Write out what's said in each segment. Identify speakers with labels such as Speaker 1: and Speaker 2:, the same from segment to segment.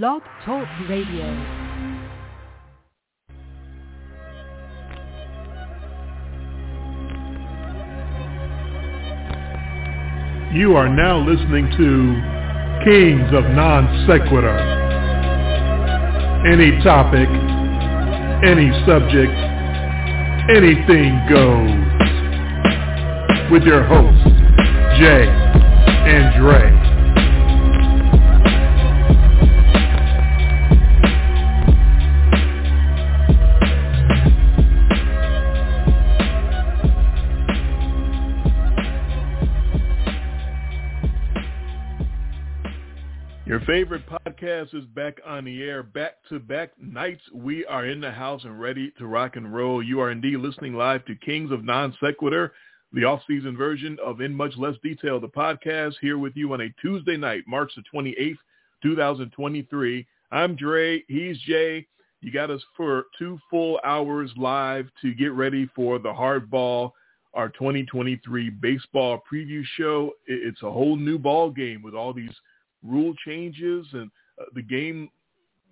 Speaker 1: Blog Talk Radio.
Speaker 2: You are now listening to Kings of Non Sequitur. Any topic, any subject, anything goes. With your hosts, Jay and Dre. Favorite podcast is back on the air, back-to-back nights. We are in the house and ready to rock and roll. You are indeed listening live to Kings of Non Sequitur, the off-season version of In Much Less Detail, the podcast, here with you on a Tuesday night, March the 28th, 2023. I'm Dre. He's Jay. You got us for two full hours live to get ready for the hardball, our 2023 baseball preview show. It's a whole new ball game with all these rule changes and uh, the game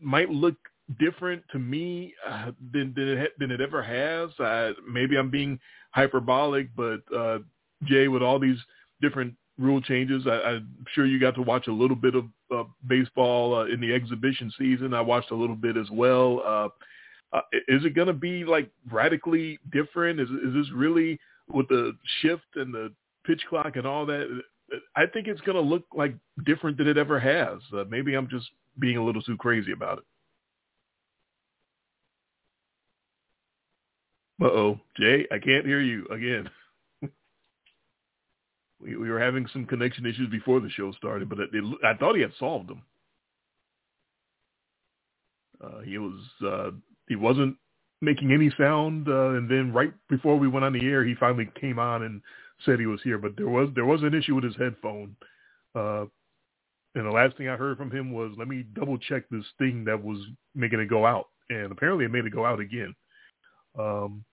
Speaker 2: might look different to me uh, than than it, than it ever has. Uh, maybe I'm being hyperbolic, but uh, Jay, with all these different rule changes, I, I'm sure you got to watch a little bit of uh, baseball uh, in the exhibition season. I watched a little bit as well. Uh, uh, is it going to be like radically different? Is is this really with the shift and the pitch clock and all that? I think it's going to look like different than it ever has. Uh, maybe I'm just being a little too crazy about it. Uh-oh, Jay, I can't hear you again. we, we were having some connection issues before the show started, but it, it, I thought he had solved them. Uh, he was uh, he wasn't making any sound, uh, and then right before we went on the air, he finally came on and said he was here, but there was there was an issue with his headphone. Uh, and the last thing I heard from him was, "Let me double check this thing that was making it go out," and apparently it made it go out again. Um,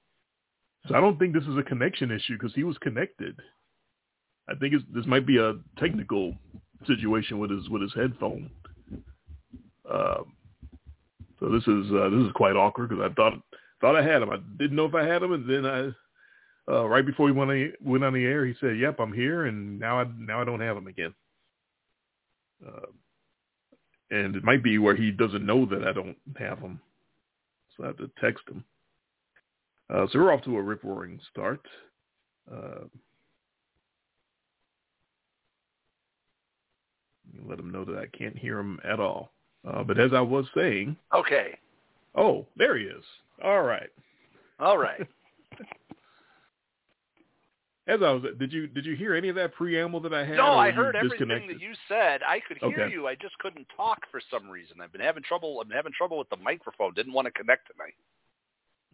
Speaker 2: so I don't think this is a connection issue because he was connected. I think this might be a technical situation with his with his headphone. Uh, so this is uh, this is quite awkward because I thought thought I had him. I didn't know if I had him, and then I uh, right before he went on, the, went on the air, he said, "Yep, I'm here," and now I now I don't have him again. Uh, and it might be where he doesn't know that I don't have him, so I have to text him. Uh, so we're off to a rip roaring start. Uh, let him know that I can't hear him at all. Uh, but as I was saying,
Speaker 3: okay.
Speaker 2: Oh, there he is. All right.
Speaker 3: All right.
Speaker 2: As I was, did you did you hear any of that preamble that I had?
Speaker 3: No, I heard everything that you said. I could hear
Speaker 2: okay.
Speaker 3: you. I just couldn't talk for some reason. I've been having trouble. I'm having trouble with the microphone. Didn't want to connect tonight.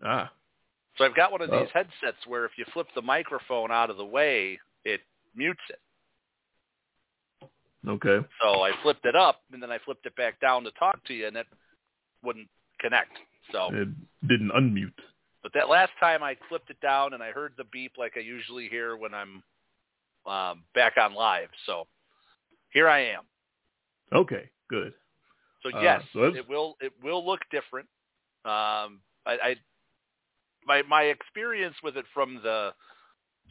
Speaker 2: Ah.
Speaker 3: So I've got one of
Speaker 2: Oh.
Speaker 3: these headsets where if you flip the microphone out of the way, it mutes it.
Speaker 2: Okay.
Speaker 3: So I flipped it up and then I flipped it back down to talk to you, and it wouldn't connect. So,
Speaker 2: It didn't unmute.
Speaker 3: But that last time I flipped it down and I heard the beep like I usually hear when I'm um, back on live. So here I am.
Speaker 2: Okay, good.
Speaker 3: So
Speaker 2: Uh,
Speaker 3: yes,
Speaker 2: so
Speaker 3: it will it will look different. Um, I, I my my experience with it from the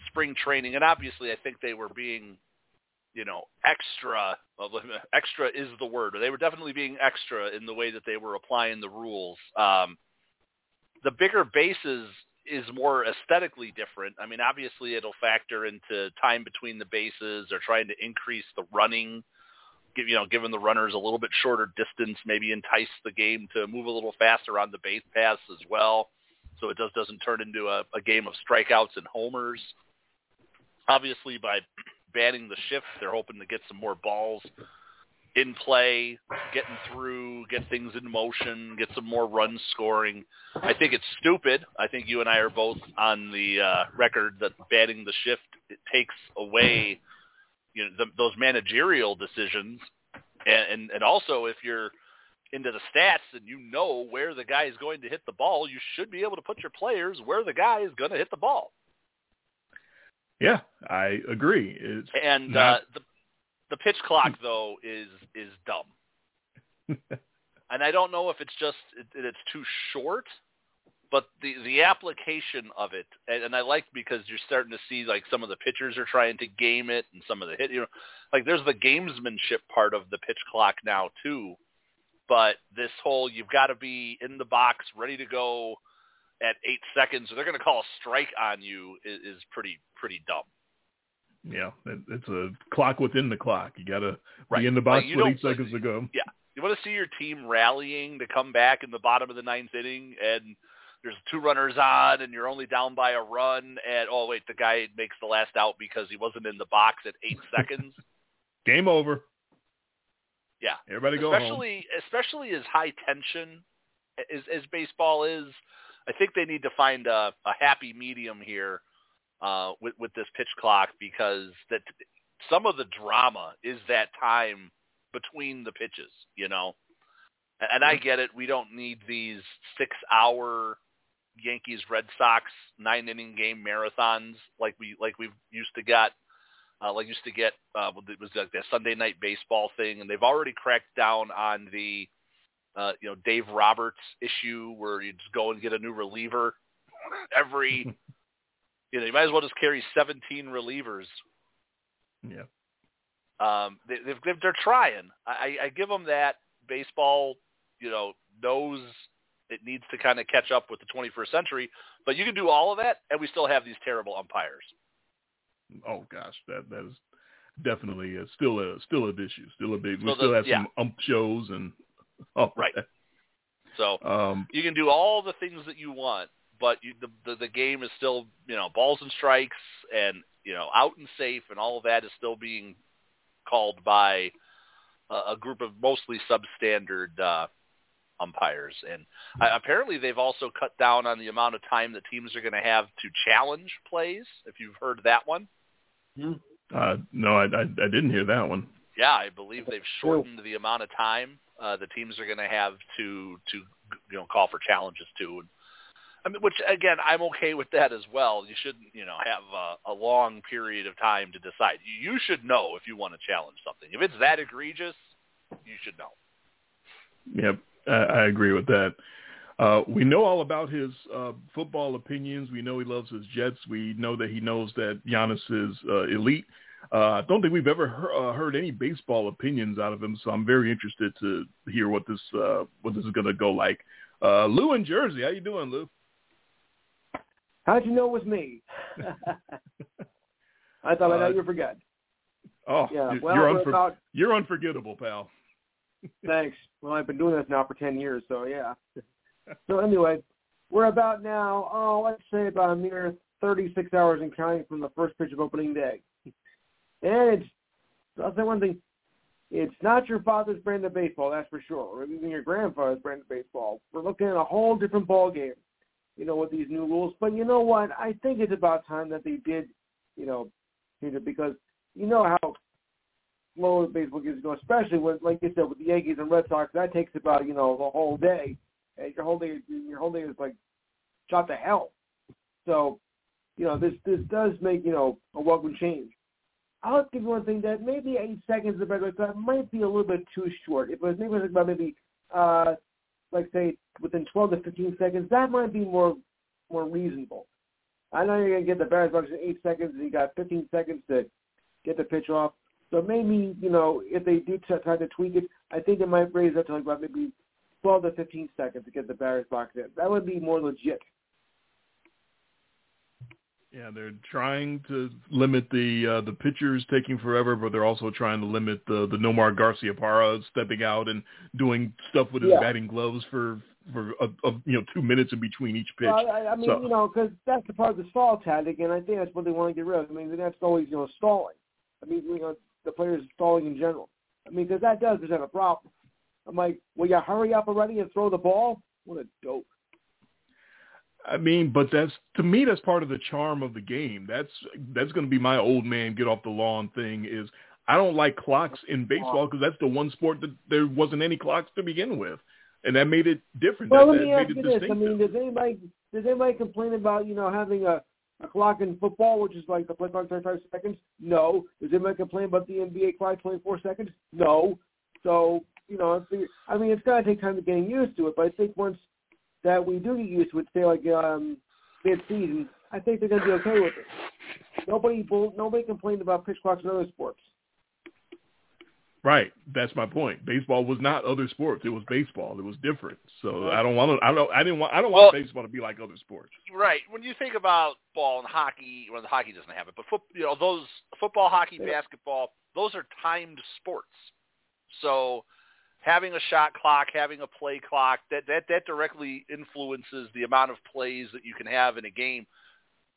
Speaker 3: spring training, and obviously I think they were being, you know, extra. Extra is the word. They were definitely being extra in the way that they were applying the rules. Um, the bigger bases is more aesthetically different. I mean, obviously it'll factor into time between the bases. They're trying to increase the running give you know, giving the runners a little bit shorter distance, maybe entice the game to move a little faster on the base paths as well, so it just doesn't turn into a, a game of strikeouts and homers. Obviously, by banning the shift, they're hoping to get some more balls in play, getting through, get things in motion, get some more runs scoring. I think it's stupid. I think you and I are both on the uh, record that banning the shift it takes away you know the, those managerial decisions, and, and and also if you're into the stats and you know where the guy is going to hit the ball, you should be able to put your players where the guy is going to hit the ball.
Speaker 2: Yeah, I agree. It's
Speaker 3: And
Speaker 2: not-
Speaker 3: uh, the the pitch clock hmm. though is is dumb. and I don't know if it's just it, it's too short, but the the application of it, and, and I like because you're starting to see like some of the pitchers are trying to game it, and some of the hit, you know, like there's the gamesmanship part of the pitch clock now too. But this whole you've got to be in the box, ready to go at eight seconds, or they're going to call a strike on you is, is pretty pretty dumb.
Speaker 2: Yeah, it's a clock within the clock. You got to
Speaker 3: right.
Speaker 2: be in the box with eight seconds to go.
Speaker 3: Yeah, you want to see your team rallying to come back in the bottom of the ninth inning, and there's two runners on, and you're only down by a run, and oh wait, the guy makes the last out because he wasn't in the box at eight seconds.
Speaker 2: Game over.
Speaker 3: Yeah,
Speaker 2: everybody go
Speaker 3: especially
Speaker 2: home.
Speaker 3: especially as high tension as as baseball is. I think they need to find a, a happy medium here uh, with with this pitch clock because that some of the drama is that time between the pitches, you know. And I get it. We don't need these six-hour Yankees Red Sox nine inning game marathons like we like we used to get. Uh, like used to get uh, it was like the Sunday night baseball thing, and they've already cracked down on the uh, you know Dave Roberts issue where you just go and get a new reliever every. you know, you might as well just carry 17 relievers.
Speaker 2: Yeah.
Speaker 3: Um, they, they've, they're trying. I, I give them that. Baseball, you know, knows it needs to kind of catch up with the 21st century, but you can do all of that, and we still have these terrible umpires.
Speaker 2: Oh gosh, that that is definitely a, still a still an issue, still a big. We
Speaker 3: So
Speaker 2: still have
Speaker 3: yeah.
Speaker 2: some ump shows and oh
Speaker 3: Right. So
Speaker 2: Um,
Speaker 3: you can do all the things that you want, but you, the, the the game is still you know balls and strikes and you know out and safe and all of that is still being called by a, a group of mostly substandard uh, umpires. And uh, apparently they've also cut down on the amount of time that teams are going to have to challenge plays. If you've heard that one,
Speaker 2: uh, no, I, I I didn't hear that one.
Speaker 3: yeah, I believe they've shortened the amount of time uh, the teams are going to have to to you know call for challenges to. And, I mean, which again, I'm okay with that as well. You shouldn't, you know, have a, a long period of time to decide. You, should know if you want to challenge something. If it's that egregious, you should know.
Speaker 2: Yep, I, I agree with that. Uh, we know all about his uh, football opinions. We know he loves his Jets. We know that he knows that Giannis is uh, elite. Uh, I don't think we've ever he- uh, heard any baseball opinions out of him, so I'm very interested to hear what this uh, what this is going to go like. Lou in Jersey, how you doing, Lou?
Speaker 1: How'd you know it was me? I thought I know
Speaker 2: Uh,
Speaker 1: you forgot.
Speaker 2: Oh,
Speaker 1: Yeah,
Speaker 2: you're,
Speaker 1: well,
Speaker 2: you're, unfor-
Speaker 1: about
Speaker 2: you're unforgettable, pal.
Speaker 1: Thanks. Well, I've been doing this now for 10 years, so yeah. so anyway, we're about now, oh, let's say about a mere 36 hours and counting from the first pitch of opening day. And it's, I'll say one thing, it's not your father's brand of baseball, that's for sure, or even your grandfather's brand of baseball. We're looking at a whole different ball game, you know, with these new rules. But you know what? I think it's about time that they did, you know, because you know how slow baseball games go, especially with, like you said, with the Yankees and Red Sox. That takes about you know the whole day, and your whole day, your whole day is like shot to hell. So, you know, this this does make you know a welcome change. I'll give you one thing that maybe eight seconds is of regular time might be a little bit too short. If it was maybe it was about maybe uh like say within twelve to fifteen seconds, that might be more more reasonable. I know you're gonna get the batters box in eight seconds, and you got fifteen seconds to get the pitch off. So maybe, you know, if they do t- try to tweak it, I think it might raise up to like about maybe 12 to 15 seconds to get the batter's box in. That would be more legit.
Speaker 2: Yeah, they're trying to limit the uh, the pitchers taking forever, but they're also trying to limit the the Nomar Garciaparra stepping out and doing stuff with his
Speaker 1: Yeah.
Speaker 2: batting gloves for for a, a, you know two minutes in between each pitch.
Speaker 1: Well, I, I mean,
Speaker 2: So-
Speaker 1: you know, because that's the part of the stall tactic, and I think that's what they want to get rid of. I mean, that's always, you know, stalling. I mean, you know, the players stalling in general. I mean, because that does present a problem. I'm like, will you hurry up already and throw the ball? What a dope.
Speaker 2: I mean, but that's to me that's part of the charm of the game. That's that's going to be my old man get off the lawn thing. Is I don't like clocks in baseball because that's the one sport that there wasn't any clocks to begin with, and that made it different.
Speaker 1: Well,
Speaker 2: that,
Speaker 1: let me ask you this. I mean, does anybody does anybody complain about you know having a a clock in football, which is like the play clock 35 seconds? No. Does anybody complain about the NBA clock 24 seconds? No. So you know, I mean, it's gonna take time to getting used to it, but I think once that we do get used to it, say like um, mid-season, I think they're gonna be okay with it. Nobody, nobody complained about pitch clocks in other sports.
Speaker 2: Right. That's my point. Baseball was not other sports. It was baseball. It was different. So I don't want to. I don't. I didn't want. I don't
Speaker 3: well,
Speaker 2: want baseball to be like other sports.
Speaker 3: Right. When you think about ball and hockey, well, the hockey doesn't have it, but foot, you know, those football, hockey, yeah. basketball, those are timed sports. So having a shot clock, having a play clock, that that that directly influences the amount of plays that you can have in a game.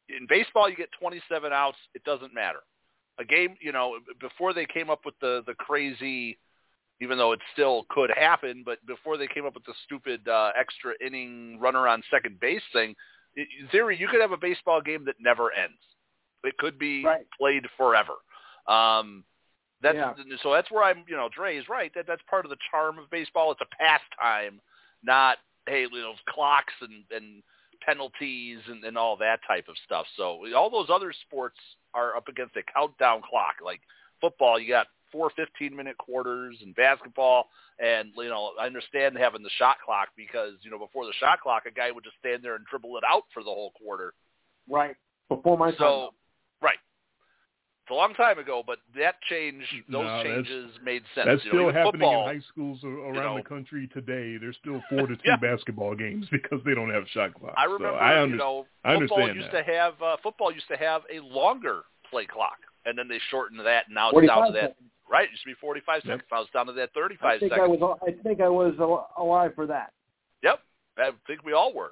Speaker 3: In baseball, you get 27 outs. It doesn't matter a game, you know, before they came up with the the crazy, even though it still could happen, but before they came up with the stupid uh, extra inning runner on second base thing, in theory, you could have a baseball game that never ends. It could be
Speaker 1: right.
Speaker 3: played forever. Um, that's
Speaker 1: yeah.
Speaker 3: so that's where I'm. You know, Dre is right. That that's part of the charm of baseball. It's a pastime, not hey, you know, clocks and and penalties and, and all that type of stuff. So all those other sports are up against a countdown clock. Like football, you got four 15-minute quarters, and basketball, and you know I understand having the shot clock because you know before the shot clock, a guy would just stand there and dribble it out for the whole quarter.
Speaker 1: Right before my
Speaker 3: so. It's a long time ago, but that change, those
Speaker 2: no,
Speaker 3: changes made sense.
Speaker 2: That's
Speaker 3: you
Speaker 2: still
Speaker 3: know,
Speaker 2: happening
Speaker 3: football,
Speaker 2: in high schools around
Speaker 3: you know,
Speaker 2: the country today. There's still four to two
Speaker 3: yeah.
Speaker 2: basketball games because they don't have shot clocks.
Speaker 3: I remember,
Speaker 2: so I under,
Speaker 3: you know,
Speaker 2: I
Speaker 3: football
Speaker 2: understand
Speaker 3: used
Speaker 2: that.
Speaker 3: to have uh, football used to have a longer play clock, and then they shortened that, and now it's down to that.
Speaker 1: Seconds.
Speaker 3: Right, it used to be 45 seconds. Now it's down to that 35
Speaker 1: I think
Speaker 3: seconds.
Speaker 1: I was. I think I was alive for that.
Speaker 3: Yep, I think we all were.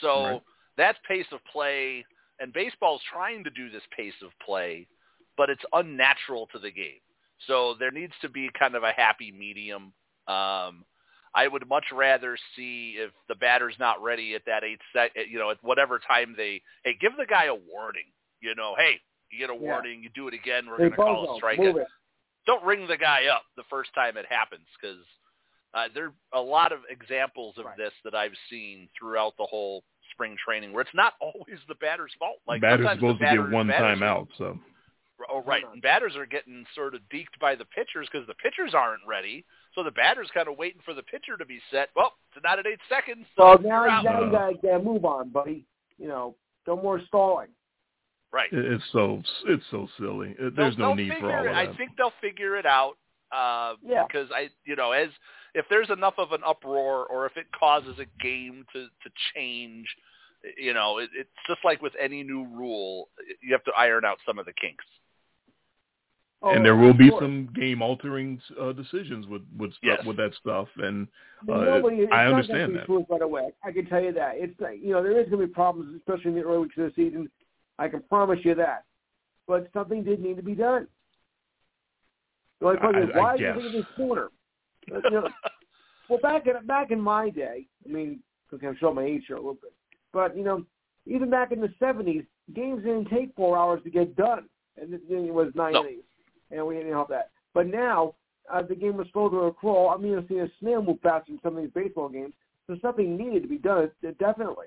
Speaker 3: So
Speaker 2: Right.
Speaker 3: that's pace of play, and baseball's trying to do this pace of play, but it's unnatural to the game. So there needs to be kind of a happy medium. Um, I would much rather see if the batter's not ready at that eight sec, you know, at whatever time they, hey, give the guy a warning. You know, hey, you get a
Speaker 1: Yeah.
Speaker 3: warning, you do it again, we're
Speaker 1: Hey,
Speaker 3: going to call
Speaker 1: Bozo,
Speaker 3: a strike.
Speaker 1: it.
Speaker 3: Don't ring the guy up the first time it happens because uh, there are a lot of examples of
Speaker 1: Right.
Speaker 3: this that I've seen throughout the whole spring training where it's not always the batter's fault. Like
Speaker 2: batter's supposed
Speaker 3: the
Speaker 2: to get one time out. So
Speaker 3: Oh, right. And batters are getting sort of deked by the pitchers because the pitchers aren't ready. So the batter's kind of waiting for the pitcher to be set. Well, it's not at eight seconds. So
Speaker 1: So now,
Speaker 3: you're out.
Speaker 1: now you gotta get move on, buddy. You know, no more stalling.
Speaker 3: right.
Speaker 2: it's so it's so silly. There's
Speaker 3: They'll-
Speaker 2: no
Speaker 3: they'll
Speaker 2: need for all
Speaker 3: it-
Speaker 2: of
Speaker 3: I think they'll figure it out. Uh,
Speaker 1: Yeah.
Speaker 3: Because I, you know, as if there's enough of an uproar, or if it causes a game to to change, you know, it, it's just like with any new rule, you have to iron out some of the kinks.
Speaker 1: Oh,
Speaker 2: and there will be
Speaker 1: course.
Speaker 2: some game altering uh, decisions with with stuff, with that stuff and
Speaker 1: I
Speaker 2: uh,
Speaker 1: nobody, it's
Speaker 2: I
Speaker 1: not
Speaker 2: understand
Speaker 1: be
Speaker 2: that.
Speaker 1: smooth right away. I can tell you that. It's like, you know there is going to be problems, especially in the early weeks of the season. I can promise you that. But something did need to be done. The only question
Speaker 2: I-
Speaker 1: is why do you
Speaker 2: guess.
Speaker 1: think of this sooner? You know, well, back in back in my day, I mean, okay, I'm showing my age here a little bit, but you know, even back in the '70s, games didn't take four hours to get done, and it, it was nine
Speaker 3: No.
Speaker 1: innings, and we didn't help that. But now, uh, the game was slow to a crawl. I'm going to see a snail move faster in some of these baseball games. So something needed to be done, definitely.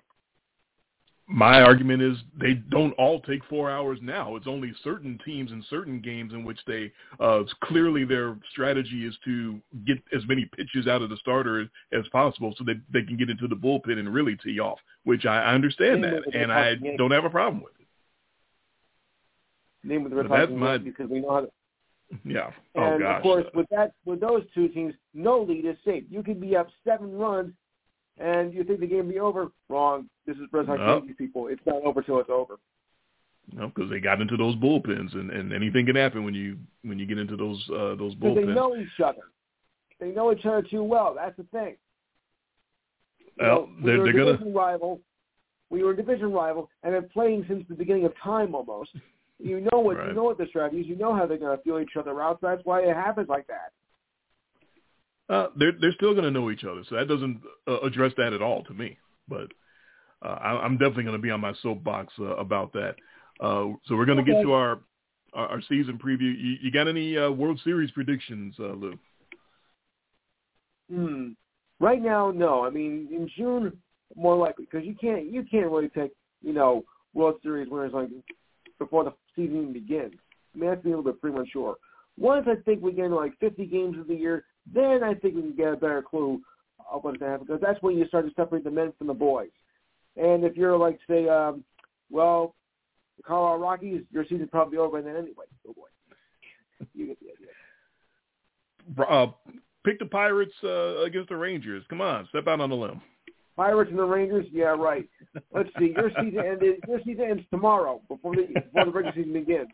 Speaker 2: My argument is they don't all take four hours now. It's only certain teams and certain games in which they uh, clearly their strategy is to get as many pitches out of the starter as possible so that they can get into the bullpen and really tee off. Which I understand that, and I don't have a problem with it.
Speaker 1: Name with the
Speaker 2: that's my-
Speaker 1: because we know how to.
Speaker 2: Yeah. Oh
Speaker 1: And
Speaker 2: gosh.
Speaker 1: of course, with that, with those two teams, no lead is safe. You could be up seven runs, and you think the game be over. Wrong. This is Red Sox
Speaker 2: No.
Speaker 1: Yankees people. It's not over till it's over.
Speaker 2: No, because they got into those bullpens, and, and anything can happen when you when you get into those uh, those
Speaker 1: Because they know each other. They know each other too well. That's the thing. You
Speaker 2: Well,
Speaker 1: know, we
Speaker 2: they're- they're gonna-
Speaker 1: division rival. We were a division rival, and been playing since the beginning of time almost. You know what you
Speaker 2: Right.
Speaker 1: know what the strategies. You know how they're going to feel each other out. That's why it happens like that.
Speaker 2: Uh, they're they're still going to know each other, so that doesn't uh, address that at all to me. But uh, I, I'm definitely going to be on my soapbox uh, about that. Uh, so we're going to get to our, our our season preview. You, you got any uh, World Series predictions, uh, Lou?
Speaker 1: Hmm. Right now, no. I mean, in June, more likely because you can't you can't really pick you know World Series winners like before the season begins. I mean, that's a little bit premature. Once I think we get into like 50 games of the year, then I think we can get a better clue of what's going to happen because that's when you start to separate the men from the boys. And if you're like, say, um, well, the Colorado Rockies, your season's probably over by then anyway. Oh boy, you get the idea.
Speaker 2: Uh, pick the Pirates uh, against the Rangers. Come on, step out on the limb.
Speaker 1: Pirates and the Rangers. Yeah, right. Let's see. Your season ended. Your season ends tomorrow before the before the regular season begins.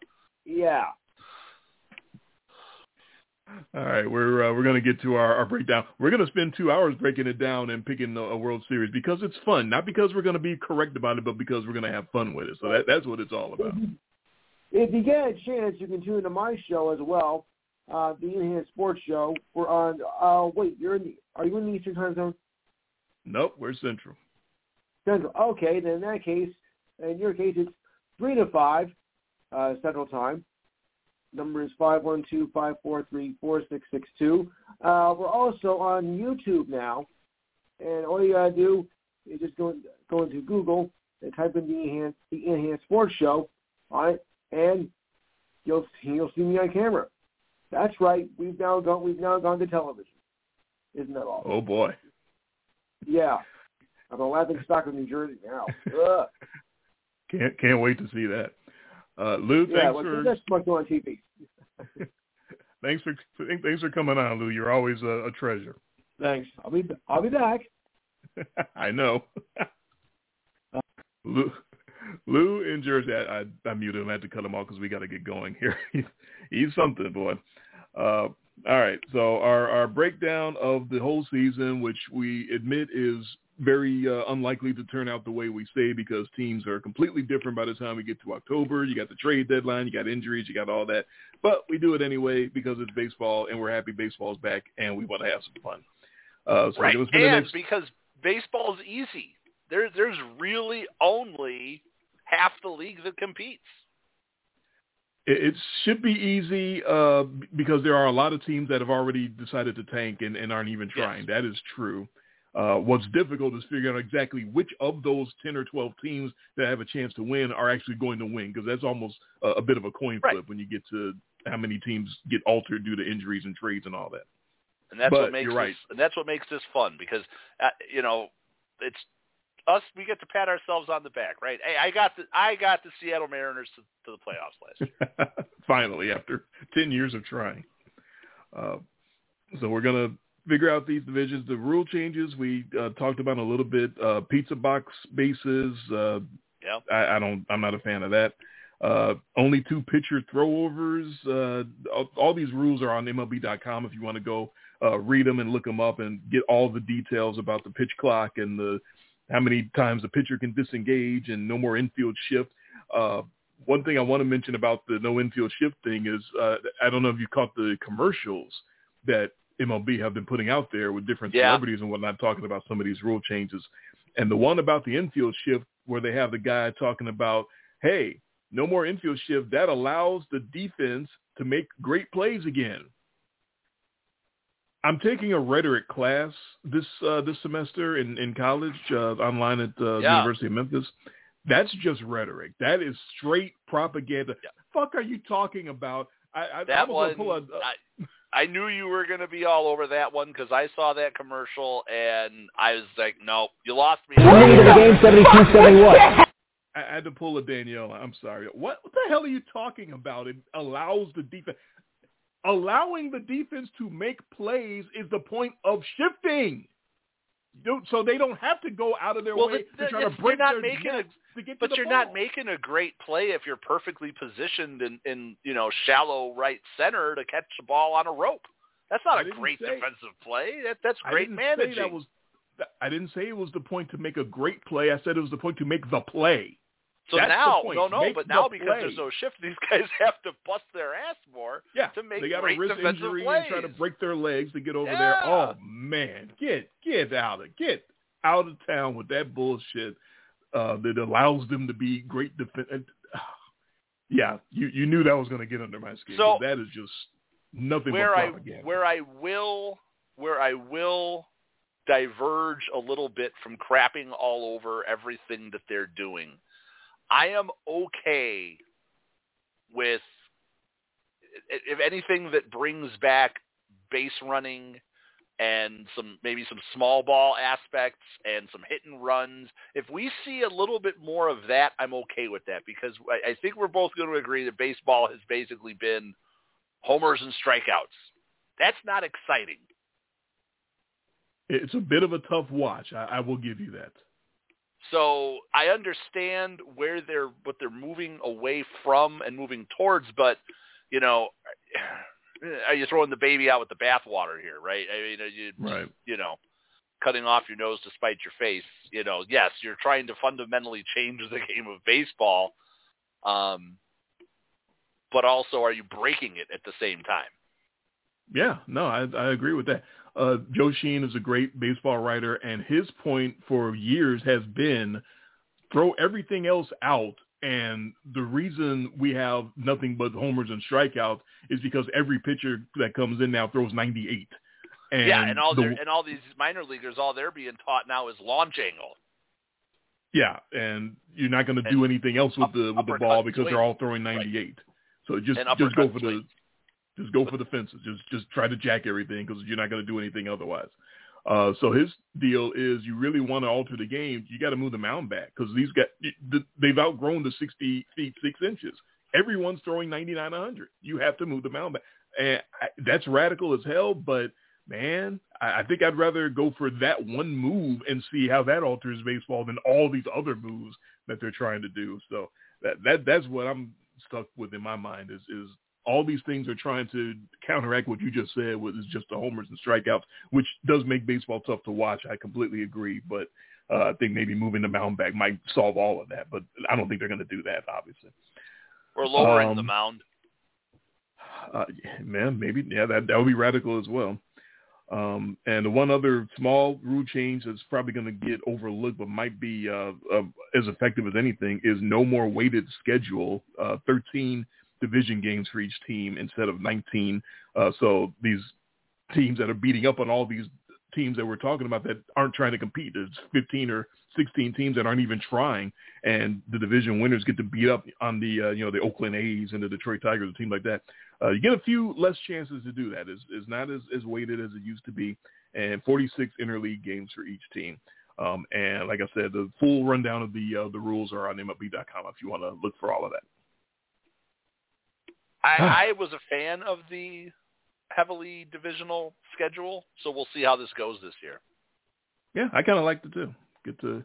Speaker 1: Yeah.
Speaker 2: All right, we're uh, we're going to get to our, our breakdown. We're going to spend two hours breaking it down and picking a, a World Series because it's fun, not because we're going to be correct about it, but because we're going to have fun with it. So that, that's what it's all about.
Speaker 1: If you get a chance, you can tune into my show as well, uh, the Enhanced Sports Show. We're on. Uh, wait, you're in the. Are you in the Eastern Time Zone?
Speaker 2: Nope, we're Central.
Speaker 1: Central. Okay, then in that case, in your case, it's three to five uh, Central Time. Number is 512-543-4662. Uh, we're also on YouTube now. And all you got to do is just go, go into Google and type in the Enhanced, the Enhanced Sports Show on it, and you'll, you'll see me on camera. That's right. We've now gone, we've now gone to television. Isn't that awesome?
Speaker 2: Oh, boy.
Speaker 1: Yeah. I'm a laughing stock of New Jersey now. Ugh.
Speaker 2: can't can't wait to see that. Uh, Lou, thanks
Speaker 1: yeah, well,
Speaker 2: for
Speaker 1: that's much on TV.
Speaker 2: thanks for thanks for coming on, Lou. You're always a, a treasure.
Speaker 1: Thanks. I'll be I'll be back.
Speaker 2: I know. Lou, Lou in Jersey. I, I, I muted him. I had to cut him off because we got to get going here. he's, he's something, boy. Uh, all right. So our, our breakdown of the whole season, which we admit is very uh, unlikely to turn out the way we say because teams are completely different by the time we get to October. You got the trade deadline, you got injuries, you got all that. But we do it anyway because it's baseball and we're happy baseball's back and we want to have some fun. Uh, so
Speaker 3: right. And
Speaker 2: next...
Speaker 3: because baseball's easy. There, there's really only half the league that competes.
Speaker 2: It should be easy uh, because there are a lot of teams that have already decided to tank and, and aren't even trying. Yes. That is true. Uh, what's difficult is figuring out exactly which of those 10 or 12 teams that have a chance to win are actually going to win because that's almost a, a, bit of a coin flip
Speaker 3: right.
Speaker 2: when you get to how many teams get altered due to injuries and trades and all that.
Speaker 3: And that's
Speaker 2: but
Speaker 3: what makes
Speaker 2: right.
Speaker 3: this, and that's what makes this fun because uh, you know it's us we get to pat ourselves on the back, right? Hey, I got the I got the Seattle Mariners to, to the playoffs last
Speaker 2: year. Finally, after ten years of trying. Uh, so we're gonna figure out these divisions. The rule changes we uh, talked about a little bit. Uh, pizza box bases. Uh,
Speaker 3: yeah.
Speaker 2: I, I don't. I'm not a fan of that. Uh, only two pitcher throwovers. Uh, all, all these rules are on MLB.com if you want to go uh, read them and look them up and get all the details about the pitch clock and the how many times the pitcher can disengage and no more infield shift. Uh, one thing I want to mention about the no infield shift thing is uh, I don't know if you caught the commercials that MLB have been putting out there with different
Speaker 3: yeah.
Speaker 2: celebrities and whatnot talking about some of these rule changes. And the one about the infield shift where they have the guy talking about, hey, no more infield shift. That allows the defense to make great plays again. I'm taking a rhetoric class this uh, this semester in in college uh, online at uh,
Speaker 3: yeah.
Speaker 2: University of Memphis. That's just rhetoric. That is straight propaganda.
Speaker 3: Yeah.
Speaker 2: Fuck, are you talking about? I, I,
Speaker 3: that
Speaker 2: I
Speaker 3: one,
Speaker 2: pull a,
Speaker 3: I, I knew you were going to be all over that one because I saw that commercial and I was like, no, you lost me.
Speaker 4: Winning the game, 72-71.
Speaker 2: I had to pull a Danielle. I'm sorry. What, what the hell are you talking about? It allows the defense allowing the defense to make plays is the point of shifting. So they don't have to go out of their
Speaker 3: well,
Speaker 2: way
Speaker 3: the,
Speaker 2: to try to break
Speaker 3: not
Speaker 2: their
Speaker 3: making a, But you're
Speaker 2: ball.
Speaker 3: not making a great play if you're perfectly positioned in, in you know shallow right center to catch the ball on a rope. That's not
Speaker 2: I
Speaker 3: a great
Speaker 2: say-
Speaker 3: defensive play. That that's great
Speaker 2: didn't
Speaker 3: managing.
Speaker 2: That was, I didn't say it was the point to make a great play. I said it was the point to make the play.
Speaker 3: So
Speaker 2: that's
Speaker 3: now, no, no,
Speaker 2: Make
Speaker 3: but now because
Speaker 2: play.
Speaker 3: there's no shift, these guys have to bust their ass more
Speaker 2: Yeah,
Speaker 3: to make
Speaker 2: they got
Speaker 3: great
Speaker 2: a wrist
Speaker 3: defensive
Speaker 2: injury
Speaker 3: plays.
Speaker 2: and try to break their legs to get over
Speaker 3: Yeah.
Speaker 2: there. Oh man, get get out of get out of town with that bullshit uh, that allows them to be great defense. Yeah, you you knew that was going to get under my skin.
Speaker 3: So,
Speaker 2: that is just nothing
Speaker 3: where
Speaker 2: but
Speaker 3: I where I will where I will diverge a little bit from crapping all over everything that they're doing. I am okay with if anything that brings back base running and some maybe some small ball aspects and some hit and runs. If we see a little bit more of that, I'm okay with that because I, think we're both going to agree that baseball has basically been homers and strikeouts. That's not exciting.
Speaker 2: It's a bit of a tough watch. I, I will give you that.
Speaker 3: So I understand where they're what they're moving away from and moving towards, but you know, are you throwing the baby out with the bathwater here, right? I mean, you
Speaker 2: right.
Speaker 3: you know, cutting off your nose to spite your face. You know, yes, you're trying to fundamentally change the game of baseball, um, but also are you breaking it at the same time?
Speaker 2: Yeah, no, I, I agree with that. Uh, Joe Sheehan is a great baseball writer, and his point for years has been throw everything else out. And the reason we have nothing but homers and strikeouts is because every pitcher that comes in now throws 98. And
Speaker 3: yeah, and all
Speaker 2: the,
Speaker 3: and all these minor leaguers, all they're being taught now is launch angle.
Speaker 2: Yeah, and you're not going to do anything else with the with the ball because they're all throwing 98. Right. So just just go for the just go for the fences. Just just try to jack everything because you're not going to do anything otherwise. Uh, so his deal is you really want to alter the game, you got to move the mound back because these guys they've outgrown the 60 feet six inches. Everyone's throwing 99, 100. You have to move the mound back, and I, that's radical as hell. But man, I, I think I'd rather go for that one move and see how that alters baseball than all these other moves that they're trying to do. So that that that's what I'm stuck with in my mind is is all these things are trying to counteract what you just said, which is just the homers and strikeouts, which does make baseball tough to watch. I completely agree, but uh, I think maybe moving the mound back might solve all of that. But I don't think they're going to do that, obviously.
Speaker 3: Or lowering um, the mound.
Speaker 2: Uh, man, maybe yeah, that that would be radical as well. Um, and the one other small rule change that's probably going to get overlooked, but might be uh, uh, as effective as anything, is no more weighted schedule. Uh, Thirteen division games for each team instead of 19. Uh, so these teams that are beating up on all these teams that we're talking about that aren't trying to compete. There's 15 or 16 teams that aren't even trying, and the division winners get to beat up on the uh, you know the Oakland A's and the Detroit Tigers, a team like that. Uh, you get a few less chances to do that. It's, it's not as, as weighted as it used to be, and 46 interleague games for each team. Um, and like I said, the full rundown of the uh, the rules are on MLB.com if you want to look for all of that.
Speaker 3: I, I was a fan of the heavily divisional schedule, so we'll see how this goes this year.
Speaker 2: Yeah, I kind of liked it too. Get to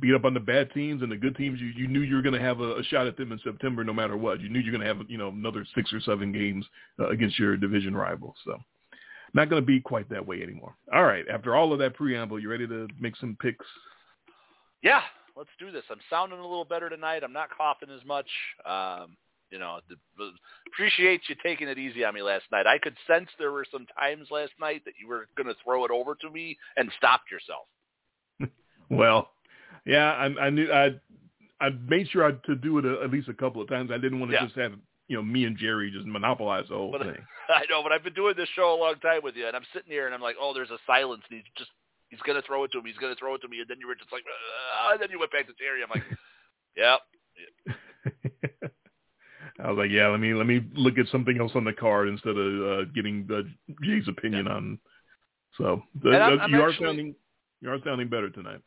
Speaker 2: beat up on the bad teams and the good teams. You you knew you were going to have a, a shot at them in September, no matter what. You knew you're going to have you know another six or seven games uh, against your division rivals. So not going to be quite that way anymore. All right, after all of that preamble, you ready to make some picks?
Speaker 3: Yeah, let's do this. I'm sounding a little better tonight. I'm not coughing as much. Um, you know, the, appreciate you taking it easy on me last night. I could sense there were some times last night that you were going to throw it over to me and stopped yourself.
Speaker 2: well, yeah, I, I knew I I made sure I, to do it a, at least a couple of times. I didn't want to yeah. just have you know me and Jerry just monopolize the whole
Speaker 3: but,
Speaker 2: thing.
Speaker 3: I know, but I've been doing this show a long time with you, and I'm sitting here and I'm like, oh, there's a silence. And he's just he's going to throw it to me. He's going to throw it to me, and then you were just like, uh, and then you went back to Jerry. I'm like, yep.
Speaker 2: Yeah. I was like, yeah, let me let me look at something else on the card instead of uh, getting uh, Jay's opinion yeah. on. So the,
Speaker 3: I'm, I'm
Speaker 2: you
Speaker 3: actually,
Speaker 2: are sounding you are sounding better tonight.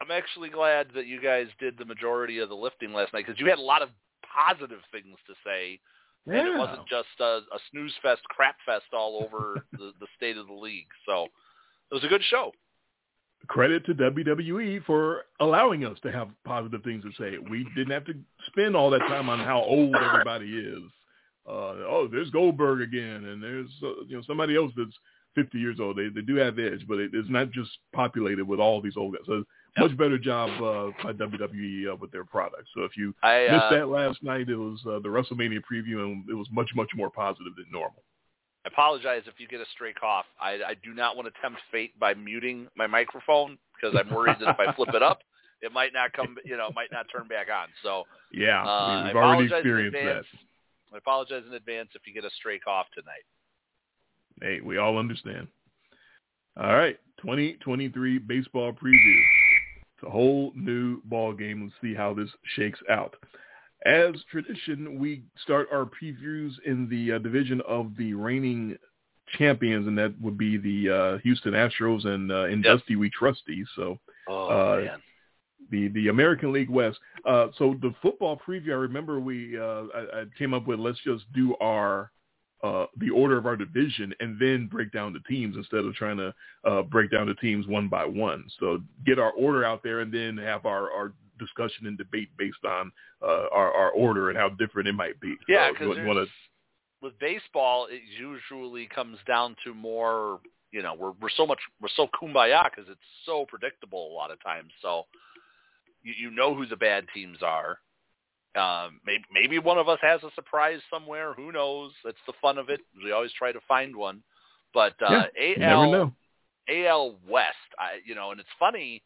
Speaker 3: I'm actually glad that you guys did the majority of the lifting last night because you had a lot of positive things to say,
Speaker 2: yeah.
Speaker 3: and it wasn't just a, a snooze fest, crap fest all over the, the state of the league. So it was a good show
Speaker 2: credit to WWE for allowing us to have positive things to say. We didn't have to spend all that time on how old everybody is. Uh, oh, there's Goldberg again, and there's uh, you know somebody else that's 50 years old. They they do have edge, but it, it's not just populated with all these old guys. So much better job uh, by WWE uh, with their product. So if you
Speaker 3: I, uh,
Speaker 2: missed that last night, it was uh, the WrestleMania preview, and it was much much more positive than normal.
Speaker 3: I apologize if you get a stray cough. I, I do not want to tempt fate by muting my microphone because I'm worried that if I flip it up, it might not come, you know, it might not turn back on. So
Speaker 2: yeah,
Speaker 3: uh,
Speaker 2: we've already experienced that.
Speaker 3: I apologize in advance if you get a stray cough tonight.
Speaker 2: Hey, we all understand. All right, 2023 baseball preview. It's a whole new ball game. Let's see how this shakes out. As tradition, we start our previews in the uh, division of the reigning champions, and that would be the uh, Houston Astros and uh, in
Speaker 3: Yep.
Speaker 2: Dusty We Trusty. So
Speaker 3: Oh
Speaker 2: Uh,
Speaker 3: man.
Speaker 2: The the American League West. Uh, so the football preview, I remember we uh, I, I came up with let's just do our uh, the order of our division and then break down the teams instead of trying to uh, break down the teams one by one. So get our order out there and then have our, our discussion and debate based on uh, our, our order and how different it might be.
Speaker 3: Yeah, because
Speaker 2: wanna-
Speaker 3: with baseball, it usually comes down to more. You know, we're we're so much we're so kumbaya because it's so predictable a lot of times. So you, you know who the bad teams are. Um, maybe maybe one of us has a surprise somewhere. Who knows? That's the fun of it. We always try to find one. But uh,
Speaker 2: never
Speaker 3: AL
Speaker 2: know.
Speaker 3: AL West, I you know, and it's funny,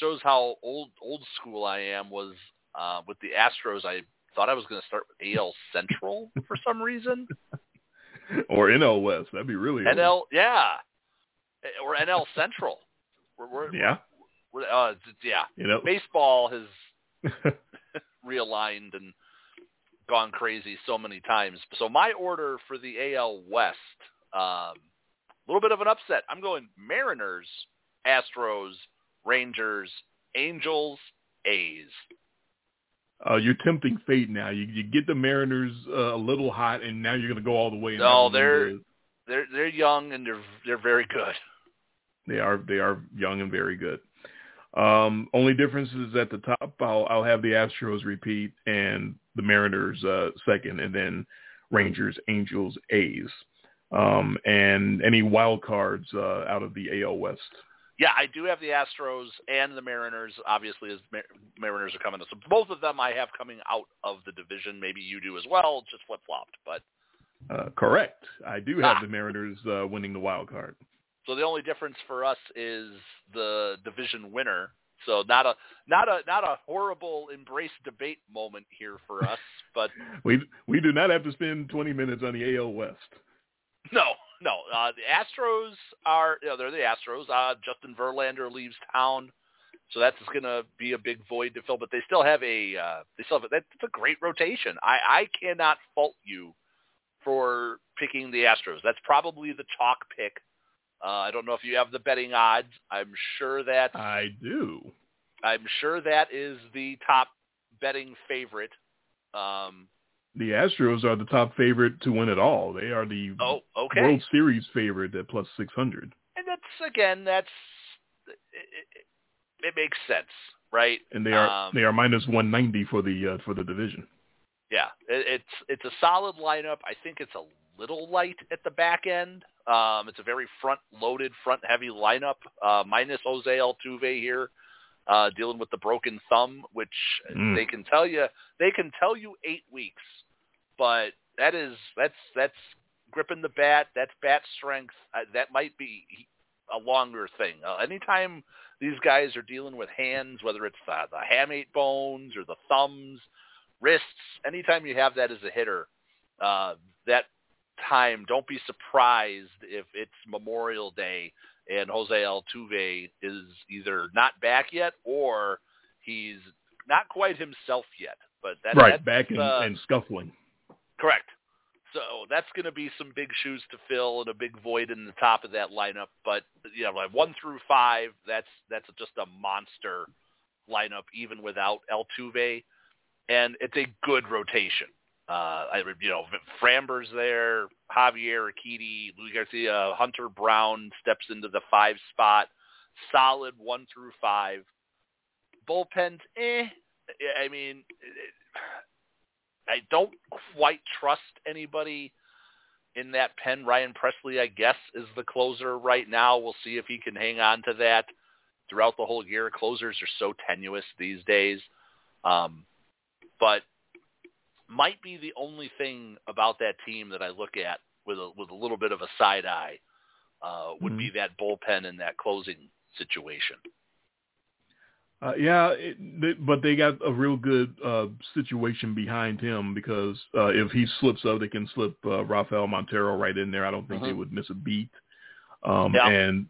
Speaker 3: shows how old old school I am. Was uh, with the Astros, I thought I was going to start with AL Central for some reason.
Speaker 2: Or NL West. That'd be really old.
Speaker 3: NL, yeah, or NL Central. We're, we're,
Speaker 2: Yeah.
Speaker 3: Uh, yeah.
Speaker 2: You know.
Speaker 3: Baseball has realigned and gone crazy so many times. So my order for the AL West, um, a little bit of an upset. I'm going Mariners, Astros, Rangers, Angels, A's.
Speaker 2: Uh, you're tempting fate now. You you get the Mariners uh, a little hot, and now you're going to go all the way.
Speaker 3: No, they're-
Speaker 2: the-
Speaker 3: They're they're young and they're they're very good.
Speaker 2: They are they are young and very good. Um, only difference is at the top. I'll I'll have the Astros repeat and the Mariners uh, second, and then Rangers, Angels, A's, um, and any wild cards uh, out of the AL West.
Speaker 3: Yeah, I do have the Astros and the Mariners. Obviously, as Mar- Mariners are coming, so both of them I have coming out of the division. Maybe you do as well, just flip flopped. But
Speaker 2: Uh, correct. I do have
Speaker 3: Ah.
Speaker 2: the Mariners uh, winning the wild card.
Speaker 3: So the only difference for us is the division winner. So not a not a not a horrible embrace debate moment here for us, but
Speaker 2: We we do not have to spend 20 minutes on the AL West.
Speaker 3: No, no. Uh, the Astros are, you know, they're the Astros. Uh, Justin Verlander leaves town, so that's going to be a big void to fill. But they still have a, uh, they still have a, that's a great rotation. I, I cannot fault you for picking the Astros. That's probably the chalk pick. Uh, I don't know if you have the betting odds. I'm sure that
Speaker 2: I do.
Speaker 3: I'm sure that is the top betting favorite. Um,
Speaker 2: The Astros are the top favorite to win it all. They are the
Speaker 3: oh, okay.
Speaker 2: World Series favorite at plus 600.
Speaker 3: and that's again that's it, it, it makes sense right
Speaker 2: and they are
Speaker 3: Um,
Speaker 2: they are minus 190 for the uh, for the division.
Speaker 3: yeah it, it's it's a solid lineup i think it's a little light at the back end um it's a very front loaded front heavy lineup uh minus jose altuve here uh dealing with the broken thumb which
Speaker 2: Mm.
Speaker 3: they can tell you they can tell you eight weeks but that is that's that's gripping the bat that's bat strength uh, that might be a longer thing uh, anytime these guys are dealing with hands whether it's the, the hamate bones or the thumbs wrists anytime you have that as a hitter uh that time don't be surprised if it's memorial day and jose altuve is either not back yet or he's not quite himself yet but that,
Speaker 2: right,
Speaker 3: that's,
Speaker 2: back and,
Speaker 3: uh,
Speaker 2: and scuffling.
Speaker 3: Correct. So that's going to be some big shoes to fill and a big void in the top of that lineup. But you know, like one through five, that's that's just a monster lineup, even without Altuve, and it's a good rotation. Uh, I, you know, Framber's there, Javier Urquidy, Luis Garcia, Hunter Brown steps into the five spot. Solid one through five. Bullpens, eh. I mean, I don't quite trust anybody in that pen. Ryan Pressly, I guess, is the closer right now. We'll see if he can hang on to that throughout the whole year. Closers are so tenuous these days. Um, but might be the only thing about that team that I look at with a, with a little bit of a side eye uh, would be that bullpen and that closing situation.
Speaker 2: Uh, yeah, it, they, but they got a real good uh, situation behind him because uh, if he slips up, they can slip uh, Rafael Montero right in there. I don't think they
Speaker 3: Mhm.
Speaker 2: would miss a beat. Um,
Speaker 3: Yeah.
Speaker 2: And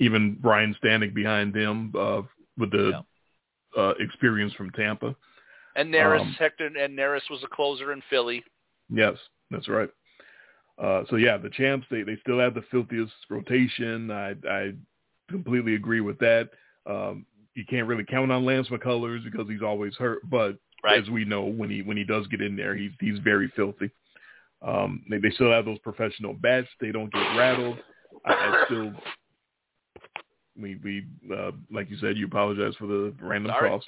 Speaker 2: even Brian Stanek behind them uh, with the uh, experience from Tampa.
Speaker 3: And Neris,
Speaker 2: Um,
Speaker 3: Hector, and Neris was a closer in Philly.
Speaker 2: Yes, that's right. Uh, so yeah, the champs they they still have the filthiest rotation. I I completely agree with that. Um, you can't really count on Lance McCullers because he's always hurt, but
Speaker 3: Right.
Speaker 2: as we know, when he when he does get in there, he's he's very filthy. Um, they, they still have those professional bats. They don't get rattled. I, I still, we we uh, like you said, you apologize for the random
Speaker 3: Sorry.
Speaker 2: coughs.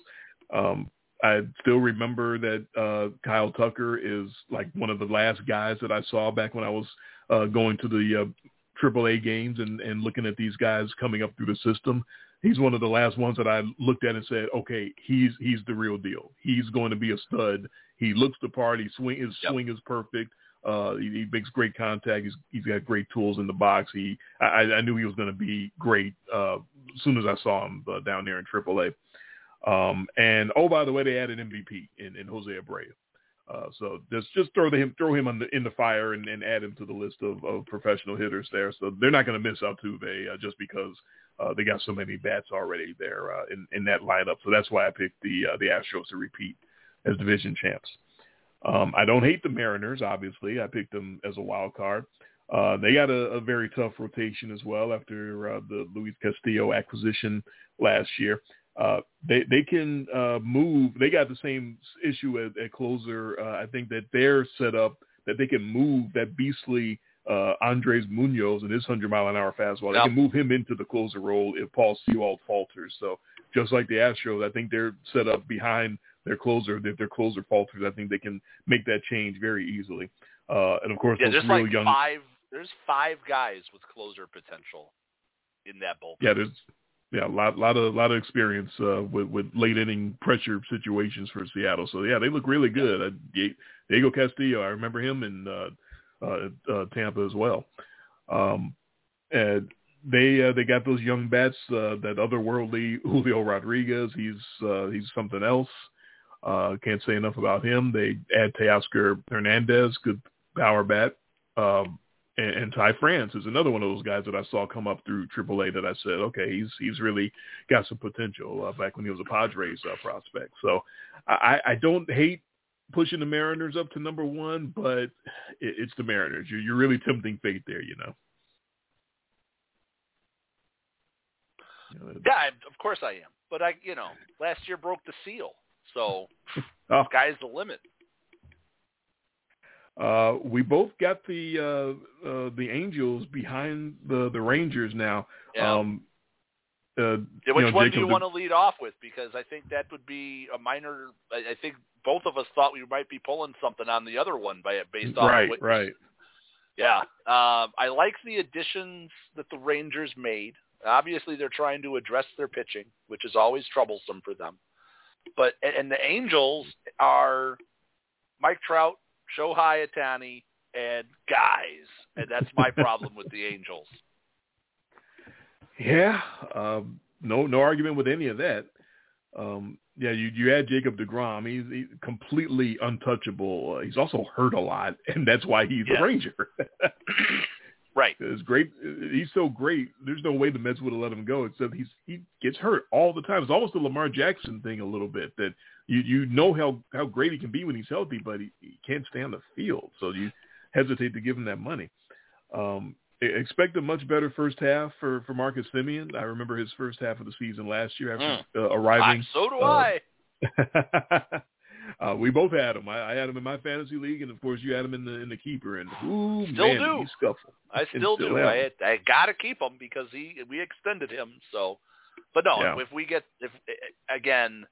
Speaker 2: Um, I still remember that uh, Kyle Tucker is like one of the last guys that I saw back when I was uh, going to the uh, AAA games and, and looking at these guys coming up through the system. He's one of the last ones that I looked at and said, okay, he's he's the real deal. He's going to be a stud. He looks the part. He swing his
Speaker 3: Yep.
Speaker 2: swing is perfect. Uh, he, he makes great contact. He's he's got great tools in the box. He I, I knew he was going to be great uh, as soon as I saw him uh, down there in AAA. Um, and oh, by the way, they added MVP in, in Jose Abreu. Uh, so just just throw the, him throw him the, in the fire and, and add him to the list of, of professional hitters there. So they're not going to miss Altuve uh, just because uh, they got so many bats already there uh, in in that lineup. So that's why I picked the uh, the Astros to repeat as division champs. Um, I don't hate the Mariners. Obviously, I picked them as a wild card. Uh, they got a, a very tough rotation as well after uh, the Luis Castillo acquisition last year. Uh, they they can uh, move. They got the same issue at, at closer. Uh, I think that they're set up that they can move that beastly uh, Andres Munoz and his hundred mile an hour fastball.
Speaker 3: Yep.
Speaker 2: They can move him into the closer role if Paul Sewald falters. So just like the Astros, I think they're set up behind their closer. If their closer falters, I think they can make that change very easily. Uh, and of course,
Speaker 3: Yeah, there's
Speaker 2: real
Speaker 3: like
Speaker 2: young.
Speaker 3: five. There's five guys with closer potential in that bullpen.
Speaker 2: Yeah, there's yeah a lot lot of lot of experience uh, with with late inning pressure situations for Seattle. So yeah, they look really good. Uh, Diego Castillo, I remember him in uh, uh, uh, Tampa as well. Um, and they uh, they got those young bats. Uh, that otherworldly Julio Rodriguez, he's uh, he's something else. Uh, can't say enough about him. They add Teoscar Hernandez, good power bat. Um, and, and Ty France is another one of those guys that I saw come up through AAA that I said, okay, he's he's really got some potential uh, back when he was a Padres uh, prospect. So I, I don't hate pushing the Mariners up to number one, but it, it's the Mariners. You're, you're really tempting fate there, you know.
Speaker 3: Yeah, I, of course I am. But I, you know, last year broke the seal, so
Speaker 2: oh,
Speaker 3: sky's the limit.
Speaker 2: Uh, we both got the uh, uh, the Angels behind the the Rangers now.
Speaker 3: Yeah.
Speaker 2: Um, uh,
Speaker 3: Yeah, which
Speaker 2: you know,
Speaker 3: one
Speaker 2: Jacob
Speaker 3: do you want to lead off with? Because I think that would be a minor. I I think both of us thought we might be pulling something on the other one by it, based off.
Speaker 2: right,
Speaker 3: what,
Speaker 2: right.
Speaker 3: Yeah, um, I like the additions that the Rangers made. Obviously, they're trying to address their pitching, which is always troublesome for them. But and the Angels are Mike Trout, Shohei Ohtani, and guys, and that's my problem with the Angels.
Speaker 2: Yeah, um, no, no argument with any of that. Um, yeah, you you add Jacob Degrom. He's, he's completely untouchable. Uh, he's also hurt a lot, and that's why he's
Speaker 3: Yeah.
Speaker 2: a Ranger.
Speaker 3: Right.
Speaker 2: It's great. He's so great. There's no way the Mets would have let him go. Except he's he gets hurt all the time. It's almost the Lamar Jackson thing a little bit. That you you know how how great he can be when he's healthy, but he, he can't stay on the field. So you hesitate to give him that money. Um, expect a much better first half for for Marcus Semien. I remember his first half of the season last year after uh, arriving.
Speaker 3: I, so do
Speaker 2: uh,
Speaker 3: I.
Speaker 2: uh, we both had him. I, I had him in my fantasy league, and of course you had him in the in the keeper. And ooh,
Speaker 3: Still
Speaker 2: man,
Speaker 3: do. I still
Speaker 2: still
Speaker 3: do. I I got to keep him because he we extended him. So, but no,
Speaker 2: Yeah.
Speaker 3: if we get if again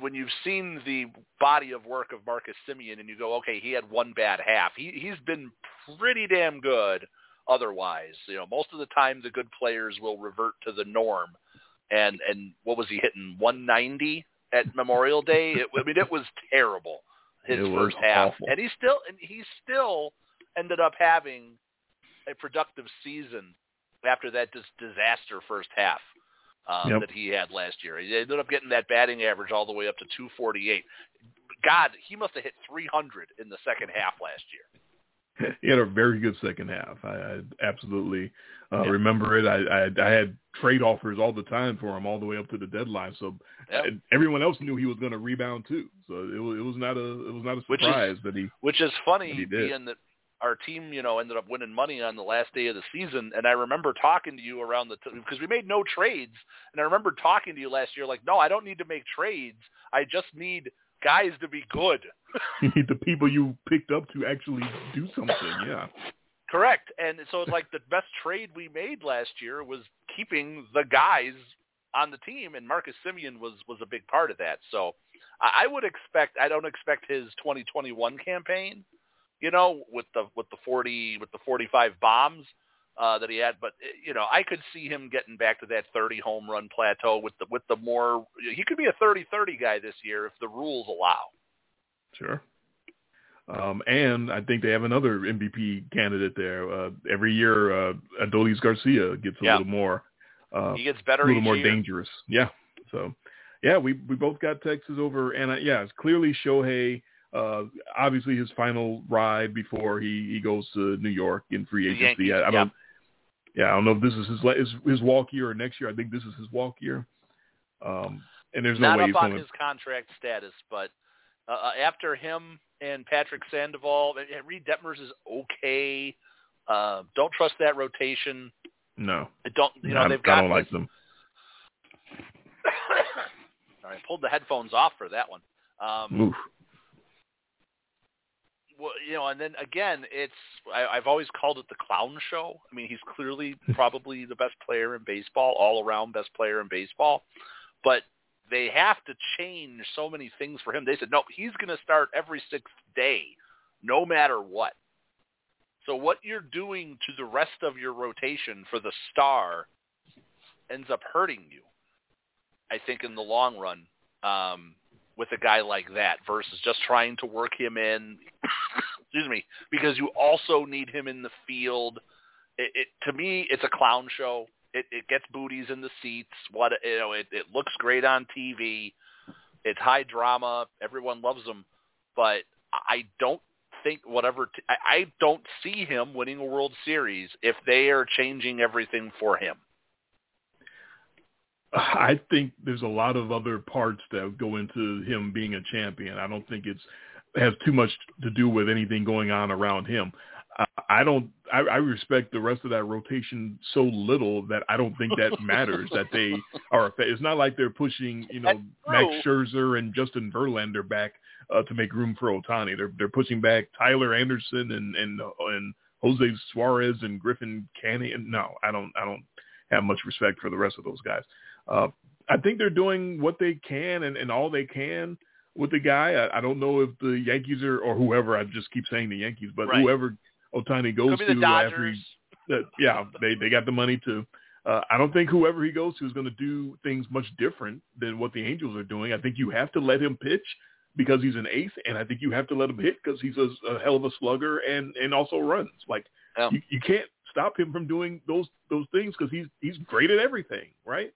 Speaker 3: when you've seen the body of work of Marcus Semien and you go, okay, he had one bad half. He he's been pretty damn good otherwise. You know, most of the time the good players will revert to the norm. And and what was he hitting 190 at Memorial Day? It, I mean, it was terrible his
Speaker 2: It
Speaker 3: first half,
Speaker 2: awful.
Speaker 3: and he still and he still ended up having a productive season after that dis- disaster first half um,
Speaker 2: Yep.
Speaker 3: that he had last year. He ended up getting that batting average all the way up to 248. God, he must have hit 300 in the second half last year.
Speaker 2: He had a very good second half. I, I absolutely uh,
Speaker 3: Yeah.
Speaker 2: remember it. I, I I had trade offers all the time for him all the way up to the deadline. So
Speaker 3: Yep.
Speaker 2: everyone else knew he was going to rebound too. So it was it was not a it was not a surprise that he
Speaker 3: Which is funny,
Speaker 2: he did.
Speaker 3: being that our team, you know, ended up winning money on the last day of the season. And I remember talking to you around the t- because we made no trades. And I remember talking to you last year, like, no, I don't need to make trades. I just need guys to be good.
Speaker 2: you need the people you picked up to actually do something. Yeah.
Speaker 3: Correct. And so it's like the best trade we made last year was keeping the guys on the team, and Marcus Semien was was a big part of that. So I would expect. I don't expect his 2021 campaign, you know, with the with the 40 with the 45 bombs uh, that he had. But eh, you know, I could see him getting back to that 30 home run plateau with the with the more. He could be a 30-30 guy this year if the rules allow.
Speaker 2: Sure. Um, and I think they have another MVP candidate there. Uh, every year, uh, Adolis Garcia gets a
Speaker 3: Yeah.
Speaker 2: little more, uh,
Speaker 3: He gets better.
Speaker 2: a
Speaker 3: little
Speaker 2: more
Speaker 3: year.
Speaker 2: dangerous. Yeah. So, yeah, we we both got Texas over, and uh, yeah, it's clearly Shohei. Uh, obviously, his final ride before he he goes to New York in free agency. I, I
Speaker 3: yeah.
Speaker 2: don't. Yeah, I don't know if this is his his, his walk year or next year. I think this is his walk year. Um, and there's no
Speaker 3: not
Speaker 2: way
Speaker 3: up on
Speaker 2: going
Speaker 3: his contract status, but uh, uh, after him and Patrick Sandoval, and Reid Detmers is okay. Uh, don't trust that rotation.
Speaker 2: No,
Speaker 3: I don't you know
Speaker 2: I,
Speaker 3: they've
Speaker 2: I don't like them.
Speaker 3: Sorry, I pulled the headphones off for that one. Um,
Speaker 2: Oof.
Speaker 3: Well, you know, and then again, it's I, I've always called it the clown show. I mean, he's clearly probably the best player in baseball, all around best player in baseball, but they have to change so many things for him. They said, no, he's going to start every sixth day, no matter what. So what you're doing to the rest of your rotation for the star ends up hurting you. I think in the long run, um, with a guy like that versus just trying to work him in. excuse me, because you also need him in the field. It, it to me, it's a clown show. It, it gets booties in the seats. What you know, it, it looks great on TV. It's high drama. Everyone loves him, but I don't think whatever. T- I, I don't see him winning a World Series if they are changing everything for him.
Speaker 2: I think there's a lot of other parts that go into him being a champion. I don't think it's has too much to do with anything going on around him. I, I don't. I, I respect the rest of that rotation so little that I don't think that matters. that they are. It's not like they're pushing, you know, Max. Scherzer and Justin Verlander back uh, to make room for Ohtani. They're they're pushing back Tyler Anderson and and and Jose Suarez and Griffin Canning. No, I don't. I don't have much respect for the rest of those guys. Uh, I think they're doing what they can and, and all they can with the guy. I, I don't know if the Yankees are or whoever. I just keep saying the Yankees, but
Speaker 3: Right.
Speaker 2: whoever Ohtani goes to after he, that, yeah, they they got the money to. Uh, I don't think whoever he goes to is going to do things much different than what the Angels are doing. I think you have to let him pitch because he's an ace, and I think you have to let him hit because he's a, a hell of a slugger and and also runs. Like
Speaker 3: Yeah.
Speaker 2: you, you can't stop him from doing those those things because he's he's great at everything, right?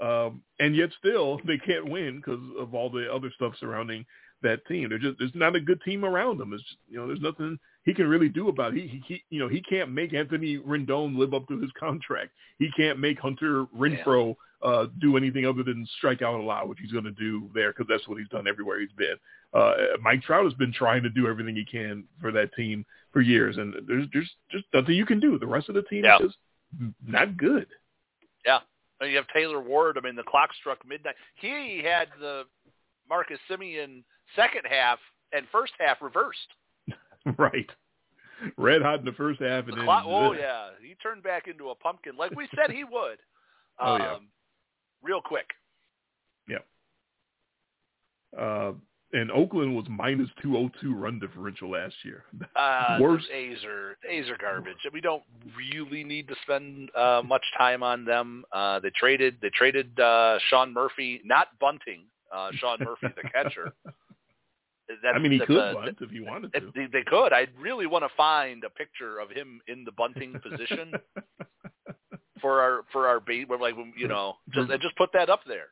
Speaker 2: Um, and yet still they can't win because of all the other stuff surrounding that team. They're just there's not a good team around him. It's just, you know there's nothing he can really do about it. He, he he you know he can't make Anthony Rendon live up to his contract. He can't make Hunter Renfroe uh, do anything other than strike out a lot, which he's going to do there because that's what he's done everywhere he's been. Uh, Mike Trout has been trying to do everything he can for that team for years, and there's there's just nothing you can do. The rest of the team
Speaker 3: Yeah.
Speaker 2: is just not good.
Speaker 3: And you have Taylor Ward. I mean, the clock struck midnight. He had the Marcus Semien second half and first half reversed.
Speaker 2: right. Red hot in the first half,
Speaker 3: The
Speaker 2: and then
Speaker 3: clock, oh yeah, he turned back into a pumpkin like we said he would.
Speaker 2: Oh, yeah.
Speaker 3: Um, Real quick.
Speaker 2: Yeah uh, and Oakland was minus two oh two run differential last year.
Speaker 3: Uh,
Speaker 2: Worst.
Speaker 3: A's are A's are garbage. We don't really need to spend uh, much time on them. Uh, they traded they traded uh, Sean Murphy, not bunting. Uh, Sean Murphy, the catcher. That's,
Speaker 2: I mean, he could
Speaker 3: a-
Speaker 2: bunt if he wanted to.
Speaker 3: they, they could. I really want to find a picture of him in the bunting position for our for our bait. We're like, you know, just just put that up there.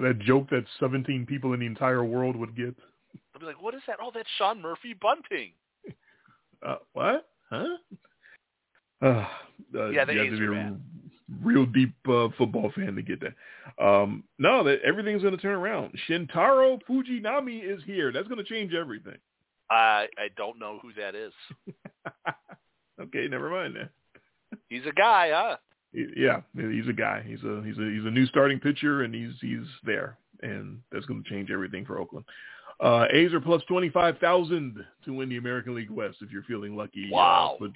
Speaker 2: That joke that 17 people in the entire world would get.
Speaker 3: I'll be like, what is that? Oh, that's Sean Murphy bunting.
Speaker 2: uh, what? Huh? Uh, uh,
Speaker 3: Yeah, the
Speaker 2: you have
Speaker 3: A's
Speaker 2: to be
Speaker 3: are
Speaker 2: a
Speaker 3: bad.
Speaker 2: real deep uh, football fan to get that. Um, no, that everything's going to turn around. Shintaro Fujinami is here. That's going to change everything.
Speaker 3: I I don't know who that is.
Speaker 2: okay, never mind that.
Speaker 3: He's a guy, huh?
Speaker 2: Yeah, he's a guy. He's a he's a he's a new starting pitcher, and he's he's there, and that's going to change everything for Oakland. Uh, A's are plus twenty five thousand to win the American League West if you're feeling lucky.
Speaker 3: Wow.
Speaker 2: Uh, with,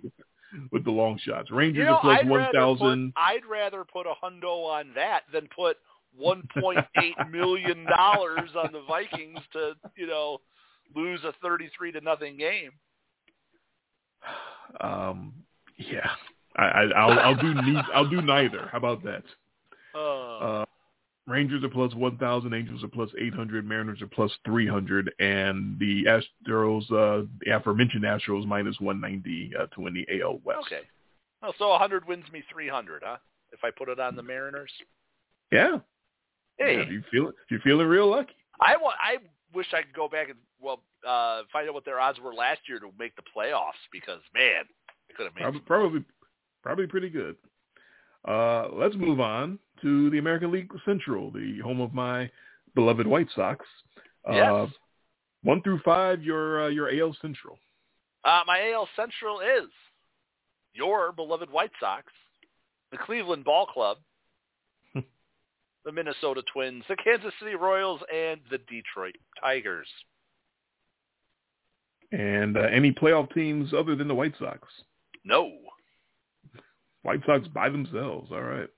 Speaker 2: with the long shots, Rangers
Speaker 3: You know,
Speaker 2: are plus
Speaker 3: I'd
Speaker 2: one thousand.
Speaker 3: I'd rather put a hundo on that than put one point eight million dollars on the Vikings to, you know, lose a thirty-three to nothing game.
Speaker 2: Um, yeah, I, I I'll I'll do ne- I'll do neither. How about that?
Speaker 3: Uh,
Speaker 2: Uh, Rangers are plus 1,000, Angels are plus 800, Mariners are plus 300, and the Astros, uh, the aforementioned Astros, minus 190 uh, to win the AL West.
Speaker 3: okay. Oh, so a hundred wins me three hundred, huh? If I put it on the Mariners.
Speaker 2: Yeah.
Speaker 3: Hey,
Speaker 2: Yeah, if you feel if you're feeling real lucky.
Speaker 3: I want. I wish I could go back and well uh, find out what their odds were last year to make the playoffs because man, they could have made.
Speaker 2: Probably, probably, probably pretty good. Uh, let's move on to the American League Central, the home of my beloved White Sox. Uh,
Speaker 3: Yes.
Speaker 2: One through five, your uh, your AL Central.
Speaker 3: Uh, my AL Central is your beloved White Sox, the Cleveland Ball Club, the Minnesota Twins, the Kansas City Royals, and the Detroit Tigers.
Speaker 2: And uh, any playoff teams other than the White Sox?
Speaker 3: No.
Speaker 2: White Sox by themselves. All right.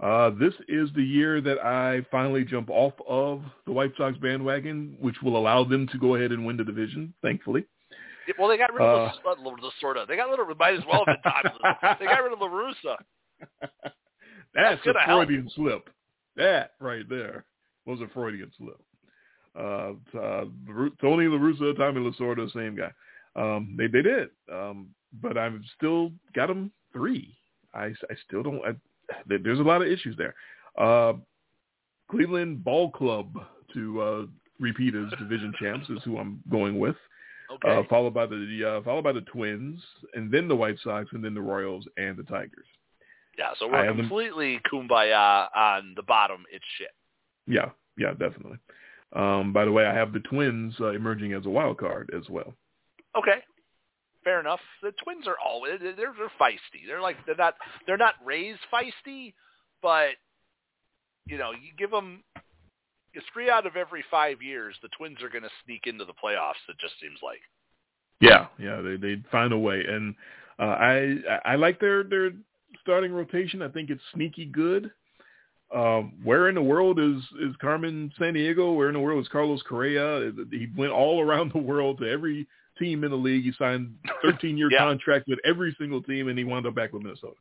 Speaker 2: Uh, this is the year that I finally jump off of the White Sox bandwagon, which will allow them to go ahead and win the division, thankfully.
Speaker 3: Yeah, Well, they got rid of
Speaker 2: Uh.
Speaker 3: the, uh, sort of. They got rid of. Might as well have been they got rid of La Russa.
Speaker 2: That's,
Speaker 3: That's
Speaker 2: a
Speaker 3: help.
Speaker 2: Freudian slip. That right there was a Freudian slip. Uh, uh, Tony La Russa, Tommy Lasorda, same guy. Um, they they did, um, but I've still got them three. I, I still don't. I, there's a lot of issues there. Uh, Cleveland Ball Club to uh, repeat as division champs is who I'm going with.
Speaker 3: Okay.
Speaker 2: Uh, followed by the uh, followed by the Twins, and then the White Sox, and then the Royals and the Tigers.
Speaker 3: yeah. So we're completely kumbaya on the bottom. It's shit.
Speaker 2: Yeah, yeah, definitely. Um, by the way, I have the Twins uh, emerging as a wild card as well.
Speaker 3: Okay. Fair enough. The Twins are always they're they're feisty. They're like they're not they're not raised feisty, but you know you give them it's three out of every five years the Twins are going to sneak into the playoffs. It just seems like.
Speaker 2: Yeah, yeah, they they find a way, and uh, I I like their their starting rotation. I think it's sneaky good. Um, where in the world is is Carmen Sandiego? Where in the world is Carlos Correa? He went all around the world to every team in the league. He signed 13 year
Speaker 3: Yeah.
Speaker 2: contract with every single team, and he wound up back with Minnesota.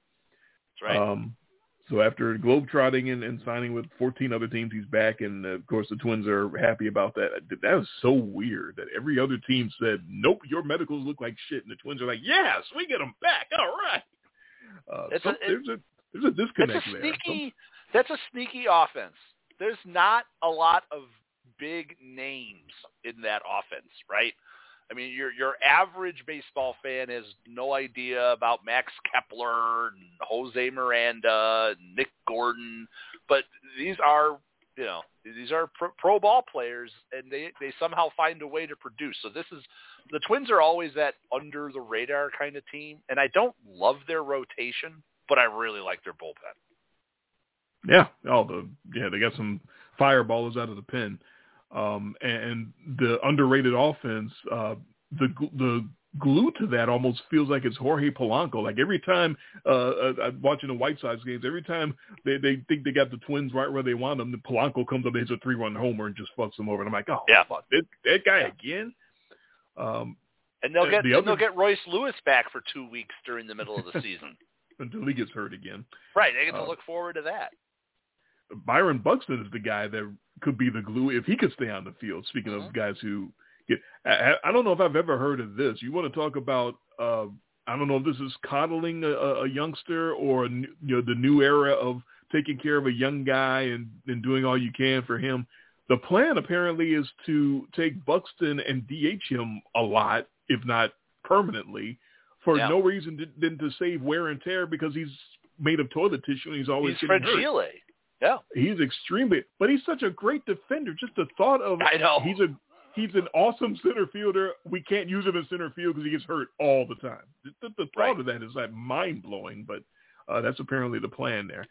Speaker 3: That's right.
Speaker 2: Um, so after globetrotting and, and signing with 14 other teams, he's back, and of course the Twins are happy about that. That was so weird that every other team said, "Nope, your medicals look like shit," and the Twins are like, "Yes, we get them back. All right." Uh,
Speaker 3: It's
Speaker 2: so
Speaker 3: a-
Speaker 2: there's a there's a
Speaker 3: that's
Speaker 2: disconnect
Speaker 3: a
Speaker 2: there.
Speaker 3: sneaky that's a sneaky offense. There's not a lot of big names in that offense, right? I mean, your your average baseball fan has no idea about Max Kepler and Jose Miranda, and Nick Gordon, but these are you know these are pro, pro ball players, and they they somehow find a way to produce. So this is the Twins are always that under the radar kind of team, and I don't love their rotation, but I really like their bullpen.
Speaker 2: Yeah, oh the yeah they got some fireballers out of the pen, um, and the underrated offense. Uh, the the glue to that almost feels like it's Jorge Polanco. Like every time uh, uh, I'm watching the White Sox games, every time they they think they got the Twins right where they want them, the Polanco comes up and hits a three run homer and just fucks them over. And I'm like, oh
Speaker 3: Yeah.
Speaker 2: fuck, that, that guy again. Um,
Speaker 3: And they'll
Speaker 2: Uh,
Speaker 3: get
Speaker 2: the
Speaker 3: and they'll get Royce Lewis back for two weeks during the middle of the season.
Speaker 2: until he gets hurt again.
Speaker 3: right, they get to
Speaker 2: Uh,
Speaker 3: look forward to that.
Speaker 2: Byron Buxton is the guy that could be the glue if he could stay on the field. Speaking
Speaker 3: Mhm.
Speaker 2: of guys who get, I, I don't know if I've ever heard of this. You want to talk about? Uh, I don't know if this is coddling a, a youngster or a you know the new era of taking care of a young guy and, and doing all you can for him. The plan apparently is to take Buxton and DH him a lot, if not permanently for
Speaker 3: Yeah.
Speaker 2: no reason than to save wear and tear because he's made of toilet tissue and he's always
Speaker 3: He's
Speaker 2: getting hurt.
Speaker 3: Yeah,
Speaker 2: He's extremely, but he's such a great defender. Just the thought of
Speaker 3: I know.
Speaker 2: he's a he's an awesome center fielder. We can't use him in center field because he gets hurt all the time. The, the, thought
Speaker 3: Right.
Speaker 2: of that is like mind blowing, but uh, that's apparently the plan there.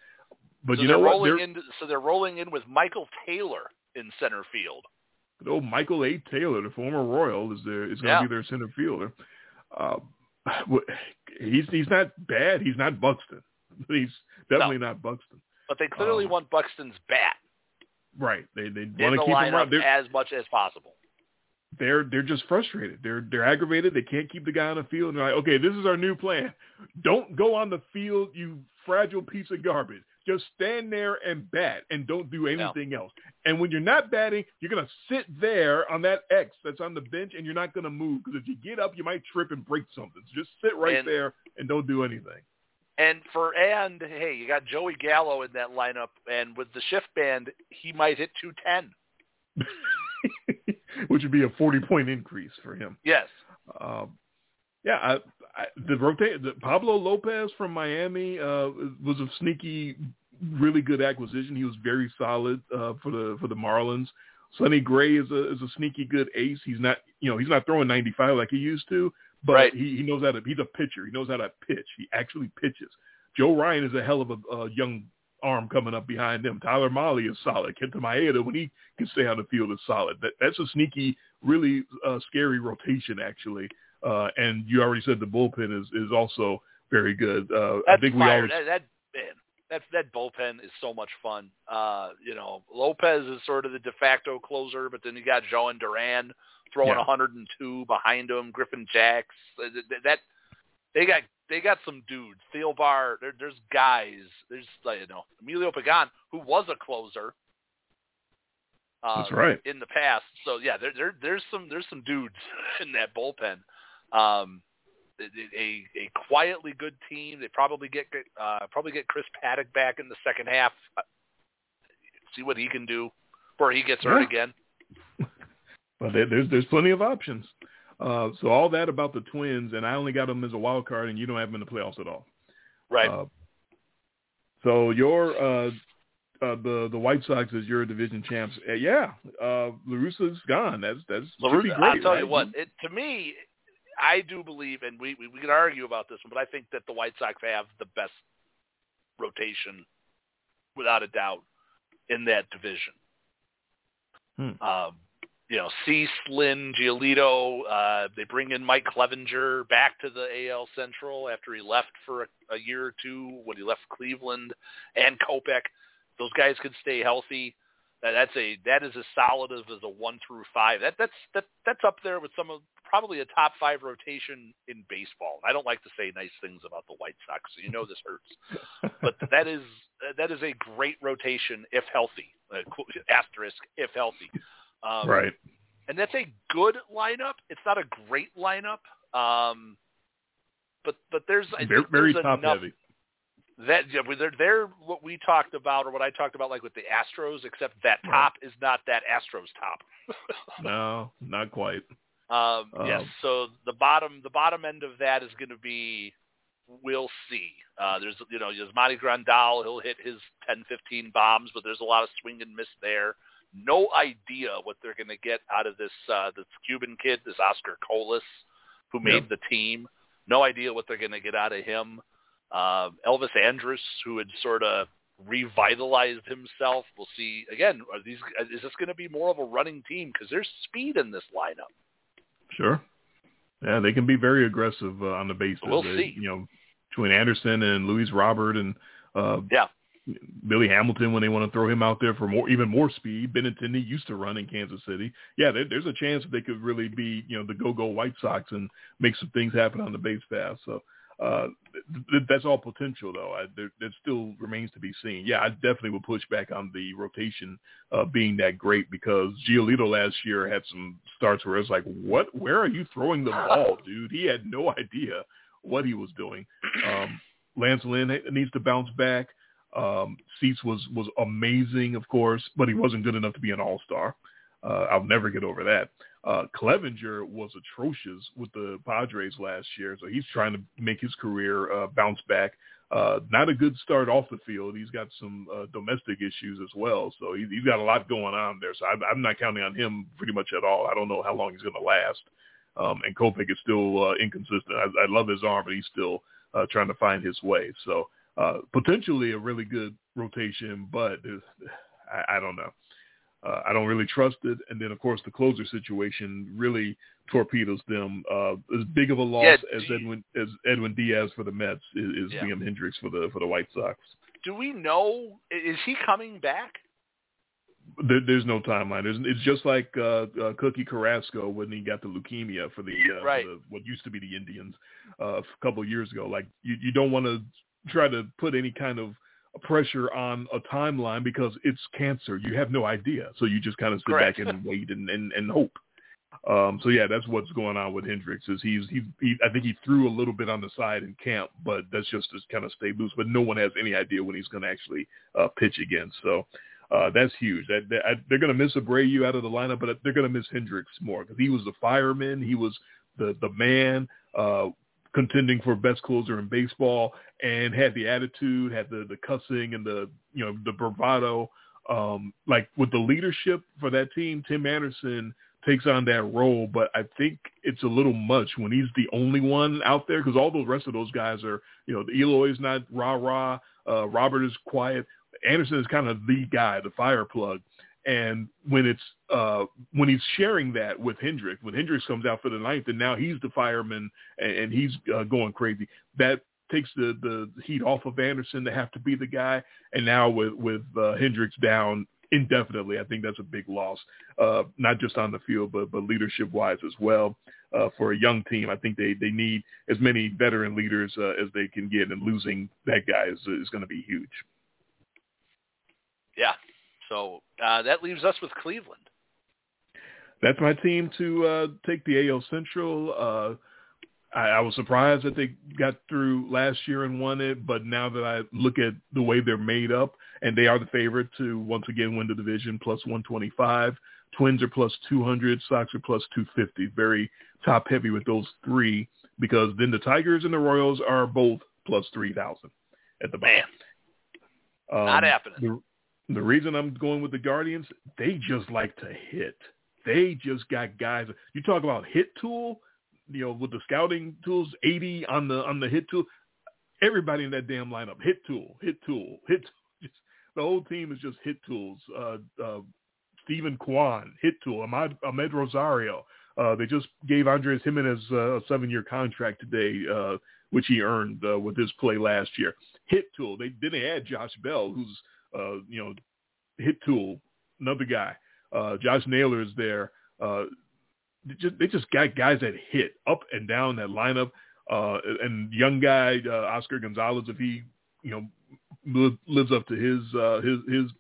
Speaker 2: But
Speaker 3: so
Speaker 2: you know what? They're,
Speaker 3: in. So they're rolling in with Michael Taylor in center field.
Speaker 2: oh, Michael A. Taylor, the former Royal, is there is going
Speaker 3: Yeah.
Speaker 2: to be their center fielder. Uh, he's he's not bad. He's not Buxton. He's definitely not Buxton.
Speaker 3: But they clearly
Speaker 2: Um,
Speaker 3: want Buxton's bat
Speaker 2: Right. They they want to keep him around.
Speaker 3: As much as possible.
Speaker 2: they're they're just frustrated. They're they're aggravated. They can't keep the guy on the field. And they're like, okay, this is our new plan. Don't go on the field, you fragile piece of garbage. Just stand there and bat and don't do anything else. And when you're not batting, you're gonna sit there on that X that's on the bench, and you're not gonna move because if you get up, you might trip and break something. So just sit right
Speaker 3: And-
Speaker 2: there and don't do anything.
Speaker 3: And for and hey, you got Joey Gallo in that lineup, and with the shift band, he might hit two ten.
Speaker 2: Which would be a 40 point increase for him.
Speaker 3: Yes,
Speaker 2: Um, yeah, I, I, the rotate the Pablo Lopez from Miami uh, was a sneaky, really good acquisition. He was very solid uh, for the for the Marlins. Sonny Gray is a is a sneaky good ace. He's not you know he's not throwing 95 like he used to, but
Speaker 3: Right.
Speaker 2: he, he knows how to. He's a pitcher. He knows how to pitch. He actually pitches. Joe Ryan is a hell of a, a young arm coming up behind him. Tyler Molly is solid. Kenta Maeda, when he can stay on the field, is solid. That, that's a sneaky, really uh, scary rotation, actually. Uh, and you already said the bullpen is, is also very good. Uh, I think we
Speaker 3: fire.
Speaker 2: always
Speaker 3: that, that man, that that bullpen is so much fun. Uh, you know, Lopez is sort of the de facto closer, but then you got Jhoan Duran throwing
Speaker 2: Yeah.
Speaker 3: 102 behind him. Griffin Jax. That, that- they got they got some dudes. Thielbar. There, there's guys. There's like, you know Emilio Pagan, who was a closer. Uh,
Speaker 2: That's right.
Speaker 3: in the past. So yeah, there, there there's some there's some dudes in that bullpen. Um, a, a quietly good team. They probably get uh, probably get Chris Paddack back in the second half. Uh, See what he can do before he gets hurt
Speaker 2: Yeah.
Speaker 3: again.
Speaker 2: But there, there's there's plenty of options. Uh, so all that about the Twins, and I only got them as a wild card, and you don't have them in the playoffs at all.
Speaker 3: Right.
Speaker 2: Uh, so your uh, uh, the the White Sox as your division champs. Uh, yeah, uh, La Russa's gone. That's that's should be great.
Speaker 3: I'll tell you what. It, to me, I do believe, and we, we we can argue about this one, but I think that the White Sox have the best rotation, without a doubt, in that division.
Speaker 2: Hmm.
Speaker 3: Um, you know, Cease, Lynn, Giolito. Uh, they bring in Mike Clevinger back to the AL Central after he left for a, a year or two when he left Cleveland, and Kopech. Those guys could stay healthy. That, that's a that is as solid as, as a one through five. That that's that that's up there with some of probably a top five rotation in baseball. I don't like to say nice things about the White Sox, so you know this hurts. but that is that is a great rotation if healthy. Uh, asterisk if healthy. Um,
Speaker 2: right.
Speaker 3: and that's a good lineup. It's not a great lineup, um, but but there's I
Speaker 2: Very, very
Speaker 3: there's
Speaker 2: top
Speaker 3: enough
Speaker 2: heavy.
Speaker 3: that yeah, they're they're what we talked about or what I talked about like with the Astros, except that
Speaker 2: Right.
Speaker 3: top is not that Astros top.
Speaker 2: No, not quite.
Speaker 3: Um, yes.
Speaker 2: Um,
Speaker 3: So the bottom the bottom end of that is going to be we'll see. Uh, there's you know Yasmani Grandal he'll hit his 10, 15 bombs, but there's a lot of swing and miss there. No idea what they're going to get out of this uh, this Cuban kid, this Oscar Colas, who made
Speaker 2: Yeah.
Speaker 3: the team. No idea what they're going to get out of him. Uh, Elvis Andrus, who had sort of revitalized himself. We'll see. Again, are these is this going to be more of a running team because there's speed in this lineup.
Speaker 2: Sure. Yeah, they can be very aggressive uh, on the bases.
Speaker 3: We'll
Speaker 2: They-
Speaker 3: see.
Speaker 2: You know, between Anderson and Luis Robert and uh,
Speaker 3: Yeah.
Speaker 2: Billy Hamilton when they want to throw him out there for more, even more speed. Benintendi used to run in Kansas City. Yeah, there, there's a chance that they could really be, you know, the go-go White Sox and make some things happen on the base pass. So uh, th- th- that's all potential, though. I, there, that still remains to be seen. Yeah, I definitely would push back on the rotation uh, being that great because Giolito last year had some starts where it's like, what? Where are you throwing the ball, dude? He had no idea what he was doing. Um, Lance Lynn needs to bounce back. Um, Cease was was amazing, of course, but he wasn't good enough to be an all star. Uh, I'll never get over that. Uh, Clevinger was atrocious with the Padres last year, so he's trying to make his career uh, bounce back. Uh, not a good start off the field. He's got some uh, domestic issues as well, so he, he's got a lot going on there. So I, I'm not counting on him pretty much at all. I don't know how long he's going to last. Um, and Kopech is still uh, inconsistent. I, I love his arm, but he's still uh, trying to find his way. So uh, potentially a really good rotation, but I, I don't know. Uh, I don't really trust it. And then, of course, the closer situation really torpedoes them. Uh, as big of a loss
Speaker 3: Yeah,
Speaker 2: as Edwin as Edwin Diaz for the Mets is, is
Speaker 3: Yeah.
Speaker 2: Liam Hendriks for the for the White Sox.
Speaker 3: Do we know? Is he coming back?
Speaker 2: There, there's no timeline. There's, it's just like uh, uh, Cookie Carrasco when he got the leukemia for the, uh,
Speaker 3: Right.
Speaker 2: for the what used to be the Indians uh, a couple of years ago. Like you, you don't want to try to put any kind of pressure on a timeline because it's cancer. You have no idea, so you just kind of sit
Speaker 3: Correct.
Speaker 2: back and wait and, and, and hope. Um, so yeah, that's what's going on with Hendriks. Is he's he, he I think he threw a little bit on the side in camp, but that's just to kind of stay loose. But no one has any idea when he's going to actually uh, pitch again. So uh, that's huge. That, that, I, they're going to miss Abreu out of the lineup, but they're going to miss Hendriks more because he was the fireman. He was the the man uh, contending for best closer in baseball, and had the attitude, had the the cussing and the you know the bravado. Um, like with the leadership for that team, Tim Anderson takes on that role, but I think it's a little much when he's the only one out there because all the rest of those guys are, you know, Eloy's not rah rah, uh, Robert is quiet. Anderson is kind of the guy, the fire plug. And when it's uh, when he's sharing that with Hendriks, when Hendriks comes out for the ninth, and now he's the fireman and, and he's uh, going crazy. That takes the the heat off of Anderson to have to be the guy. And now with with uh, Hendriks down indefinitely, I think that's a big loss, uh, not just on the field but but leadership wise as well. Uh, for a young team, I think they they need as many veteran leaders uh, as they can get, and losing that guy is is going to be huge.
Speaker 3: Yeah. So uh, that leaves us with Cleveland.
Speaker 2: that's my team to uh, take the AL Central. Uh, I, I was surprised that they got through last year and won it, but now that I look at the way they're made up, and they are the favorite to once again win the division, plus 125. Twins are plus 200. Sox are plus 250. Very top heavy with those three, because then the Tigers and the Royals are both plus 3,000 at the bottom.
Speaker 3: Man,
Speaker 2: Um,
Speaker 3: not happening.
Speaker 2: The, the reason I'm going with the Guardians, they just like to hit. They just got guys. You talk about hit tool, you know, with the scouting tools, 80 on the on the hit tool. Everybody in that damn lineup, hit tool, hit tool, hit. Just, the whole team is just hit tools. Uh, uh, Steven Kwan, hit tool. Amed, Amed Rosario. Uh, they just gave Andres Gimenez uh, a seven-year contract today, uh, which he earned uh, with his play last year. Hit tool. They they add Josh Bell, who's uh, you know hit tool, another guy. Uh, Josh Naylor is there. Uh, they just they just got guys that hit up and down that lineup. Uh, and young guy uh, Oscar Gonzalez, if he you know li- lives up to his uh, his his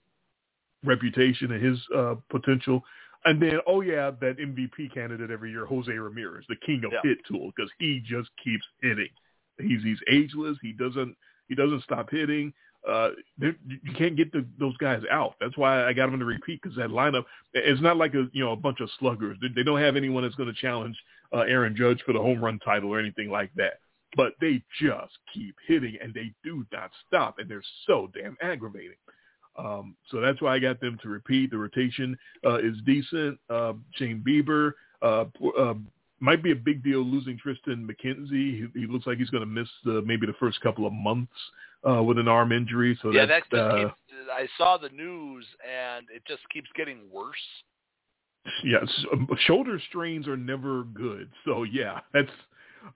Speaker 2: reputation and his uh, potential. And then, oh yeah, that MVP candidate every year, Jose Ramirez, the king of
Speaker 3: Yeah.
Speaker 2: hit tool, because he just keeps hitting. He's he's ageless. He doesn't he doesn't stop hitting. Uh, you can't get the, those guys out. That's why I got him to repeat because that lineup. It's not like a you know a bunch of sluggers. They, they don't have anyone that's going to challenge uh, Aaron Judge for the home run title or anything like that. But they just keep hitting and they do not stop, and they're so damn aggravating. Um, so that's why I got them to repeat. The rotation uh, is decent. Uh, Shane Bieber uh, uh, might be a big deal losing Tristan McKenzie. He, he looks like he's going to miss the, maybe the first couple of months uh, with an arm injury. So
Speaker 3: yeah, that
Speaker 2: that's,
Speaker 3: just
Speaker 2: uh,
Speaker 3: keeps. I saw the news, and it just keeps getting worse.
Speaker 2: yeah, um, shoulder strains are never good. So yeah, that's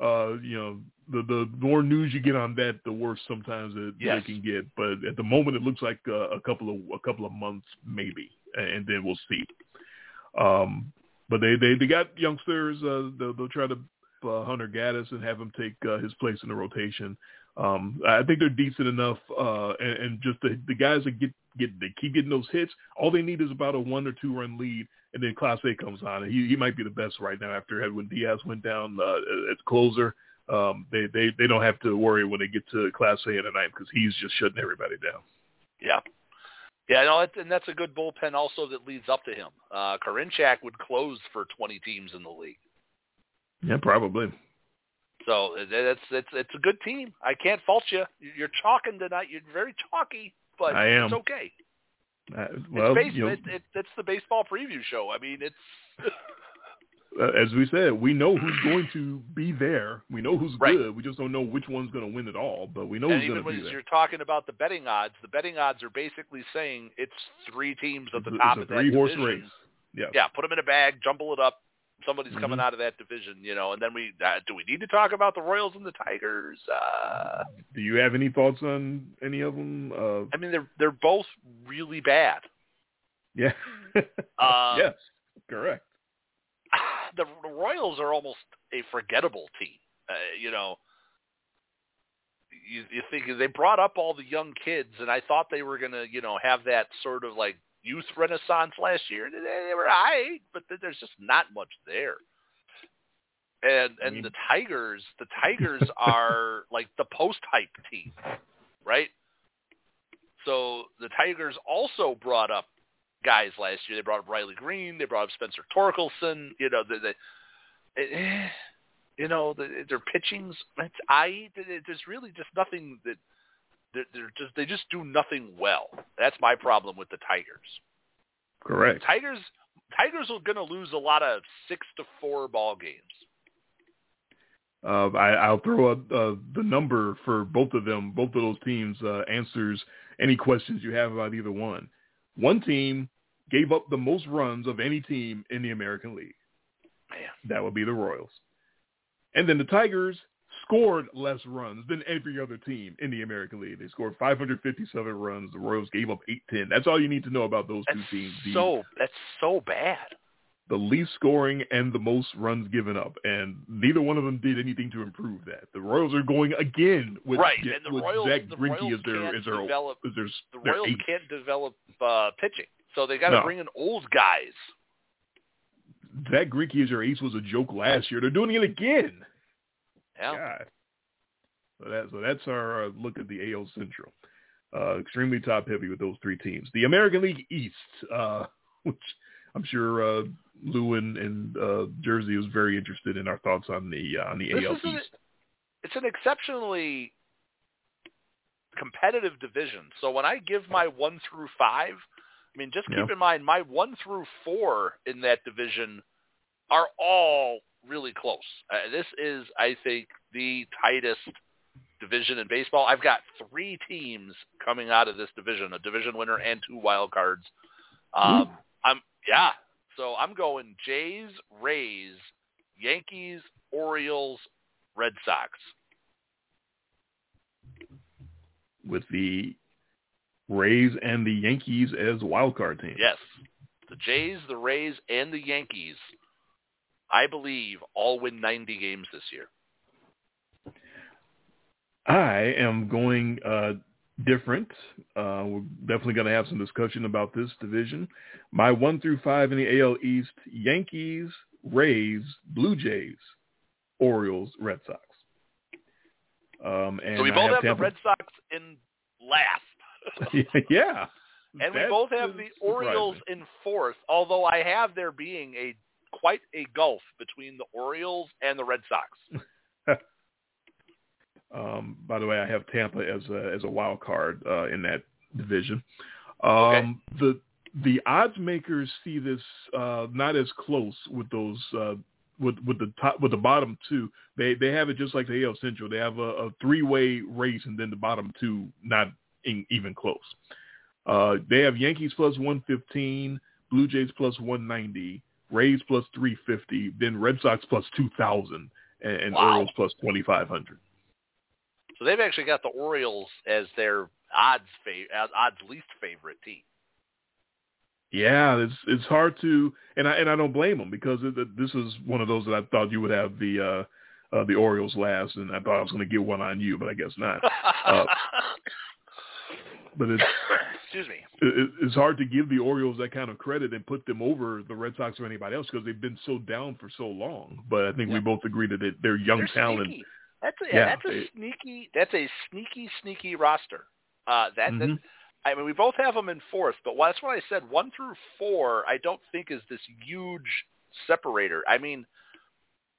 Speaker 2: uh, you know the the more news you get on that, the worse sometimes it,
Speaker 3: Yes.
Speaker 2: it can get. But at the moment, it looks like uh, a couple of a couple of months maybe, and then we'll see. Um, but they they they got youngsters. Uh, they'll, they'll try to uh, Hunter Gaddis and have him take uh, his place in the rotation. Um, I think they're decent enough, uh, and, and just the, the guys that get get they keep getting those hits. All they need is about a one or two run lead, and then Clase comes on. He he might be the best right now after Edwin Diaz went down uh, as closer. Um, they they they don't have to worry when they get to Clase in the ninth because he's just shutting everybody down.
Speaker 3: Yeah. Yeah, no, and that's a good bullpen also that leads up to him. Uh, Karinchak would close for 20 teams in the league.
Speaker 2: Yeah, probably.
Speaker 3: So it's it's it's a good team. I can't fault you. You're chalking tonight. You're very chalky, but
Speaker 2: I am.
Speaker 3: it's okay.
Speaker 2: Uh, well,
Speaker 3: it's, base,
Speaker 2: you know,
Speaker 3: it, it, it's the baseball preview show. I mean, it's
Speaker 2: uh, as we said, we know who's going to be there. We know who's
Speaker 3: Right.
Speaker 2: good. We just don't know which one's going to win it all. But we know
Speaker 3: and
Speaker 2: who's
Speaker 3: even
Speaker 2: going to be there.
Speaker 3: you're talking about the betting odds, the betting odds are basically saying it's three teams at the
Speaker 2: It's a-
Speaker 3: top
Speaker 2: it's
Speaker 3: of
Speaker 2: a
Speaker 3: that
Speaker 2: three-horse
Speaker 3: division.
Speaker 2: race. Yeah.
Speaker 3: Yeah, put them in a bag, jumble it up. Somebody's coming
Speaker 2: Mhm.
Speaker 3: out of that division, you know. And then we uh, do we need to talk about the Royals and the Tigers? Uh,
Speaker 2: Do you have any thoughts on any of them? Uh,
Speaker 3: I mean, they're they're both really bad.
Speaker 2: yeah.
Speaker 3: Uh,
Speaker 2: yes. Correct.
Speaker 3: the, the Royals are almost a forgettable team. Uh, you know, you, you think they brought up all the young kids, and I thought they were going to, you know, have that sort of like youth renaissance last year. They, were high, but there's just not much there. And and
Speaker 2: mean-
Speaker 3: the Tigers, the Tigers are like the post hype team, right? So the Tigers also brought up guys last year. They brought up Riley Greene. They brought up Spencer Torkelson. You know, the, the eh, you know, the, their pitchings. It's, I there's really just nothing that they're, they're just they just do nothing well. That's my problem with the Tigers.
Speaker 2: Correct.
Speaker 3: Tigers Tigers are going to lose a lot of six to four ball games.
Speaker 2: Uh, I, I'll throw up uh, the number for both of them. Both of those teams uh, answers any questions you have about either one. One team gave up the most runs of any team in the American League. That would be the Royals. And then the Tigers scored less runs than every other team in the American League. They scored 557 runs. The Royals gave up 810. That's all you need to know about those two teams. The,
Speaker 3: so that's so bad.
Speaker 2: the least scoring and the most runs given up, and neither one of them did anything to improve that. The Royals are going again with
Speaker 3: right,
Speaker 2: Ja-
Speaker 3: and the
Speaker 2: with
Speaker 3: Royals,
Speaker 2: Zack
Speaker 3: the
Speaker 2: Greinke
Speaker 3: Royals
Speaker 2: as their
Speaker 3: can't
Speaker 2: as their
Speaker 3: develop.
Speaker 2: as their,
Speaker 3: The Royals can't develop uh, pitching, so they got to
Speaker 2: No.
Speaker 3: bring in old guys.
Speaker 2: Zack Greinke as your ace was a joke last year. They're doing it again.
Speaker 3: Yeah.
Speaker 2: God. So that so that's our uh, look at the AL Central. Uh, extremely top heavy with those three teams. The American League East, uh, which I'm sure uh, Lou and, and uh, Jersey was very interested in our thoughts on the uh, on the
Speaker 3: This
Speaker 2: AL
Speaker 3: is an-
Speaker 2: East.
Speaker 3: it's an exceptionally competitive division. So when I give my one through five, I mean, just keep
Speaker 2: Yeah.
Speaker 3: in mind my one through four in that division are all really close. Uh, this is, I think, the tightest division in baseball. I've got three teams coming out of this division: a division winner and two wild cards. Um, I'm yeah. So I'm going Jays, Rays, Yankees, Orioles, Red Sox.
Speaker 2: with the Rays and the Yankees as wild card teams.
Speaker 3: Yes. The Jays, the Rays, and the Yankees, I believe, all win 90 games this year.
Speaker 2: I am going uh, different. Uh, we're definitely going to have some discussion about this division. My one through five in the AL East: Yankees, Rays, Blue Jays, Orioles, Red Sox. Um, and
Speaker 3: so we
Speaker 2: I
Speaker 3: both
Speaker 2: have
Speaker 3: the Red Sox in last.
Speaker 2: yeah,
Speaker 3: and we both have the Orioles in fourth, although I have there being a quite a gulf between the Orioles and the Red Sox.
Speaker 2: Um, by the way, I have Tampa as a as a wild card uh, in that division. Um,
Speaker 3: Okay.
Speaker 2: The the odds makers see this uh, not as close with those uh, with with the top with the bottom two. They they have it just like the AL Central. They have a, a three way race, and then the bottom two not in, even close. Uh, they have Yankees plus one fifteen, Blue Jays plus one ninety, Rays plus three fifty, then Red Sox plus two thousand, and, and
Speaker 3: Wow.
Speaker 2: Orioles plus twenty five hundred.
Speaker 3: So they've actually got the Orioles as their odds fa- odds least favorite team.
Speaker 2: Yeah, it's it's hard to, and I and I don't blame them because it, it- this is one of those that I thought you would have the uh, uh the Orioles last, and I thought I was going to get one on you, but I guess not. Uh, But it's
Speaker 3: Excuse me.
Speaker 2: it, it's hard to give the Orioles that kind of credit and put them over the Red Sox or anybody else because they've been so down for so long. But I think we both agree that they- they're young
Speaker 3: They're
Speaker 2: talent.
Speaker 3: Sneaky. That's a,
Speaker 2: Yeah,
Speaker 3: that's a
Speaker 2: they-
Speaker 3: sneaky. That's a sneaky, sneaky roster. Uh, that, that
Speaker 2: Mhm.
Speaker 3: I mean, we both have them in fourth, but that's what I said. One through four, I don't think is this huge separator. I mean,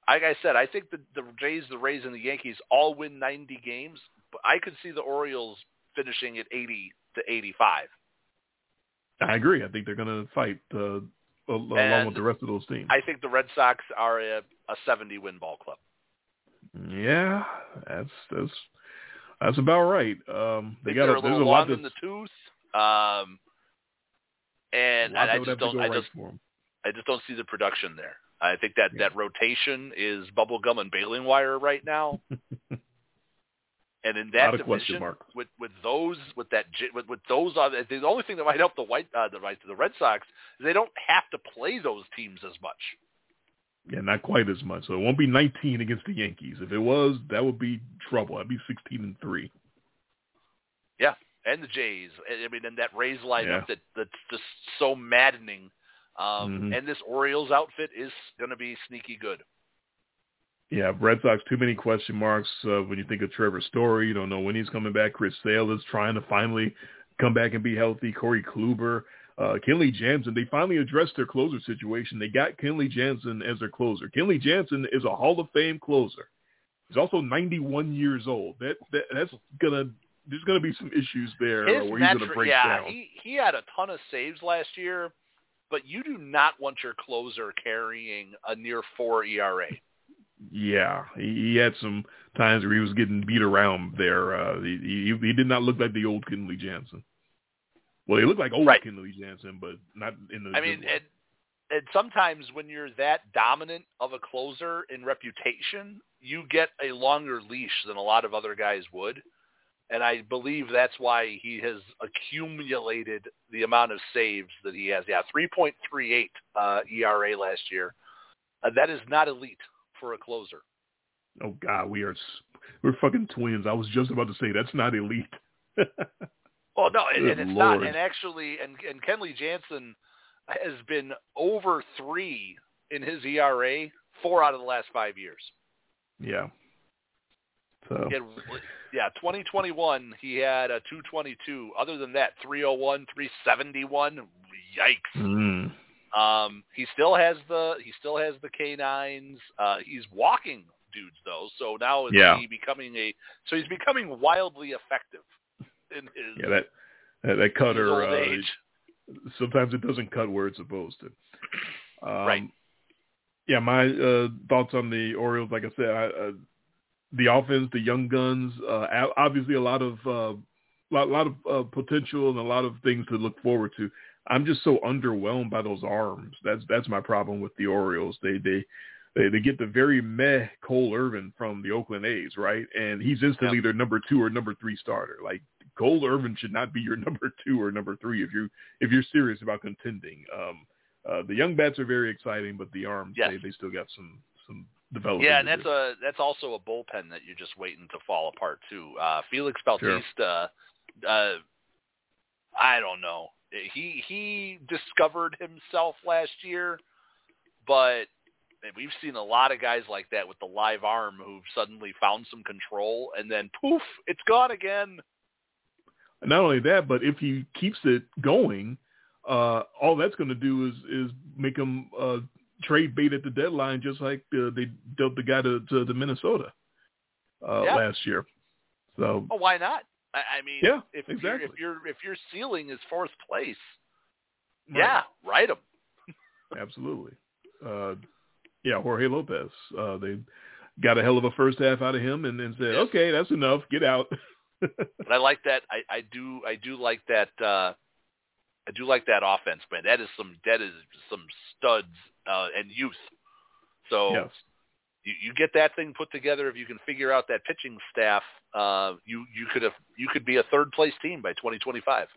Speaker 3: like I said, I think the the Jays, the Rays, and the Yankees all win 90 games, but I could see the Orioles finishing at 80 to 85.
Speaker 2: I agree. I think they're going to fight uh, along
Speaker 3: And
Speaker 2: with the rest of those teams.
Speaker 3: I think the Red Sox are a, a 70 win ball club.
Speaker 2: yeah, that's that's that's about right. Um, they got
Speaker 3: a
Speaker 2: there's a
Speaker 3: little
Speaker 2: lot
Speaker 3: in the tooth, um, and I, I just don't. I
Speaker 2: right
Speaker 3: just. I just don't see the production there. I think that
Speaker 2: Yeah.
Speaker 3: that rotation is bubblegum and baling wire right now. And in that division, with with those with that j- with, with those uh, the only thing that might help the white uh, the right the Red Sox is they don't have to play those teams as much.
Speaker 2: Yeah, not quite as much. So it won't be 19 against the Yankees. If it was, that would be trouble. That'd be 16 and three.
Speaker 3: Yeah, and the Jays. I mean, and that Rays lineup
Speaker 2: Yeah.
Speaker 3: that that's just so maddening. Um,
Speaker 2: Mhm.
Speaker 3: And this Orioles outfit is going to be sneaky good.
Speaker 2: Yeah, Red Sox too many question marks. Uh, when you think of Trevor Story, you don't know when he's coming back. Chris Sale is trying to finally come back and be healthy. Corey Kluber, uh, Kenley Jansen. They finally addressed their closer situation. They got Kenley Jansen as their closer. Kenley Jansen is a Hall of Fame closer. He's also 91 years old. That, that that's gonna there's gonna be some issues there
Speaker 3: His
Speaker 2: where he's gonna break
Speaker 3: yeah,
Speaker 2: down.
Speaker 3: he he had a ton of saves last year, but you do not want your closer carrying a near four ERA.
Speaker 2: Yeah, he, he had some times where he was getting beat around there. Uh, he, he he did not look like the old Kenley Jansen. Well, he looked like old
Speaker 3: Right.
Speaker 2: Kenley Jansen, but not in the.
Speaker 3: I mean, and and sometimes when you're that dominant of a closer in reputation, you get a longer leash than a lot of other guys would. And I believe that's why he has accumulated the amount of saves that he has. Yeah, 3.38 uh, ERA last year. Uh, that is not elite for a closer.
Speaker 2: oh God, we are we're fucking twins. I was just about to say that's not elite.
Speaker 3: Well, no, and, and it's
Speaker 2: Lord.
Speaker 3: not. And actually, and and Kenley Jansen has been over three in his ERA four out of the last five years.
Speaker 2: yeah. So
Speaker 3: had, yeah, 2021 he had a 222. Other than that, 301, 371. Yikes.
Speaker 2: mm,
Speaker 3: Um, he still has the he still has the canines. Uh, he's walking dudes though, so now is
Speaker 2: Yeah.
Speaker 3: he becoming a so he's becoming wildly effective in his,
Speaker 2: yeah, that that, that cutter. Uh, sometimes it doesn't cut where it's supposed to. Um,
Speaker 3: Right.
Speaker 2: Yeah, my uh, thoughts on the Orioles, like I said, I, uh, the offense, the young guns, uh, obviously a lot of uh, lot, lot of uh, potential and a lot of things to look forward to. I'm just so underwhelmed by those arms. That's that's my problem with the Orioles. They they they, they get the very meh Cole Irvin from the Oakland A's, right? And he's instantly their number two or number three starter. Like Cole Irvin should not be your number two or number three if you if you're serious about contending. Um, uh, the young bats are very exciting, but the arms
Speaker 3: Yes.
Speaker 2: they, they still got some some development.
Speaker 3: Yeah, and that's
Speaker 2: do.
Speaker 3: a that's also a bullpen that you're just waiting to fall apart too. Uh, Felix Bautista, uh, I don't know. He he discovered himself last year, but we've seen a lot of guys like that with the live arm who've suddenly found some control and then poof, it's gone again.
Speaker 2: not only that, but if he keeps it going, uh, all that's going to do is is make him uh, trade bait at the deadline, just like uh, they dealt the guy to, to, to Minnesota uh,
Speaker 3: Yeah.
Speaker 2: last year. So
Speaker 3: Oh, why not? I, I mean,
Speaker 2: Yeah,
Speaker 3: if you're,
Speaker 2: exactly.
Speaker 3: if your if your ceiling is fourth place,
Speaker 2: Right.
Speaker 3: yeah, write him.
Speaker 2: absolutely, uh, yeah, Jorge Lopez. Uh, they got a hell of a first half out of him, and then said,
Speaker 3: Yes.
Speaker 2: "Okay, that's enough. Get out."
Speaker 3: But I like that. I, I do. I do like that. uh I do like that offense, man. That is some. That is some studs uh, and youth. So
Speaker 2: yes.
Speaker 3: you, you get that thing put together. If you can figure out that pitching staff, uh, you you could have you could be a third place team by 2025.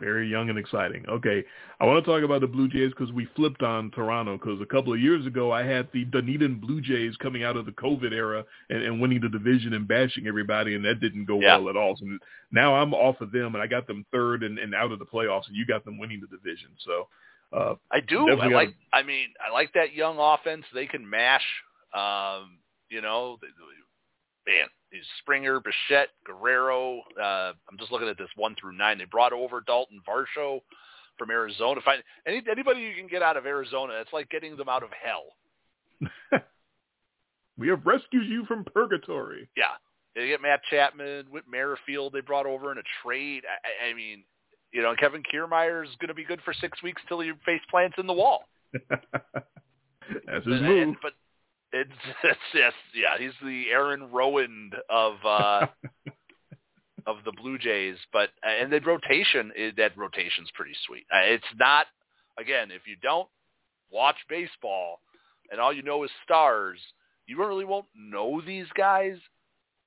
Speaker 2: Very young and exciting. Okay, I want to talk about the Blue Jays because we flipped on Toronto because a couple of years ago I had the Dunedin Blue Jays coming out of the COVID era and, and winning the division and bashing everybody, and that didn't go
Speaker 3: Yeah.
Speaker 2: well at all. So now I'm off of them, and I got them third and, and out of the playoffs, and you got them winning the division. So uh,
Speaker 3: I do. I like. I mean, I like that young offense. They can mash. Um, you know, man, Springer, Bichette, Guerrero. Uh, I'm just looking at this one through nine. They brought over Dalton Varsho from Arizona. Find any anybody you can get out of Arizona, it's like getting them out of hell.
Speaker 2: we have rescued you from purgatory.
Speaker 3: Yeah, they get Matt Chapman, Whit Merrifield. They brought over in a trade. I, I mean, you know, Kevin Kiermaier is going to be good for six weeks till he face plants in the wall.
Speaker 2: That's his move.
Speaker 3: But it's, it's just yeah, he's the Aaron Rowand of uh of the Blue Jays. But and the rotation that rotation's pretty sweet. Uh, it's not again if you don't watch baseball and all you know is stars, you really won't know these guys.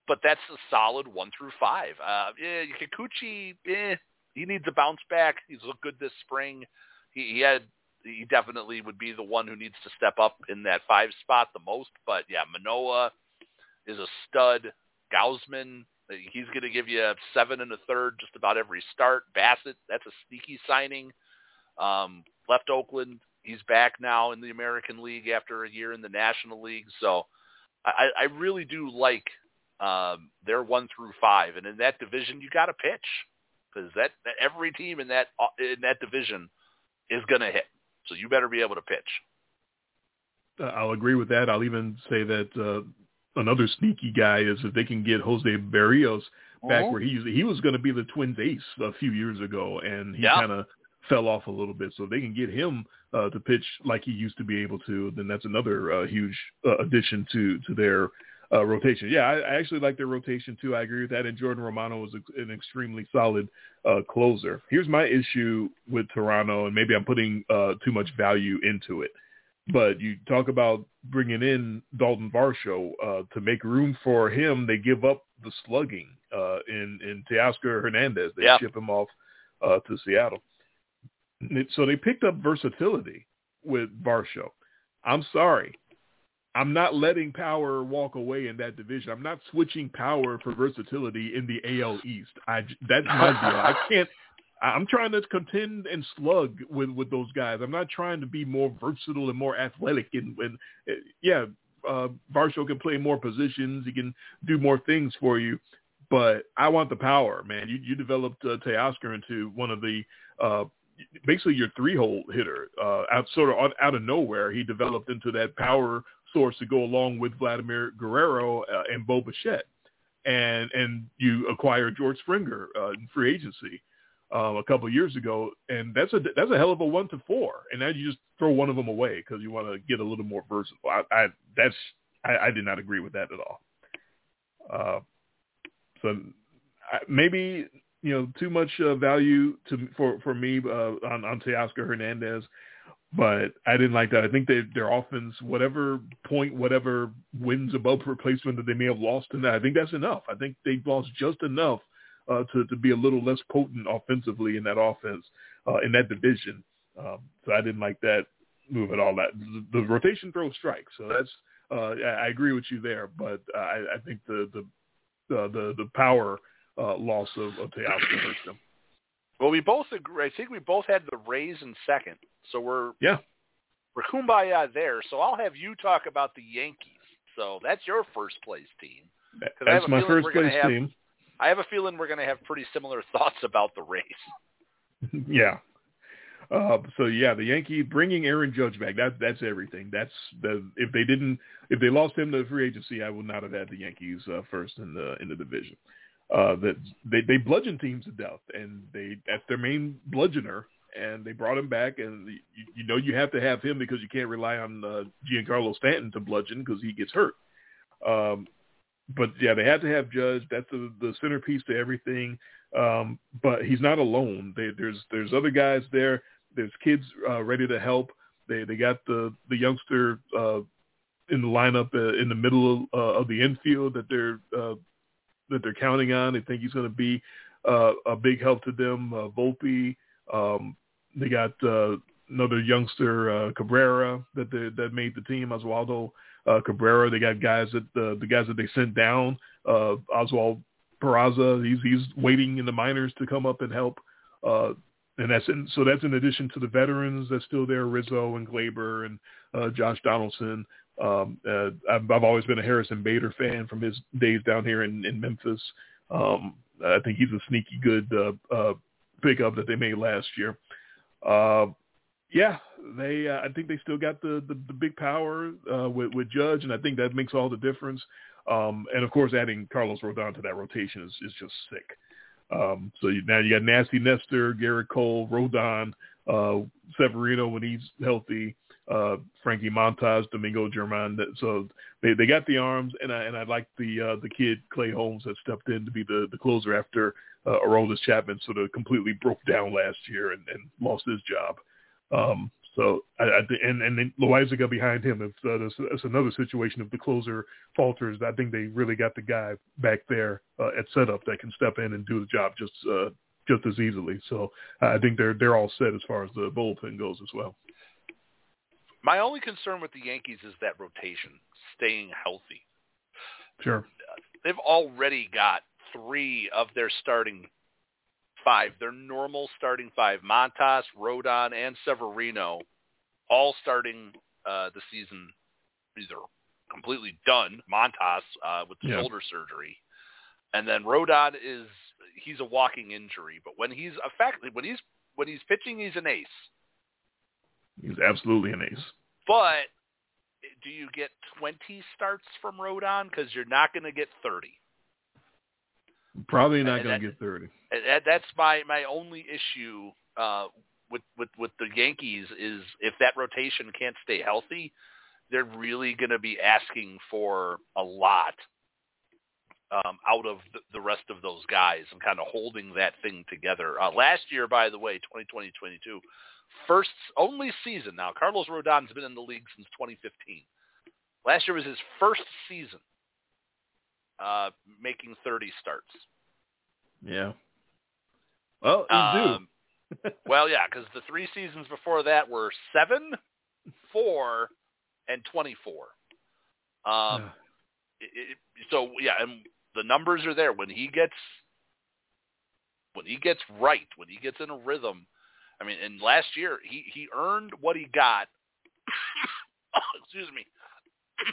Speaker 3: But that's a solid one through five. Uh, yeah, Kikuchi, eh, he needs a bounce back. He's looked good this spring. He, he had he definitely would be the one who needs to step up in that five spot the most. But yeah, Manoah is a stud. Gausman, he's going to give you a seven and a third just about every start. Bassitt, that's a sneaky signing. Um, left Oakland, he's back now in the American League after a year in the National League. So I, I really do like um, their one through five, and in that division, you got to pitch because that every team in that in that division is going to hit. So you better be able to pitch.
Speaker 2: Uh, I'll agree with that. I'll even say that uh, another sneaky guy is if they can get Jose Berrios back
Speaker 3: Mhm.
Speaker 2: where he he was going to be the Twins ace a few years ago, and he
Speaker 3: Yeah.
Speaker 2: kind of fell off a little bit. So if they can get him uh, to pitch like he used to be able to, then that's another uh, huge uh, addition to to their uh, rotation. Yeah, I, I actually like their rotation too. I agree with that. And Jordan Romano was a, an extremely solid uh, closer. Here's my issue with Toronto, and maybe I'm putting uh, too much value into it. But you talk about bringing in Dalton Varsho uh, to make room for him. They give up the slugging uh, in in Teoscar Hernandez. They
Speaker 3: Yeah.
Speaker 2: ship him off uh, to Seattle. So they picked up versatility with Varsho. I'm sorry. I'm not letting power walk away in that division. I'm not switching power for versatility in the AL East. I that's my deal. I can't. I'm trying to contend and slug with with those guys. I'm not trying to be more versatile and more athletic. And, and uh, yeah, uh, Varsho can play more positions. He can do more things for you. But I want the power, man. You you developed uh, Teoscar into one of the uh, basically your three hole hitter uh, out sort of out, out of nowhere. He developed into that power source to go along with Vladimir Guerrero uh, and Bo Bichette. And and you acquired George Springer uh, in free agency um, a couple of years ago, and that's a that's a hell of a one to four. And now you just throw one of them away because you want to get a little more versatile. I, I that's I, I did not agree with that at all. Uh, so I, maybe you know too much uh, value to for for me uh, on on Teoscar Hernandez, but I didn't like that. I think they, their offense, whatever point, whatever wins above replacement that they may have lost in that, I think that's enough. I think they've lost just enough uh, to to be a little less potent offensively in that offense uh, in that division. Um, so I didn't like that move at all. That the, the rotation throws strikes, so that's uh, I, agree with you there. But I, I think the the uh, the the power uh, loss of, of Teoscar hurts them.
Speaker 3: Well, we both agree. I think we both had the Rays in second, so we're
Speaker 2: Yeah.
Speaker 3: we're kumbaya there. So I'll have you talk about the Yankees. So that's your first place team.
Speaker 2: That's my first place
Speaker 3: have-
Speaker 2: team.
Speaker 3: I have a feeling we're going to have pretty similar thoughts about the Rays.
Speaker 2: yeah. Uh, so yeah, the Yankee bringing Aaron Judge back. That that's everything. That's the if they didn't if they lost him to free agency, I would not have had the Yankees uh, first in the in the division. Uh, that they they bludgeon teams to death, and they that's their main bludgeoner, and they brought him back, and you, you know you have to have him because you can't rely on uh, Giancarlo Stanton to bludgeon because he gets hurt. Um, but yeah, they had to have Judge. That's the, the centerpiece to everything. Um, but he's not alone. They, there's there's other guys there. There's kids uh, ready to help. They they got the the youngster uh, in the lineup uh, in the middle uh, of the infield that they're uh, that they're counting on. They think he's going to be uh, a big help to them. Uh, Volpe. Um, they got uh, another youngster uh, Cabrera that they, that made the team. Oswaldo uh, Cabrera. They got guys that uh, the guys that they sent down. Uh, Oswald Peraza. He's he's waiting in the minors to come up and help. Uh, and that's in, so that's in addition to the veterans that's still there, Rizzo and Gleyber and uh, Josh Donaldson. Um, uh, I've, I've always been a Harrison Bader fan from his days down here in, in Memphis. Um, I think he's a sneaky good uh, uh, pickup that they made last year. Uh, yeah, they. Uh, I think they still got the the, the big power uh, with with Judge, and I think that makes all the difference. Um, and of course, adding Carlos Rodon to that rotation is is just sick. Um, so you, now you got Nasty Nestor, Gerrit Cole, Rodon, uh, Severino when he's healthy, uh, Frankie Montas, Domingo German. So they, they got the arms, and I and I like the uh, the kid Clay Holmes that stepped in to be the, the closer after uh, Aroldis Chapman sort of completely broke down last year and, and lost his job. Um, so I, I and and then Loaisiga behind him. If uh, that's, that's another situation, if the closer falters, I think they really got the guy back there uh, at setup that can step in and do the job just uh, just as easily. So I think they're they're all set as far as the bullpen goes as well.
Speaker 3: My only concern with the Yankees is that rotation staying healthy.
Speaker 2: Sure.
Speaker 3: They've already got three of their starting five, their normal starting five, Montas, Rodon, and Severino, all starting uh, the season either completely done, Montas uh, with the yeah. shoulder surgery, and then Rodon is he's a walking injury. But when he's effectively when he's when he's pitching, he's an ace.
Speaker 2: He's absolutely an ace.
Speaker 3: But do you get 20 starts from Rodon? Because you're not going to get 30.
Speaker 2: Probably not going to get 30.
Speaker 3: That, that's my, my only issue uh, with, with, with the Yankees is if that rotation can't stay healthy, they're really going to be asking for a lot um, out of the, the rest of those guys and kind of holding that thing together. Uh, last year, by the way, 2020-22, first only season. Now, Carlos Rodon's been in the league since 2015. Last year was his first season uh, making 30 starts.
Speaker 2: Yeah. Well, um,
Speaker 3: well, yeah, because the three seasons before that were seven, four, and 24. Um, it, it, so yeah, and the numbers are there. When he gets when he gets right, when he gets in a rhythm, I mean, and last year he he earned what he got. excuse me.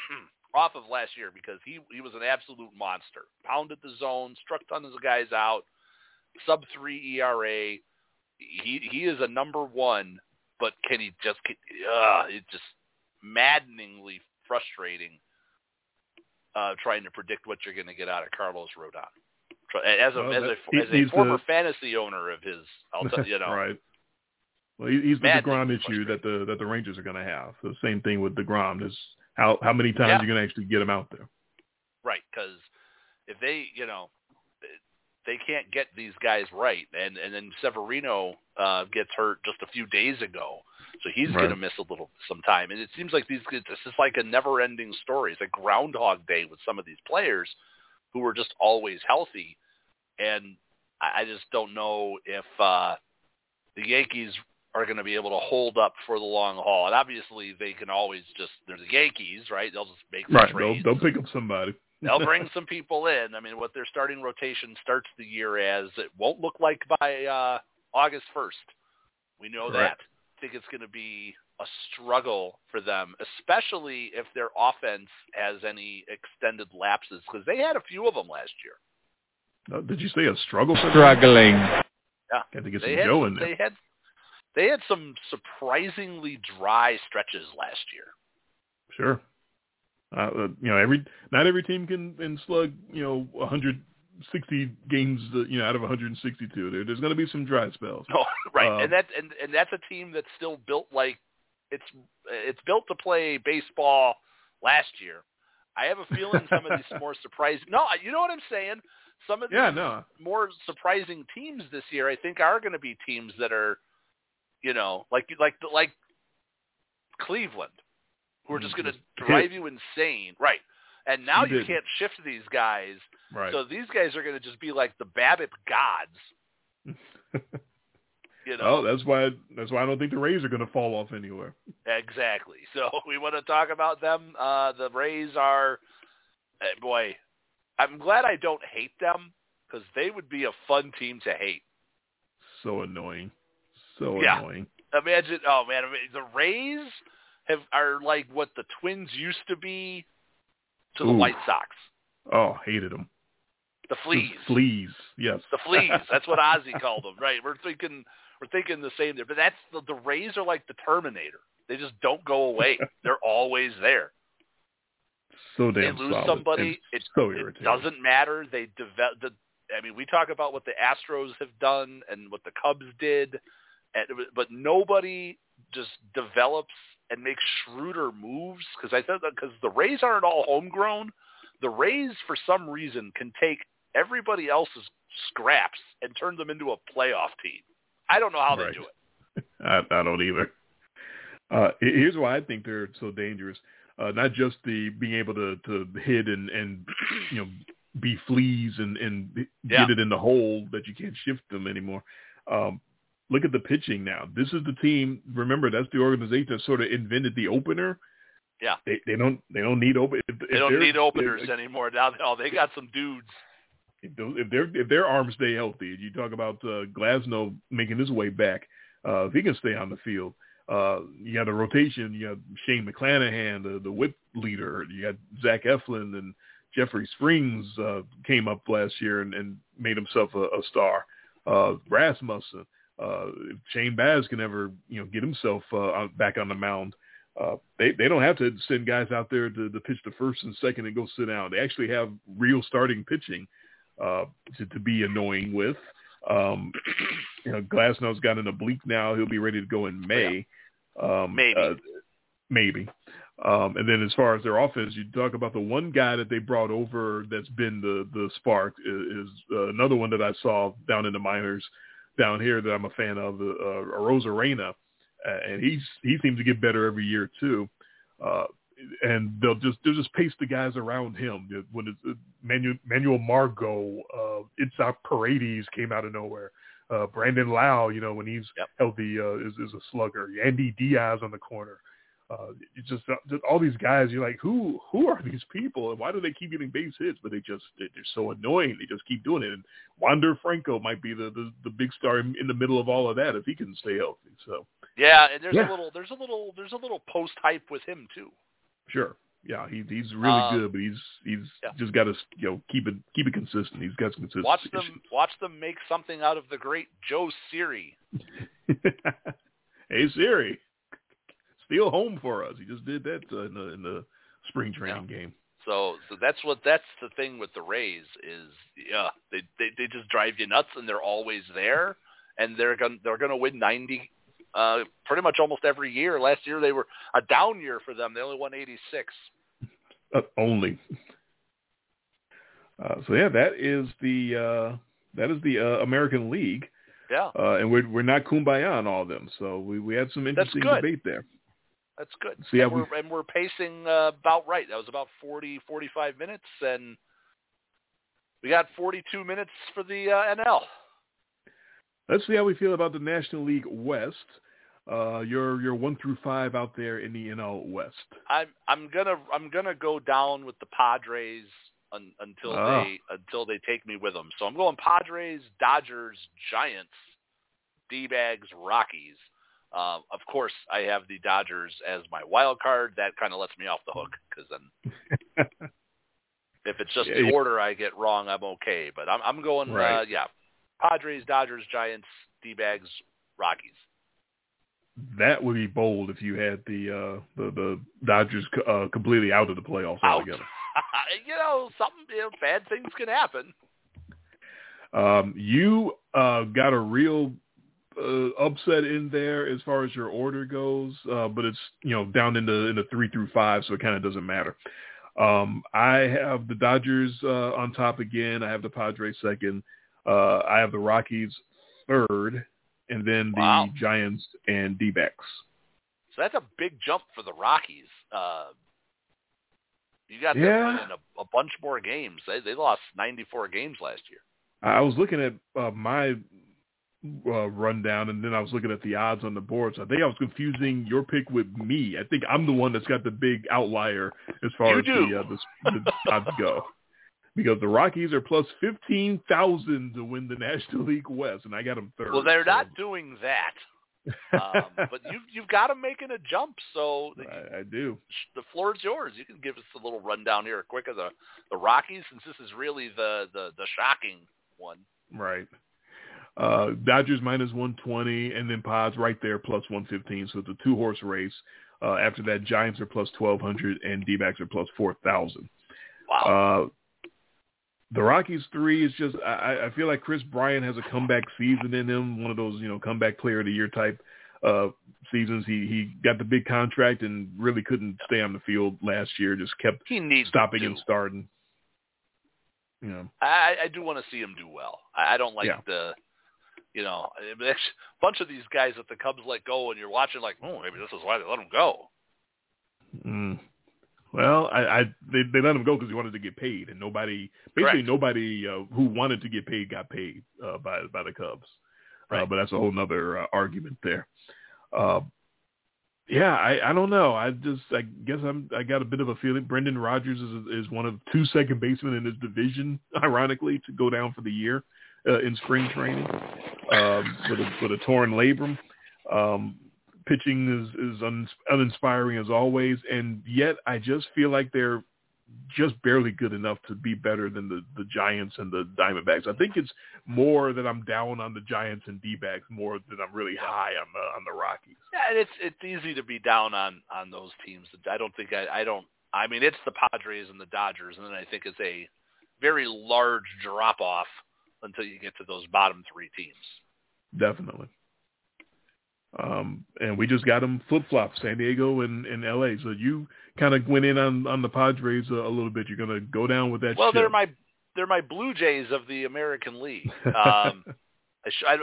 Speaker 3: off of last year because he he was an absolute monster. Pounded the zone, struck tons of guys out, sub three ERA. He he is a number one, but can he just? Uh, it's just maddeningly frustrating uh, trying to predict what you're going to get out of Carlos Rodon. As a well, as a as a former the, fantasy owner of his, I'll tell you know.
Speaker 2: right. Well, he's the deGrom issue that the that the Rangers are going to have. The same thing with deGrom. There's how how many times yeah. you're going to actually get him out there?
Speaker 3: Right, because if they, you know, they can't get these guys right, and and then Severino uh, gets hurt just a few days ago, so he's right. going to miss a little some time. And it seems like these this is like a never-ending story. It's a Groundhog Day with some of these players who are just always healthy, and I, I just don't know if uh, the Yankees are going to be able to hold up for the long haul. And obviously, they can always just they're the Yankees, right? They'll just make
Speaker 2: right.
Speaker 3: Trades.
Speaker 2: They'll, they'll pick up somebody.
Speaker 3: they'll bring some people in. I mean, what their starting rotation starts the year as it won't look like by uh, August first. We know that. I think it's going to be a struggle for them, especially if their offense has any extended lapses, because they had a few of them last year.
Speaker 2: Uh, did you say a struggle? For
Speaker 4: Struggling.
Speaker 3: Yeah,
Speaker 2: had to get
Speaker 3: they
Speaker 2: some
Speaker 3: had,
Speaker 2: Joe in there.
Speaker 3: They had they had some surprisingly dry stretches last year.
Speaker 2: Sure. Uh, uh you know, every not every team can, can slug you know 160 games uh, you know out of 162. There, there's going to be some dry spells.
Speaker 3: Oh, right, uh, and that and and that's a team that's still built like it's it's built to play baseball last year. I have a feeling some of these more surprising. No, you know what I'm saying. Some of these
Speaker 2: yeah, no.
Speaker 3: more surprising teams this year, I think, are going to be teams that are you know, like like like Cleveland, who are just going to mm-hmm. drive you insane, right? And now you, you can't shift these guys,
Speaker 2: right?
Speaker 3: So these guys are going to just be like the BABIP gods. you know,
Speaker 2: oh, that's why that's why I don't think the Rays are going to fall off anywhere.
Speaker 3: Exactly. So we want to talk about them. Uh, the Rays are, uh, boy, I'm glad I don't hate them because they would be a fun team to hate.
Speaker 2: So annoying so
Speaker 3: yeah.
Speaker 2: annoying.
Speaker 3: Imagine, oh man, the Rays have are like what the Twins used to be to the
Speaker 2: Ooh.
Speaker 3: White Sox.
Speaker 2: Oh, hated them.
Speaker 3: The fleas.
Speaker 2: Fleas. Yes.
Speaker 3: The fleas. That's what Ozzie called them. Right. We're thinking we're thinking the same there. But that's the the Rays are like the Terminator. They just don't go away. They're always there.
Speaker 2: so
Speaker 3: They
Speaker 2: damn
Speaker 3: lose
Speaker 2: solid
Speaker 3: somebody. It,
Speaker 2: so
Speaker 3: it doesn't matter. They develop. The, I mean, we talk about what the Astros have done and what the Cubs did, but nobody just develops and makes shrewder moves because I thought because the Rays aren't all homegrown. The Rays, for some reason, can take everybody else's scraps and turn them into a playoff team. I don't know how
Speaker 2: Right.
Speaker 3: they do it.
Speaker 2: I, I don't either. Uh, here's why I think they're so dangerous. Uh, not just the being able to, to hit and, and you know be fleas and, and
Speaker 3: Yeah.
Speaker 2: get it in the hole that you can't shift them anymore. Um, look at the pitching now. This is the team. Remember, that's the organization that sort of invented the opener.
Speaker 3: Yeah.
Speaker 2: They, they don't they don't need open. If,
Speaker 3: They don't need openers anymore now. Oh, they got some dudes.
Speaker 2: if, if their if their arms stay healthy, you talk about uh, Glasnow making his way back. Uh, if he can stay on the field, uh, you got a rotation. You got Shane McClanahan, the, the whip leader. You got Zach Eflin and Jeffrey Springs uh, came up last year and, and made himself a, a star. Uh, Rasmussen, uh, if Shane Baz can ever you know get himself uh, back on the mound. Uh, they they don't have to send guys out there to, to pitch the first and second and go sit down. They actually have real starting pitching uh, to, to be annoying with. Um, you know, Glasnow's got an oblique now. He'll be ready to go in May. Um,
Speaker 3: Maybe.
Speaker 2: uh, maybe. Um, and then as far as their offense, you talk about the one guy that they brought over that's been the the spark is, is uh, another one that I saw down in the minors down here that I'm a fan of, uh, uh, Arozarena, and he's he seems to get better every year too. Uh, and they'll just they'll just pace the guys around him. When it's uh, Manuel, Manuel Margot, uh, Isaac Paredes came out of nowhere. Uh, Brandon Lowe, you know, when he's
Speaker 3: Yep.
Speaker 2: healthy, uh, is is a slugger. Yandy Diaz on the corner. Uh, it's just, uh, just all these guys. You're like, who who are these people, and why do they keep getting base hits? But they just they- they're so annoying. They just keep doing it. And Wander Franco might be the, the the big star in, in the middle of all of that if he can stay healthy. So
Speaker 3: Yeah, and there's
Speaker 2: Yeah.
Speaker 3: a little there's a little there's a little post hype with him too.
Speaker 2: sure, yeah, he, he's really
Speaker 3: Uh,
Speaker 2: good, but he's he's
Speaker 3: yeah.
Speaker 2: just got to you know keep it keep it consistent. He's got some consistency.
Speaker 3: Watch them watch them make something out of the great Joe Siri.
Speaker 2: hey Siri, steal home for us. He just did that uh, in the in the spring training game.
Speaker 3: So so that's what that's the thing with the Rays is yeah they they they just drive you nuts and they're always there and they're going to they're going to win 90 uh pretty much almost every year. Last year they were a down year for them. They only won 86.
Speaker 2: Uh, only. Uh, so yeah, that is the uh, that is the uh, American League,
Speaker 3: Yeah.
Speaker 2: uh, and we're we're not kumbaya on all of them. So we we had some interesting debate there.
Speaker 3: That's good.
Speaker 2: See how
Speaker 3: and,
Speaker 2: we-
Speaker 3: we're, and we're pacing uh, about right. That was about 40 45 minutes and we got 42 minutes for the uh, NL.
Speaker 2: Let's see how we feel about the National League West. Uh, your your one through five out there in the NL West.
Speaker 3: I'm I'm gonna I'm gonna go down with the Padres un, until
Speaker 2: Ah.
Speaker 3: they until they take me with them. So I'm going Padres, Dodgers, Giants, D-bags, Rockies. Uh, of course, I have the Dodgers as my wild card. That kind of lets me off the hook because then if it's just
Speaker 2: Yeah,
Speaker 3: the order I get wrong, I'm okay. But I'm I'm going uh, yeah, Padres, Dodgers, Giants, D-bags, Rockies.
Speaker 2: That would be bold if you had the uh, the the Dodgers uh, completely out of the playoffs
Speaker 3: Out.
Speaker 2: altogether.
Speaker 3: you know, something you know, bad things can happen.
Speaker 2: Um, you uh, got a real uh, upset in there as far as your order goes, uh, but it's you know down in the in the three through five, so it kind of doesn't matter. Um, I have the Dodgers uh, on top again. I have the Padres second. Uh, I have the Rockies third, and then the
Speaker 3: Wow.
Speaker 2: Giants and D-backs.
Speaker 3: So that's a big jump for the Rockies. Uh, you got them
Speaker 2: Yeah.
Speaker 3: winning a, a bunch more games. They they lost 94 games last year.
Speaker 2: I was looking at uh, my uh, rundown, and then I was looking at the odds on the board. So I think I was confusing your pick with me. I think I'm the one that's got the big outlier as far
Speaker 3: You
Speaker 2: as
Speaker 3: do.
Speaker 2: the, uh, the, the odds go. Because the Rockies are plus fifteen thousand to win the National League West, and I got them third.
Speaker 3: Well, they're
Speaker 2: so-
Speaker 3: not doing that. um, but you've you've got them making a jump, so
Speaker 2: I, I do.
Speaker 3: The floor is yours. You can give us a little rundown here, quick of the the Rockies, since this is really the the, the shocking one.
Speaker 2: Right. Uh, Dodgers minus 120, and then Pods right there plus 115. So it's a two horse race. Uh, after that, Giants are plus 1200, and D-backs are plus 4000.
Speaker 3: Wow.
Speaker 2: Uh, the Rockies three is just I, I feel like Kris Bryant has a comeback season in him, one of those you know comeback player of the year type uh, seasons. He he got the big contract and really couldn't stay on the field last year. Just kept
Speaker 3: he needs
Speaker 2: stopping and starting. You know,
Speaker 3: I, I do want to see him do well. I, I don't like
Speaker 2: Yeah.
Speaker 3: the, you know, a bunch of these guys that the Cubs let go, and you're watching like, oh, maybe this is why they let him go.
Speaker 2: Mm. Well, I, I they they let him go because he wanted to get paid, and nobody basically
Speaker 3: Correct.
Speaker 2: nobody uh, who wanted to get paid got paid uh, by by the Cubs. Uh, but that's a whole nother uh, argument there. Uh, yeah, I, I don't know. I just I guess I'm I got a bit of a feeling Brendan Rodgers is is one of two second basemen in his division, ironically, to go down for the year uh, in spring training um, with a with a torn labrum. Um, pitching is is un, uninspiring as always, and yet I just feel like they're just barely good enough to be better than the the Giants and the Diamondbacks. I think it's more that I'm down on the Giants and D-backs more than I'm really high on the on the Rockies.
Speaker 3: Yeah, it's it's easy to be down on on those teams. I don't think I I don't. I mean, it's the Padres and the Dodgers, and then I think it's a very large drop off until you get to those bottom three teams.
Speaker 2: Definitely. Um, and we just got them flip flop, San Diego and, and L.A. So you kind of went in on on the Padres a, a little bit. You're gonna go down with that.
Speaker 3: Well,
Speaker 2: ship.
Speaker 3: they're my they're my Blue Jays of the American League. Um, I sh- I'm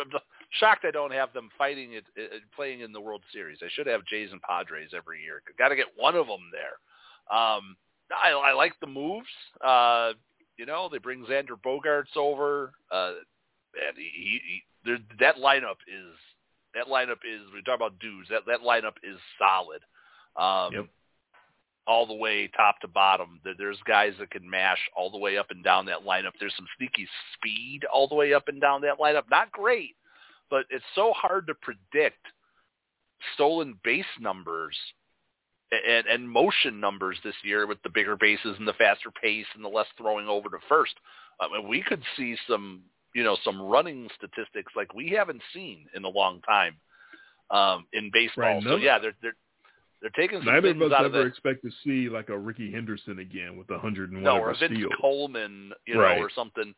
Speaker 3: shocked I don't have them fighting it, it, playing in the World Series. I should have Jays and Padres every year. Got to get one of them there. Um, I, I like the moves. Uh, you know, they bring Xander Bogaerts over, uh, and he, he, he there- that lineup is that lineup is. We talk about dudes. That that lineup is solid. Um,
Speaker 2: Yep.
Speaker 3: all the way top to bottom. There- There's guys that can mash all the way up and down that lineup. There's some sneaky speed all the way up and down that lineup. Not great, but it's so hard to predict stolen base numbers and, and motion numbers this year with the bigger bases and the faster pace and the less throwing over to first. I mean, we could see some, you know, some running statistics like we haven't seen in a long time um, in baseball.
Speaker 2: Right,
Speaker 3: So yeah, they're they're they're taking some
Speaker 2: Neither of
Speaker 3: things
Speaker 2: us
Speaker 3: out of
Speaker 2: ever
Speaker 3: that.
Speaker 2: expect to see like a Rickey Henderson again with a hundred and one.
Speaker 3: No, or Vince
Speaker 2: steals.
Speaker 3: Coleman, you know,
Speaker 2: Right.
Speaker 3: or something.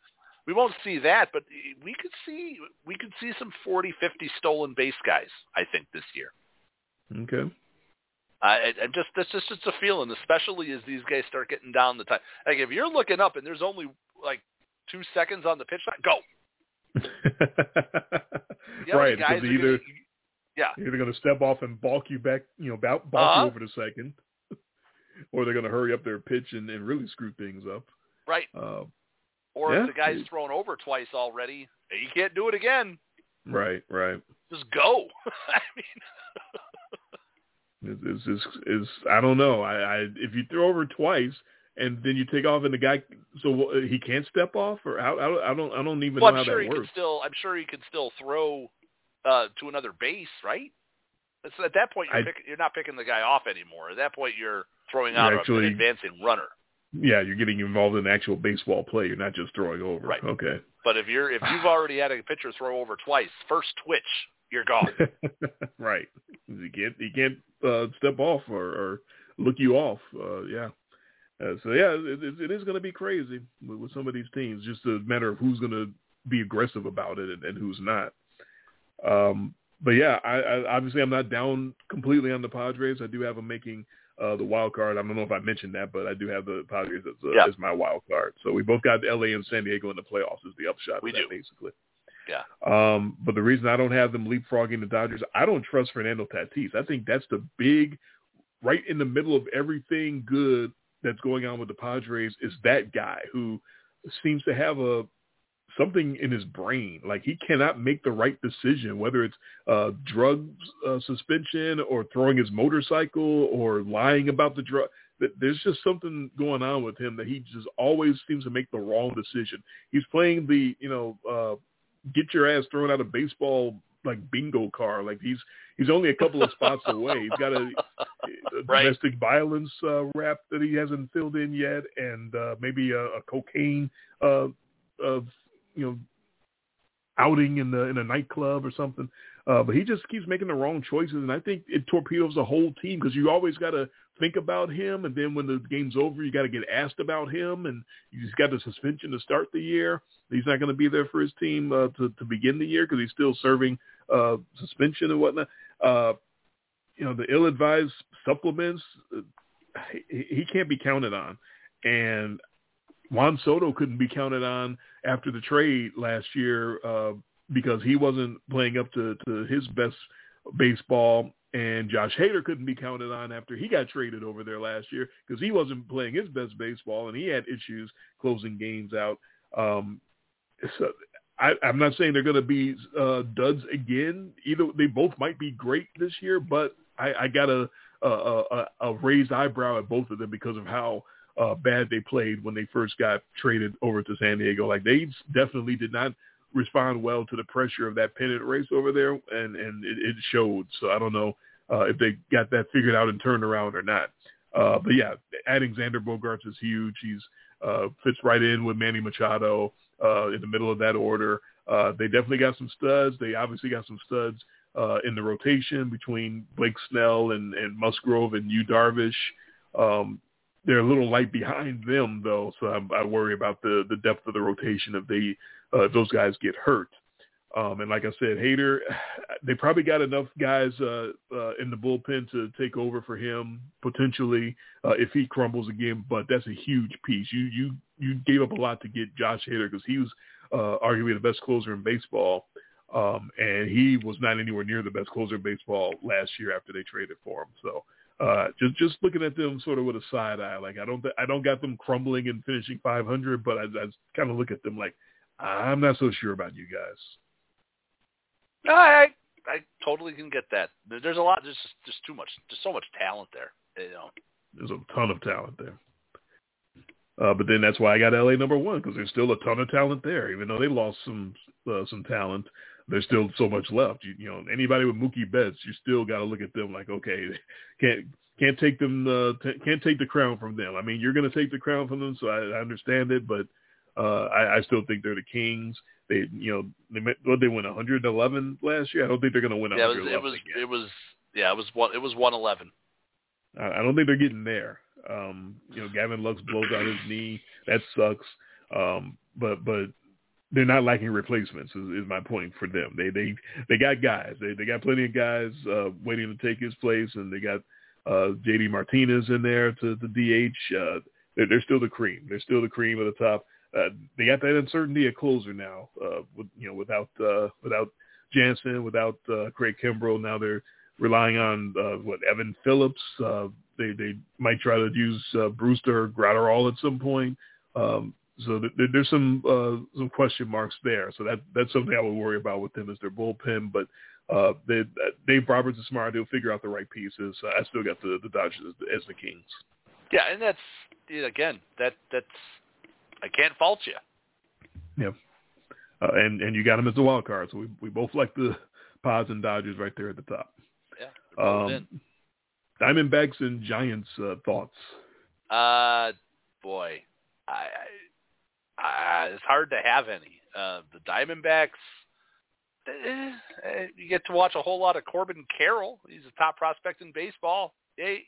Speaker 3: We won't see that, but we could see we could see some 40, 50 stolen base guys. I think this year.
Speaker 2: Okay.
Speaker 3: I, I just that's just it's a feeling, especially as these guys start getting down the time. Like if you're looking up and there's only like two seconds on the pitch line, go. Other
Speaker 2: right,
Speaker 3: guys
Speaker 2: because either
Speaker 3: gonna, yeah,
Speaker 2: you're either going to step off and balk you back, you know, balk, balk
Speaker 3: Uh-huh.
Speaker 2: you over the second, or they're going to hurry up their pitch and, and really screw things up.
Speaker 3: right.
Speaker 2: Uh,
Speaker 3: Or
Speaker 2: Yeah.
Speaker 3: if the guy's thrown over twice already, you can't do it again.
Speaker 2: right, right.
Speaker 3: Just go. I mean,
Speaker 2: Is is is is I don't know. I, I if you throw over twice and then you take off and the guy so he can't step off or how I, don't- I don't I don't even
Speaker 3: well,
Speaker 2: know
Speaker 3: I'm
Speaker 2: how
Speaker 3: sure
Speaker 2: that
Speaker 3: he
Speaker 2: works.
Speaker 3: could still. I'm sure he could still throw uh, to another base, right? So at that point, you're,
Speaker 2: I-
Speaker 3: pick, you're not picking the guy off anymore. At that point, you're throwing
Speaker 2: You're
Speaker 3: out
Speaker 2: actually-
Speaker 3: an advancing runner.
Speaker 2: Yeah, you're getting involved in actual baseball play. You're not just throwing over.
Speaker 3: Right.
Speaker 2: Okay.
Speaker 3: But if you're if you've already had a pitcher throw over twice, first twitch, you're gone.
Speaker 2: right. He can't he can't uh, step off or, or look you off. Uh, yeah. Uh, so yeah, it, it, is going to be crazy with, with some of these teams. Just a matter of who's going to be aggressive about it and, and who's not. Um, but yeah, I, I obviously I'm not down completely on the Padres. I do have them making uh, the wild card. I don't know if I mentioned that, but I do have the Padres as, uh,
Speaker 3: Yeah.
Speaker 2: as my wild card. So we both got LA and San Diego in the playoffs. Is the upshot
Speaker 3: We do.
Speaker 2: basically.
Speaker 3: Yeah.
Speaker 2: Um, but the reason I don't have them leapfrogging the Dodgers, I don't trust Fernando Tatis. I think that's the big, right in the middle of everything good that's going on with the Padres is that guy who seems to have a something in his brain. Like he cannot make the right decision, whether it's uh, drug uh, suspension or throwing his motorcycle or lying about the drug. There's just something going on with him that he just always seems to make the wrong decision. He's playing the, you know, uh, get your ass thrown out of baseball like bingo car. Like he's he's only a couple of spots away. He's got a, a
Speaker 3: Right.
Speaker 2: domestic violence uh, rap that he hasn't filled in yet, and uh, maybe a, a cocaine uh, of you know outing in the in a nightclub or something. Uh, but he just keeps making the wrong choices, and I think it torpedoes the whole team because you always got to think about him, and then when the game's over, you got to get asked about him, and he's got the suspension to start the year. He's not going to be there for his team uh, to to begin the year because he's still serving uh, suspension and whatnot. Uh, you know, the ill-advised supplements, uh, he, he can't be counted on, and Juan Soto couldn't be counted on after the trade last year uh, because he wasn't playing up to, to his best baseball, and Josh Hader couldn't be counted on after he got traded over there last year because he wasn't playing his best baseball and he had issues closing games out. Um, so I, I'm not saying they're going to be uh, duds again. Either they both might be great this year, but I, I got a, a, a, a raised eyebrow at both of them because of how uh, bad they played when they first got traded over to San Diego. Like they definitely did not respond well to the pressure of that pennant race over there, and and it, it showed. So I don't know uh, if they got that figured out and turned around or not. Uh, but yeah, adding Xander Bogaerts is huge. He's uh, fits right in with Manny Machado uh, in the middle of that order. Uh, they definitely got some studs. They obviously got some studs uh, in the rotation between Blake Snell and, and Musgrove and Yu Darvish. Um, they're a little light behind them though, so I, I worry about the the depth of the rotation if they uh, if those guys get hurt. Um, and like I said, Hader, they probably got enough guys uh, uh, in the bullpen to take over for him potentially uh, if he crumbles again. But that's a huge piece. You you you gave up a lot to get Josh Hader because he was uh, arguably the best closer in baseball, um, and he was not anywhere near the best closer in baseball last year after they traded for him. So uh, just just looking at them sort of with a side eye, like I don't I don't got them crumbling and finishing 500, but I, I kind of look at them like I'm not so sure about you guys.
Speaker 3: No, I I totally can get that. There's a lot. There's just, too much. There's so much talent there. You know.
Speaker 2: There's a ton of talent there. Uh, but then that's why I got LA number one because there's still a ton of talent there. Even though they lost some uh, some talent, there's still so much left. You, you know, anybody with Mookie Betts, you still got to look at them like, okay, can't can't take them uh, t- can't take the crown from them. I mean, you're going to take the crown from them, so I, I understand it, but uh, I, I still think they're the Kings. They, you know, they what they win 111 last year. I don't think they're going to win
Speaker 3: Yeah, it was
Speaker 2: 111
Speaker 3: it was
Speaker 2: again.
Speaker 3: it was yeah it was one it was 111.
Speaker 2: I I don't think they're getting there. Um, you know, Gavin Lux blows out his knee. That sucks. Um, but but they're not lacking replacements. Is, is my point for them. They they they got guys. They they got plenty of guys uh, waiting to take his place, and they got uh, JD Martinez in there to the DH. Uh, they're, they're still the cream. They're still the cream at the top. Uh, they got that uncertainty at closer now. Uh, with, you know, without uh, without Jansen, without uh, Craig Kimbrel, now they're relying on uh, what Evan Phillips. Uh, they they might try to use uh, Brewster or Graterol at some point. Um, so th- th- there's some uh, some question marks there. So that that's something I would worry about with them as their bullpen. But uh, they, Dave Roberts is smart. He'll figure out the right pieces. I still got the the Dodgers as, as the Kings.
Speaker 3: Yeah, and that's again that that's I can't fault you.
Speaker 2: Yeah. Uh, and and you got them as the wild card. So we we both like the Pods and Dodgers right there at the top.
Speaker 3: Yeah.
Speaker 2: Um, Diamondbacks and Giants uh, thoughts.
Speaker 3: Uh, boy, I, I, I it's hard to have any. Uh, the Diamondbacks. eh, eh, you get to watch a whole lot of Corbin Carroll. He's a top prospect in baseball. Hey,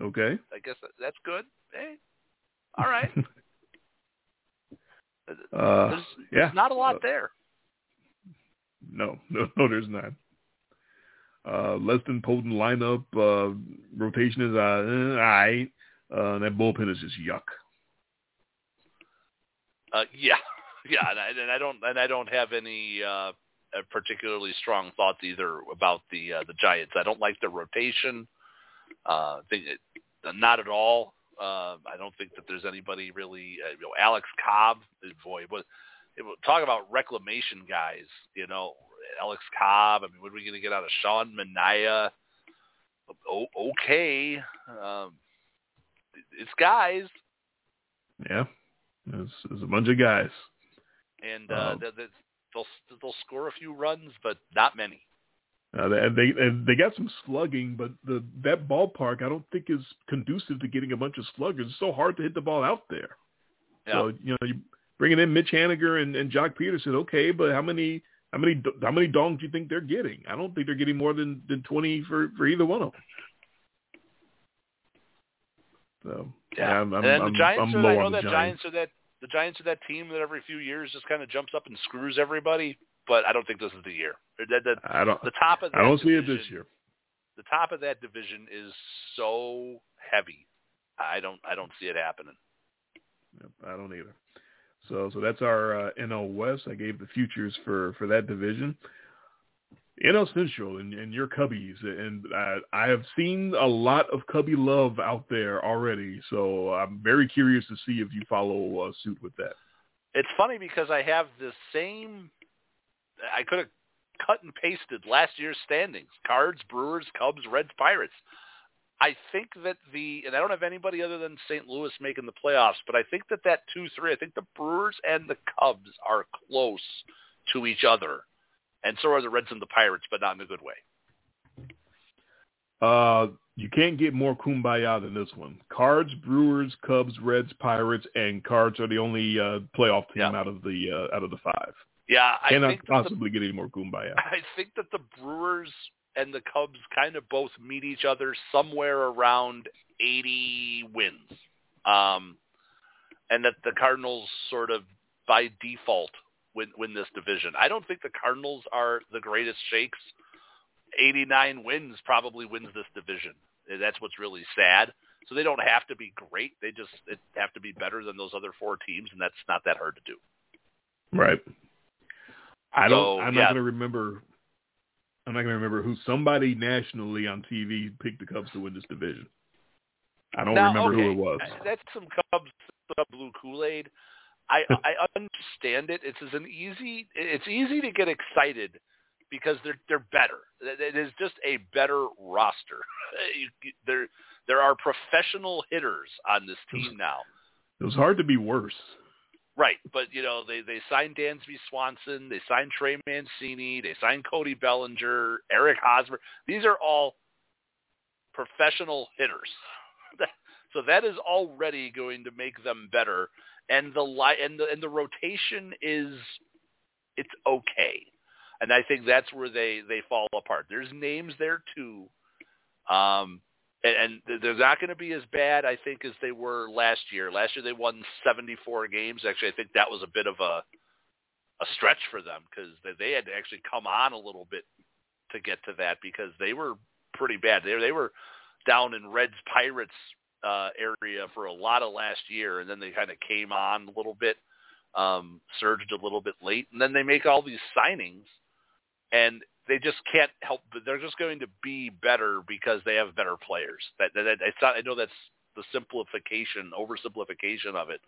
Speaker 2: Okay.
Speaker 3: I guess that's good. Hey, all right.
Speaker 2: Uh, yeah.
Speaker 3: there's not a lot
Speaker 2: Uh,
Speaker 3: there.
Speaker 2: No, no, no, there's not. Uh, less than potent lineup. Uh, rotation is uh, eh, all right. Uh, that bullpen is just yuck.
Speaker 3: Uh, yeah, yeah, and I, and I don't and I don't have any uh, uh, particularly strong thoughts either about the uh, the Giants. I don't like their rotation. Uh, think it, not at all. Uh, I don't think that there's anybody really. Uh, you know, Alex Cobb, uh, boy, but it, talk about reclamation guys. You know, Alex Cobb. I mean, what are we going to get out of Sean Manaea? O- okay, um, it's guys.
Speaker 2: Yeah, there's, there's a bunch of guys.
Speaker 3: And uh,
Speaker 2: Um,
Speaker 3: the, the, they'll they'll score a few runs, but not many.
Speaker 2: Uh, they they they got some slugging, but the that ballpark I don't think is conducive to getting a bunch of sluggers. It's so hard to hit the ball out there.
Speaker 3: Yeah.
Speaker 2: So you know you bringing in Mitch Haniger and, and Joc Pederson, okay, but how many how many how many dongs do you think they're getting? I don't think they're getting more than than twenty for for either one of them. So
Speaker 3: Yeah,
Speaker 2: I'm, I'm,
Speaker 3: and the Giants
Speaker 2: I'm
Speaker 3: are.
Speaker 2: low
Speaker 3: I know
Speaker 2: the
Speaker 3: that
Speaker 2: Giants.
Speaker 3: Giants are that the Giants are that team that every few years just kind of jumps up and screws everybody. But I don't think this is the year. The, the,
Speaker 2: I don't
Speaker 3: the top of
Speaker 2: I don't see it this year.
Speaker 3: The top of that division is so heavy. I don't. I don't see it happening.
Speaker 2: Yep, I don't either. So so that's our uh, NL West. I gave the futures for for that division. NL Central and, and your Cubbies, and I, I have seen a lot of Cubby love out there already. So I'm very curious to see if you follow uh, suit with that.
Speaker 3: It's funny because I have the same. I could have cut and pasted last year's standings: Cards, Brewers, Cubs, Reds, Pirates. I think that the and I don't have anybody other than St. Louis making the playoffs, but I think that that two three. I think the Brewers and the Cubs are close to each other, and so are the Reds and the Pirates, but not in a good way.
Speaker 2: Uh, you can't get more kumbaya than this one. Cards, Brewers, Cubs, Reds, Pirates, and Cards are the only uh, playoff team
Speaker 3: Yeah.
Speaker 2: out of the uh, out of the five.
Speaker 3: Yeah, I
Speaker 2: Cannot
Speaker 3: think that the
Speaker 2: possibly get any more kumbaya.
Speaker 3: I think that the Brewers and the Cubs kind of both meet each other somewhere around 80 wins. Um, and that the Cardinals sort of by default win, win this division. I don't think the Cardinals are the greatest shakes. 89 wins probably wins this division. That's what's really sad. So they don't have to be great. They just it have to be better than those other four teams, and that's not that hard to do.
Speaker 2: Right. I don't.
Speaker 3: So,
Speaker 2: I'm
Speaker 3: yeah.
Speaker 2: not going to remember. I'm not going to remember who somebody nationally on TV picked the Cubs to win this division. I don't
Speaker 3: Now,
Speaker 2: remember
Speaker 3: okay,
Speaker 2: who it was.
Speaker 3: uh, That's some Cubs uh, blue Kool Aid. I I understand it. It's as an easy. It's easy to get excited because they're they're better. It is just a better roster. There there are professional hitters on this team now.
Speaker 2: It was hard to be worse.
Speaker 3: Right, but you know they they signed Dansby Swanson, they signed Trey Mancini, they signed Cody Bellinger, Eric Hosmer. These are all professional hitters, so that is already going to make them better. And the li- and the and the rotation is it's okay, and I think that's where they they fall apart. There's names there too, um, and, they're not going to be as bad, I think, as they were last year. Last year they won 74 games. Actually, I think that was a bit of a a stretch for them because they, they had to actually come on a little bit to get to that because they were pretty bad. They they were down in Reds Pirates uh, area for a lot of last year, and then they kind of came on a little bit, um, surged a little bit late, and then they make all these signings, and they just can't help. But they're just going to be better because they have better players. That, that, that it's not. I know that's the simplification, oversimplification of it,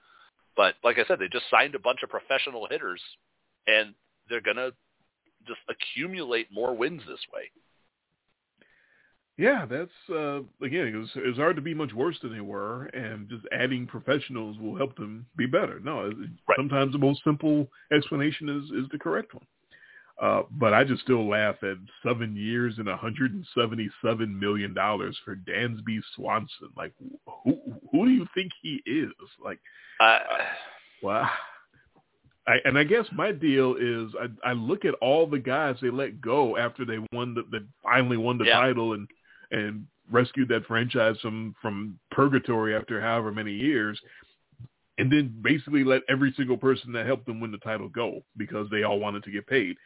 Speaker 3: but like I said, they just signed a bunch of professional hitters, and they're gonna just accumulate more wins this way.
Speaker 2: Yeah, that's uh, again. It was, it was hard to be much worse than they were, and just adding professionals will help them be better. No,
Speaker 3: Right.
Speaker 2: sometimes the most simple explanation is is the correct one. Uh, but I just still laugh at seven years and 177 million dollars for Dansby Swanson. Like, who who do you think he is? Like,
Speaker 3: Uh,
Speaker 2: Wow. I, and I guess my deal is I, I look at all the guys they let go after they won the, that finally won the
Speaker 3: Yeah.
Speaker 2: title and and rescued that franchise from from purgatory after however many years, and then basically let every single person that helped them win the title go because they all wanted to get paid.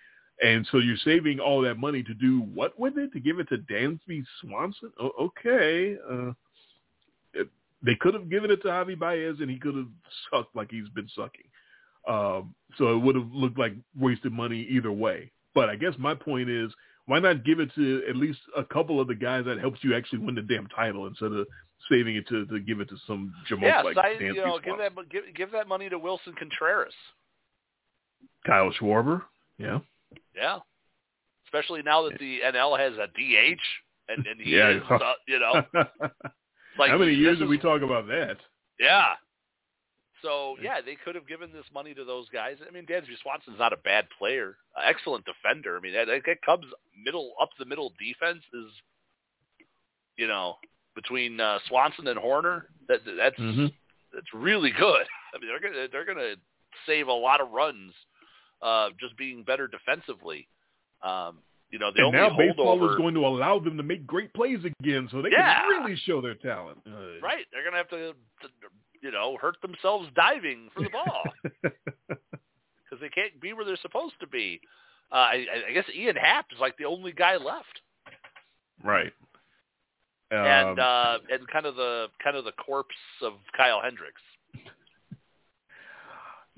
Speaker 2: And so you're saving all that money to do what with it? To give it to Dansby Swanson? Oh, okay. Uh, it, they could have given it to Javi Baez, and he could have sucked like he's been sucking. Um, so it would have looked like wasted money either way. But I guess my point is, why not give it to at least a couple of the guys that helps you actually win the damn title instead of saving it to, to give it to some
Speaker 3: yeah,
Speaker 2: like Dansby
Speaker 3: you know, give
Speaker 2: Swanson.
Speaker 3: that give, give that money to Willson Contreras.
Speaker 2: Kyle Schwarber. Yeah.
Speaker 3: Yeah, especially now that the NL has a DH and, and he
Speaker 2: Yeah.
Speaker 3: is, uh, you know, like
Speaker 2: How many years did
Speaker 3: is-
Speaker 2: we talk about that?
Speaker 3: Yeah. So yeah, they could have given this money to those guys. I mean, Dansby Swanson's not a bad player, excellent defender. I mean, that, that Cubs middle up the middle defense is, you know, between uh, Swanson and Hoerner, that that's
Speaker 2: Mm-hmm.
Speaker 3: that's really good. I mean, they're gonna they're gonna save a lot of runs, uh, just being better defensively. Um, you know, the
Speaker 2: And
Speaker 3: only
Speaker 2: now baseball
Speaker 3: holdover,
Speaker 2: is going to allow them to make great plays again, so they
Speaker 3: Yeah.
Speaker 2: can really show their talent. Uh,
Speaker 3: right? They're gonna have to, to, you know, hurt themselves diving for the ball. because they can't be where they're supposed to be. Uh, I, I guess Ian Happ is like the only guy left,
Speaker 2: right.
Speaker 3: and
Speaker 2: Um,
Speaker 3: uh, and kind of the kind of the corpse of Kyle Hendricks.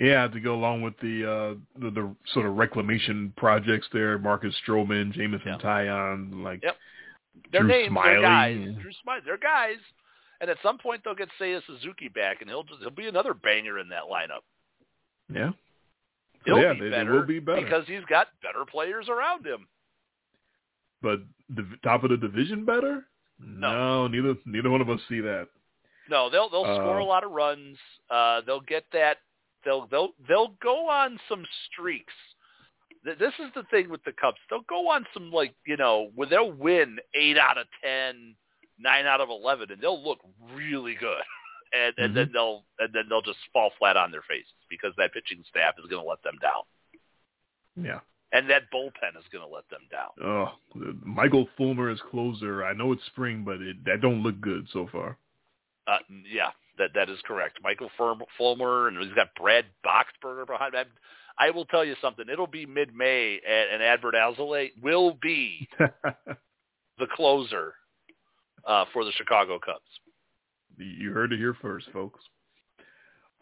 Speaker 2: Yeah, to go along with the uh the, the sort of reclamation projects there, Marcus Stroman, Jameson
Speaker 3: Yeah.
Speaker 2: Taillon, like
Speaker 3: Yep. Their
Speaker 2: Drew
Speaker 3: names,
Speaker 2: Smyly.
Speaker 3: their guys, Drew Smyly, they're guys, and at some point they'll get Seiya Suzuki back, and he'll just, he'll be another banger in that lineup.
Speaker 2: yeah.
Speaker 3: He'll
Speaker 2: yeah,
Speaker 3: be
Speaker 2: they,
Speaker 3: better
Speaker 2: they will be better.
Speaker 3: because he's got better players around him.
Speaker 2: but the top of the division better? No, neither neither one of us see that.
Speaker 3: No, they'll they'll
Speaker 2: Uh,
Speaker 3: score a lot of runs. Uh, they'll get that. They'll they'll they'll go on some streaks. Th- This is the thing with the Cubs. They'll go on some like you know where they'll win eight out of ten, nine out of eleven, and they'll look really good. And and then they'll and then they'll just fall flat on their faces because that pitching staff is going to let them down,
Speaker 2: Yeah.
Speaker 3: and that bullpen is going to let them down.
Speaker 2: Oh, Michael Fulmer as closer. I know it's spring, but it, that don't look good so far.
Speaker 3: Uh, yeah, that that is correct. Michael Fulmer, and he's got Brad Boxberger behind him. I will tell you something. It'll be mid-May, and, and Adbert Alzolay will be the closer uh, for the Chicago Cubs.
Speaker 2: you heard it here first, folks.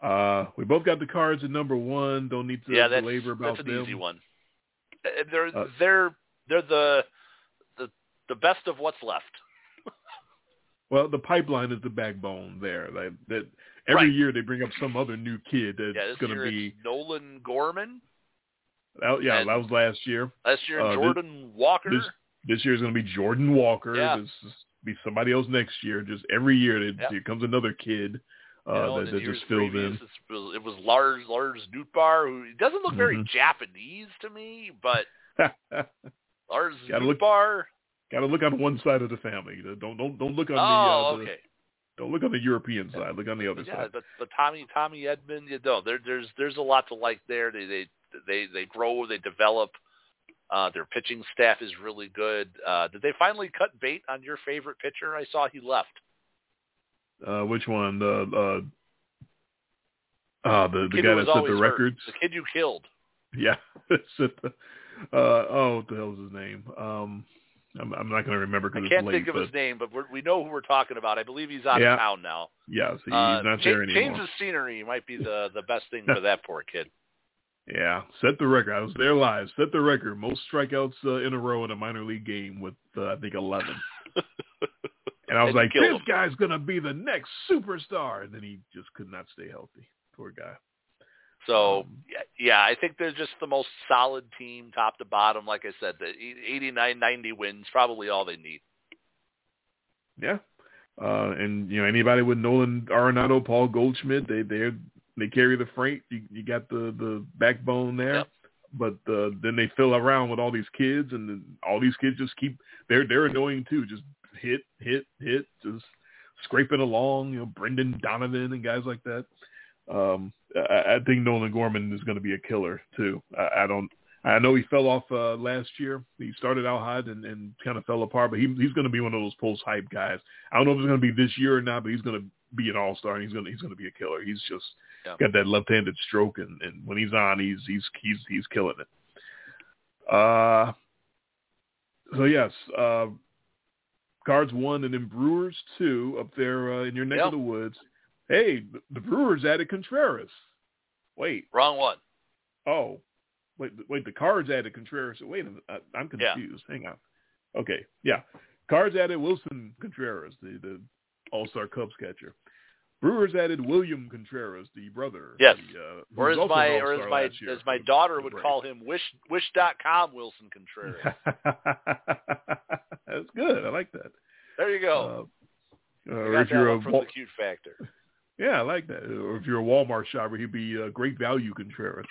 Speaker 2: Uh, we both got the cards at number one. Don't need to
Speaker 3: yeah, that's,
Speaker 2: belabor about
Speaker 3: that's an
Speaker 2: them.
Speaker 3: easy one. Uh, They're
Speaker 2: Uh,
Speaker 3: they're they're the the the best of what's left.
Speaker 2: Well, the pipeline is the backbone there. Like, that every
Speaker 3: Right.
Speaker 2: year they bring up some other new kid that's
Speaker 3: Yeah, this
Speaker 2: going to be.
Speaker 3: it's Nolan Gorman.
Speaker 2: That, yeah,
Speaker 3: and-
Speaker 2: that was last year.
Speaker 3: Last year
Speaker 2: Uh, this-
Speaker 3: Jordan Walker.
Speaker 2: This this year is going to be Jordan Walker.
Speaker 3: Yeah.
Speaker 2: This is be somebody else next year. Just every year, they,
Speaker 3: Yeah.
Speaker 2: here comes another kid uh,
Speaker 3: you know,
Speaker 2: that, that just fills in.
Speaker 3: It was, it Lars Lars Nootbaar, who doesn't look very
Speaker 2: Mhm.
Speaker 3: Japanese to me, but Lars
Speaker 2: Gotta look-
Speaker 3: Nootbaar.
Speaker 2: Got to look on one side of the family. Don't don't don't look on
Speaker 3: Oh,
Speaker 2: the, uh, the
Speaker 3: okay.
Speaker 2: don't look on the European side. Look on the other
Speaker 3: Yeah,
Speaker 2: side.
Speaker 3: but but Tommy Tommy Edman, you know, there there's there's a lot to like there. They they they they grow, they develop. Uh, their pitching staff is really good. Uh, did they finally cut bait on your favorite pitcher? I saw he left.
Speaker 2: Uh, which one? The uh, uh, the the
Speaker 3: kid
Speaker 2: guy that set the
Speaker 3: hurt.
Speaker 2: records.
Speaker 3: The kid you killed.
Speaker 2: Yeah, set the. Uh, oh, what the hell is his name? Um, I'm, I'm not going to remember
Speaker 3: I can't
Speaker 2: late.
Speaker 3: think of
Speaker 2: but
Speaker 3: his name, but we're, we know who we're talking about. I believe he's out
Speaker 2: Yeah.
Speaker 3: of town now.
Speaker 2: yes, he's
Speaker 3: Uh,
Speaker 2: not there
Speaker 3: change
Speaker 2: anymore.
Speaker 3: of scenery might be the the best thing for that poor kid.
Speaker 2: Yeah, set the record. I was there live. Set the record. Most strikeouts uh, in a row in a minor league game with uh, I think 11. And I was
Speaker 3: And
Speaker 2: like, this
Speaker 3: him.
Speaker 2: guy's gonna be the next superstar, and then he just could not stay healthy. Poor guy.
Speaker 3: So yeah, yeah, I think they're just the most solid team, top to bottom. Like I said, the 89, 90 wins probably all they need.
Speaker 2: Yeah. Uh, and you know anybody with Nolan Arenado, Paul Goldschmidt, they they they carry the freight. You you got the the backbone there,
Speaker 3: Yep.
Speaker 2: but uh, then they fill around with all these kids, and then all these kids just keep they're they're annoying too. Just hit hit hit, just scraping along. You know Brendan Donovan and guys like that. Um, I, I think Nolan Gorman is going to be a killer too. I, I don't. I know he fell off uh, last year. He started out hot and, and kind of fell apart, but he, he's going to be one of those post hype guys. I don't know if it's going to be this year or not, but he's going to be an all star and he's going to he's going to be a killer. He's just
Speaker 3: Yeah.
Speaker 2: got that left handed stroke, and, and when he's on, he's he's he's he's killing it. Uh, so yes, uh, Cards one and then Brewers two up there uh, in your neck
Speaker 3: Yep.
Speaker 2: of the woods. Hey, the- Brewers added Contreras. Wait,
Speaker 3: Wrong one.
Speaker 2: Oh, wait, wait. The Cards added Contreras. Wait a minute. I, I'm
Speaker 3: Yeah.
Speaker 2: confused. Hang on. Okay, yeah. Cards added Willson Contreras, the the All Star Cubs catcher. Brewers added William Contreras, the brother.
Speaker 3: Yes.
Speaker 2: The, uh,
Speaker 3: Or as my or as my as my daughter would call him wish wish.com Willson Contreras.
Speaker 2: That's good. I like that.
Speaker 3: There you go.
Speaker 2: Uh, uh,
Speaker 3: got
Speaker 2: if
Speaker 3: that
Speaker 2: you're a
Speaker 3: from
Speaker 2: Wal-
Speaker 3: the cute factor.
Speaker 2: Yeah, I like that. Or if you're a Walmart shopper, he'd be a great value Contreras.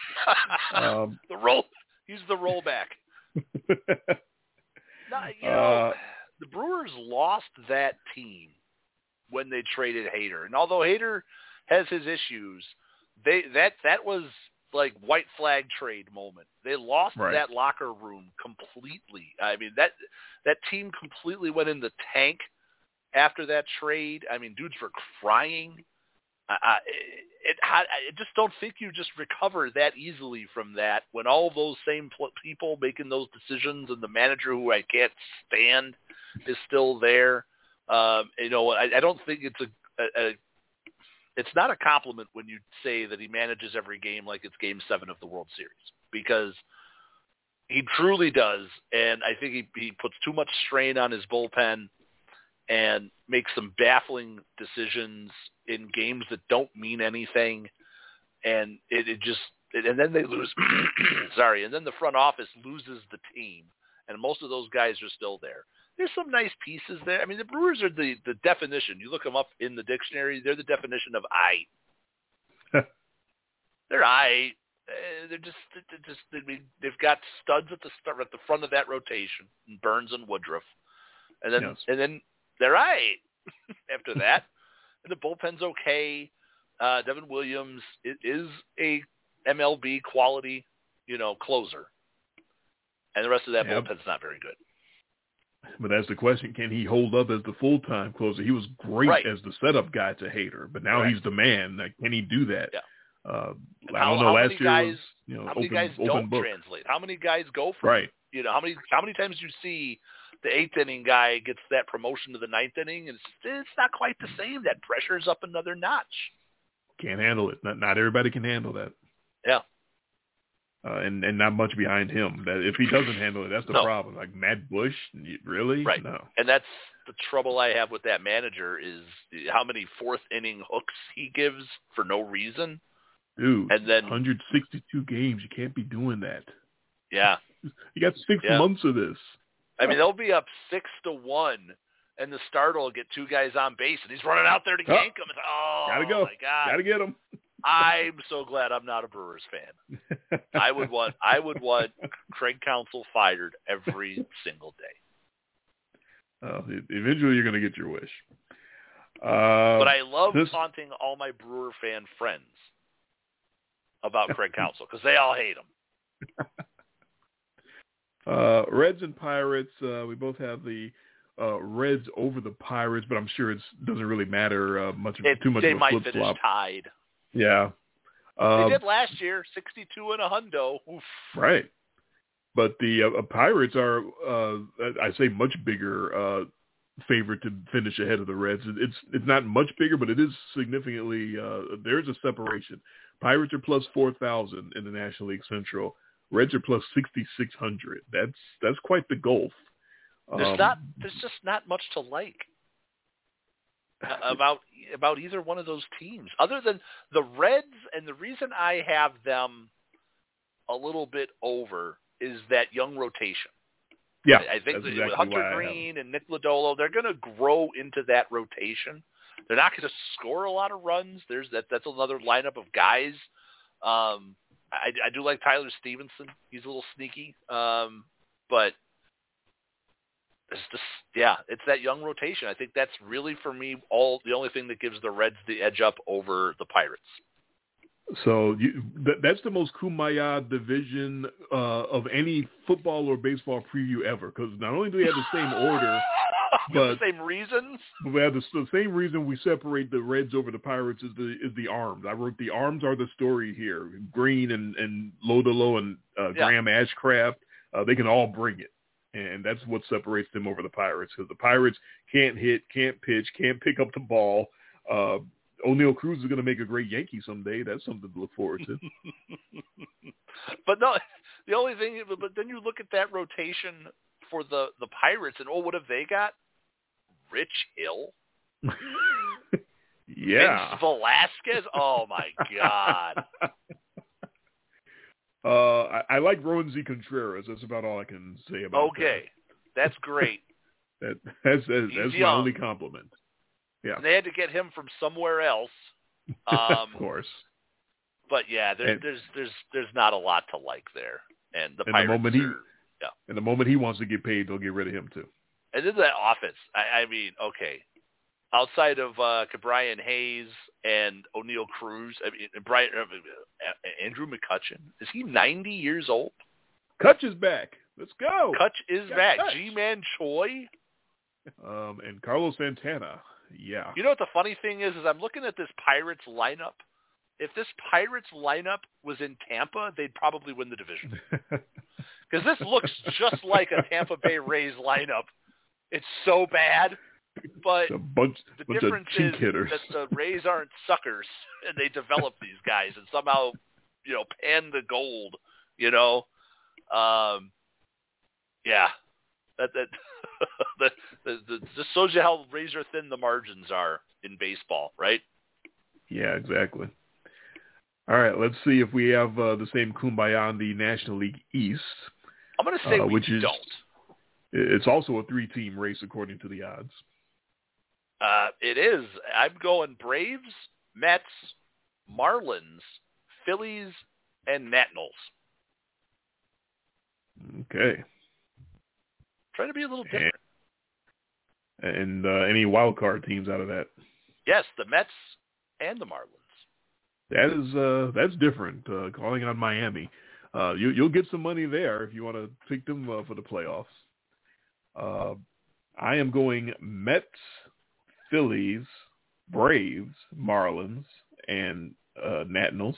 Speaker 2: Um,
Speaker 3: the roll. He's the rollback. no, you know,
Speaker 2: Uh,
Speaker 3: the Brewers lost that team when they traded Hader, and although Hader has his issues, they that that was like white flag trade moment. They lost
Speaker 2: Right.
Speaker 3: that locker room completely. I mean that that team completely went in the tank after that trade. I mean, dudes were crying. I, it, I, I just don't think you just recover that easily from that when all those same pl- people making those decisions and the manager who I can't stand is still there. Um, you know, I, I don't think it's a, a, a it's not a compliment when you say that he manages every game like it's Game Seven of the World Series because he truly does, and I think he he puts too much strain on his bullpen and makes some baffling decisions in games that don't mean anything, and it, it just and then they lose. sorry, and then the front office loses the team, and most of those guys are still there. There's some nice pieces there. I mean, the Brewers are the the definition. You look them up in the dictionary; they're the definition of I. they're I. Uh, they're just, they're just, I mean, they've got studs at the start, at the front of that rotation, Burnes and Woodruff, and then,
Speaker 2: Yes.
Speaker 3: and then they're right after that. And the bullpen's okay. Uh, Devin Williams is a MLB quality, you know, closer, and the rest of that
Speaker 2: Yep.
Speaker 3: bullpen's not very good.
Speaker 2: But that's the question: Can he hold up as the full time closer? He was great
Speaker 3: Right.
Speaker 2: as the setup guy to Hader, but now
Speaker 3: Right.
Speaker 2: he's the man. Like, can he do that?
Speaker 3: Yeah.
Speaker 2: Uh, I don't know.
Speaker 3: how
Speaker 2: Last year
Speaker 3: guys-
Speaker 2: was you know
Speaker 3: How many
Speaker 2: open,
Speaker 3: guys
Speaker 2: open
Speaker 3: don't
Speaker 2: book.
Speaker 3: translate? How many guys go from
Speaker 2: Right.
Speaker 3: you know how many how many times do you see the eighth inning guy gets that promotion to the ninth inning and it's it's not quite the same. That pressure's up another notch.
Speaker 2: Can't handle it. Not not everybody can handle that.
Speaker 3: Yeah.
Speaker 2: Uh, and and not much behind him. That if he doesn't handle it, that's the
Speaker 3: No.
Speaker 2: problem. Like Matt Bush, really?
Speaker 3: Right.
Speaker 2: No.
Speaker 3: And that's the trouble I have with that manager is how many fourth inning hooks he gives for no reason.
Speaker 2: Dude,
Speaker 3: And then
Speaker 2: 162 games. You can't be doing that.
Speaker 3: yeah.
Speaker 2: You got six
Speaker 3: Yeah.
Speaker 2: months of this.
Speaker 3: I mean they'll be up six to one and the starter will get two guys on base and he's running out there to
Speaker 2: Oh.
Speaker 3: yank. It's, oh
Speaker 2: Gotta go.
Speaker 3: my god.
Speaker 2: Got to get him.
Speaker 3: I'm so glad I'm not a Brewers fan. I would want I would want Craig Counsell fired every single day.
Speaker 2: Uh, eventually, you're going to get your wish. Uh,
Speaker 3: But I love
Speaker 2: this-
Speaker 3: taunting all my Brewer fan friends about Craig Counsell because they all hate him.
Speaker 2: uh, Reds and Pirates. Uh, we both have the uh, Reds over the Pirates, but I'm sure it doesn't really matter uh, much.
Speaker 3: It,
Speaker 2: too much
Speaker 3: they
Speaker 2: of a
Speaker 3: might
Speaker 2: flip
Speaker 3: finish
Speaker 2: flop.
Speaker 3: tied.
Speaker 2: Yeah.
Speaker 3: They
Speaker 2: Um,
Speaker 3: did last year, 62 and a hundo. Oof.
Speaker 2: Right. But the uh, Pirates are, uh, I say, much bigger uh, favorite to finish ahead of the Reds. It's it's not much bigger, but it is significantly. Uh, there's a separation. Pirates are plus four thousand in the National League Central. Reds are plus sixty six hundred. That's that's quite the gulf.
Speaker 3: There's
Speaker 2: Um,
Speaker 3: not. There's just not much to like about about either one of those teams, other than the Reds. And the reason I have them a little bit over is that young rotation.
Speaker 2: Yeah,
Speaker 3: I I think
Speaker 2: exactly
Speaker 3: with Hunter Greene and Nick Lodolo, they're going to grow into that rotation. They're not going to score a lot of runs. There's that. That's another lineup of guys. Um, I, I do like Tyler Stephenson. He's a little sneaky, um, but it's just yeah, it's that young rotation. I think that's really for me all the only thing that gives the Reds the edge up over the Pirates.
Speaker 2: So you, that, that's the most kumbaya division uh, of any football or baseball preview ever. Because not only do we have the same order,
Speaker 3: For the same reasons.
Speaker 2: but we have the, the same reason we separate the Reds over the Pirates is the is the arms. I wrote the arms are the story here. Greene and and Lodolo and uh,
Speaker 3: Yeah.
Speaker 2: Graham Ashcraft, uh, they can all bring it, and that's what separates them over the Pirates. Because the Pirates can't hit, can't pitch, can't pick up the ball. Uh, Oneil Cruz is going to make a great Yankee someday. That's something to look forward to.
Speaker 3: But no, the only thing, but then you look at that rotation for the the Pirates, and oh, what have they got? Rich Hill,
Speaker 2: yeah.
Speaker 3: Vince Velasquez. Oh my God!
Speaker 2: Uh, I, I like Z Contreras. That's about all I can say about
Speaker 3: Okay, that's great.
Speaker 2: that. that that's that's, that's my only compliment. Yeah.
Speaker 3: And they had to get him from somewhere else. Um,
Speaker 2: of course.
Speaker 3: But yeah, there,
Speaker 2: And-
Speaker 3: there's there's there's not a lot to like there, and the
Speaker 2: And the moment he-
Speaker 3: are, yeah.
Speaker 2: And the moment he wants to get paid, they'll get rid of him too.
Speaker 3: And then that offense. I, I mean, okay, outside of uh, Brian Hayes and Oneil Cruz, I mean, Brian uh, Andrew McCutcheon is he 90 years old?
Speaker 2: Kutch is back. Let's go.
Speaker 3: Kutch is back. Ji-Man Choi.
Speaker 2: Um, and Carlos Santana. Yeah.
Speaker 3: You know what the funny thing is? Is I'm looking at this Pirates lineup. If this Pirates lineup was in Tampa, they'd probably win the division because this looks just like a Tampa Bay Rays lineup. It's so bad, but
Speaker 2: a bunch,
Speaker 3: the
Speaker 2: bunch of
Speaker 3: difference is
Speaker 2: hitters.
Speaker 3: that the Rays aren't suckers, and they develop these guys and somehow, you know, pan the gold. You know, um, yeah, that that that, that, that just shows you how razor thin the margins are in baseball, right?
Speaker 2: Yeah, exactly. All right, let's see if we have uh, the same kumbaya in the National League East.
Speaker 3: I'm going to say
Speaker 2: Uh,
Speaker 3: we
Speaker 2: which is-
Speaker 3: don't.
Speaker 2: It's also a three-team race according to the odds.
Speaker 3: Uh, it is. I'm going Braves, Mets, Marlins, Phillies, and Nationals.
Speaker 2: Okay.
Speaker 3: Trying to be a little
Speaker 2: And-
Speaker 3: different.
Speaker 2: And uh, any wild card teams out of that?
Speaker 3: Yes, the Mets and the Marlins.
Speaker 2: That is uh, that's different. Uh, calling on Miami, uh, you, you'll get some money there if you want to pick them uh, for the playoffs. Uh, I am going Mets, Phillies, Braves, Marlins, and uh, Nationals.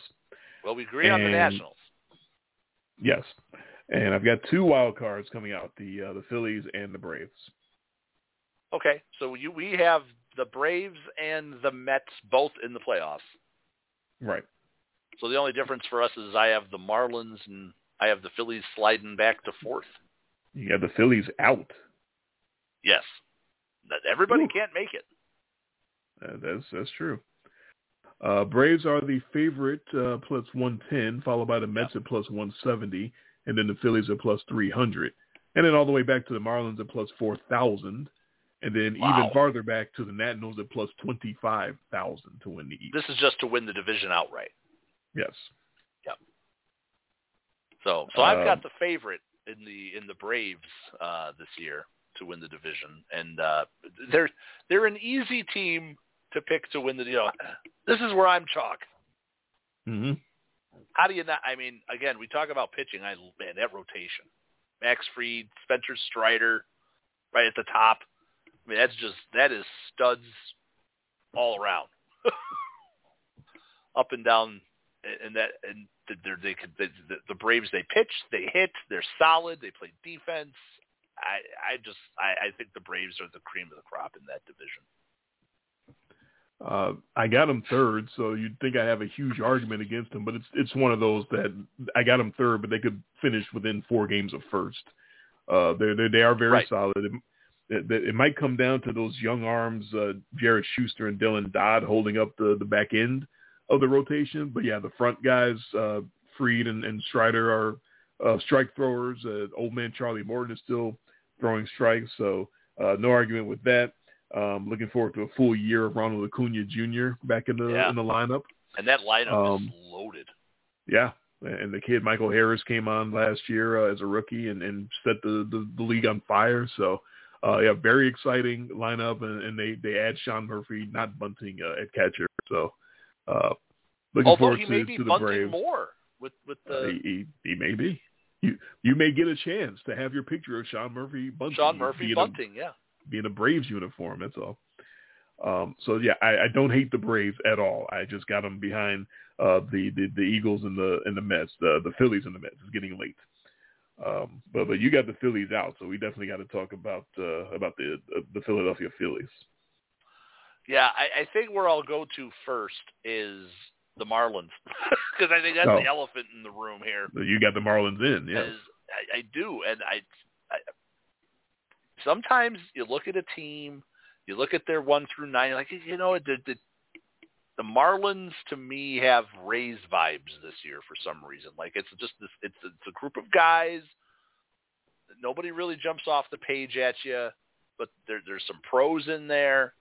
Speaker 3: Well, we agree on the Nationals.
Speaker 2: Yes, and I've got two wild cards coming out: the uh, the Phillies and the Braves.
Speaker 3: Okay, so you we have the Braves and the Mets both in the playoffs.
Speaker 2: Right.
Speaker 3: So the only difference for us is I have the Marlins and I have the Phillies sliding back to fourth.
Speaker 2: You got the Phillies out.
Speaker 3: Yes, everybody
Speaker 2: Ooh.
Speaker 3: can't make it.
Speaker 2: Uh, that's that's true. Uh, Braves are the favorite, uh, plus 110, followed by the Mets at plus 170, and then the Phillies at plus 300. And then all the way back to the Marlins at plus 4,000, and then
Speaker 3: Wow.
Speaker 2: even farther back to the Nationals at plus 25,000 to win the East.
Speaker 3: This is just to win the division outright.
Speaker 2: yes. Yep.
Speaker 3: So so I've
Speaker 2: Um,
Speaker 3: got the favorite in the in the Braves uh, this year to win the division, and uh, they're they're an easy team to pick to win the. You know, this is where I'm chalk.
Speaker 2: hmm
Speaker 3: How do you not? I mean, again, we talk about pitching. I man, that rotation, Max Fried, Spencer Strider, right at the top. I mean, that's just that is studs all around, up and down, and- that and they could they, the, the Braves they pitch, they hit, they're solid, they play defense. I I just I, I think the Braves are the cream of the crop in that division.
Speaker 2: Uh, I got them third, so you'd think I have a huge argument against them, but it's it's one of those that I got them third, but they could finish within four games of first. Uh, they they they are very
Speaker 3: Right.
Speaker 2: solid. It, it, it might come down to those young arms, uh, Jared Shuster and Dylan Dodd holding up the the back end of the rotation, but yeah, the front guys, uh, Fried and, and Strider are uh, strike throwers. Uh, old man Charlie Morton is still throwing strikes, so uh, no argument with that. Um, looking forward to a full year of Ronald Acuna Jr. back in the
Speaker 3: Yeah.
Speaker 2: in the lineup.
Speaker 3: And that lineup
Speaker 2: Um,
Speaker 3: is loaded.
Speaker 2: Yeah, and the kid Michael Harris came on last year uh, as a rookie and, and set the, the the league on fire. So uh, yeah, very exciting lineup, and, and they they add Sean Murphy, not bunting uh, at catcher. So uh, looking
Speaker 3: Although
Speaker 2: forward
Speaker 3: he
Speaker 2: to,
Speaker 3: may be
Speaker 2: to the
Speaker 3: bunting
Speaker 2: Braves.
Speaker 3: more with with the
Speaker 2: Uh, he, he he may be. You you may get a chance to have your picture of Sean Murphy bunting.
Speaker 3: Sean Murphy
Speaker 2: being a-
Speaker 3: bunting. Yeah.
Speaker 2: be in a Braves uniform. That's all. Um, so yeah, I, I don't hate the Braves at all. I just got them behind uh, the, the the Eagles and the and the Mets. The the Phillies and the Mets. It's getting late. Um, but but you got the Phillies out, so we definitely got to talk about uh, about the the Philadelphia Phillies.
Speaker 3: Yeah, I, I think where I'll go to first is the Marlins because I think that's
Speaker 2: Oh.
Speaker 3: the elephant in the room here.
Speaker 2: You got the Marlins in, yes.
Speaker 3: I, I do, and I, I sometimes you look at a team, you look at their one through nine, like you know the the the Marlins to me have Rays vibes this year for some reason. Like it's just this, it's it's a group of guys. Nobody really jumps off the page at you, but there there's some pros in there.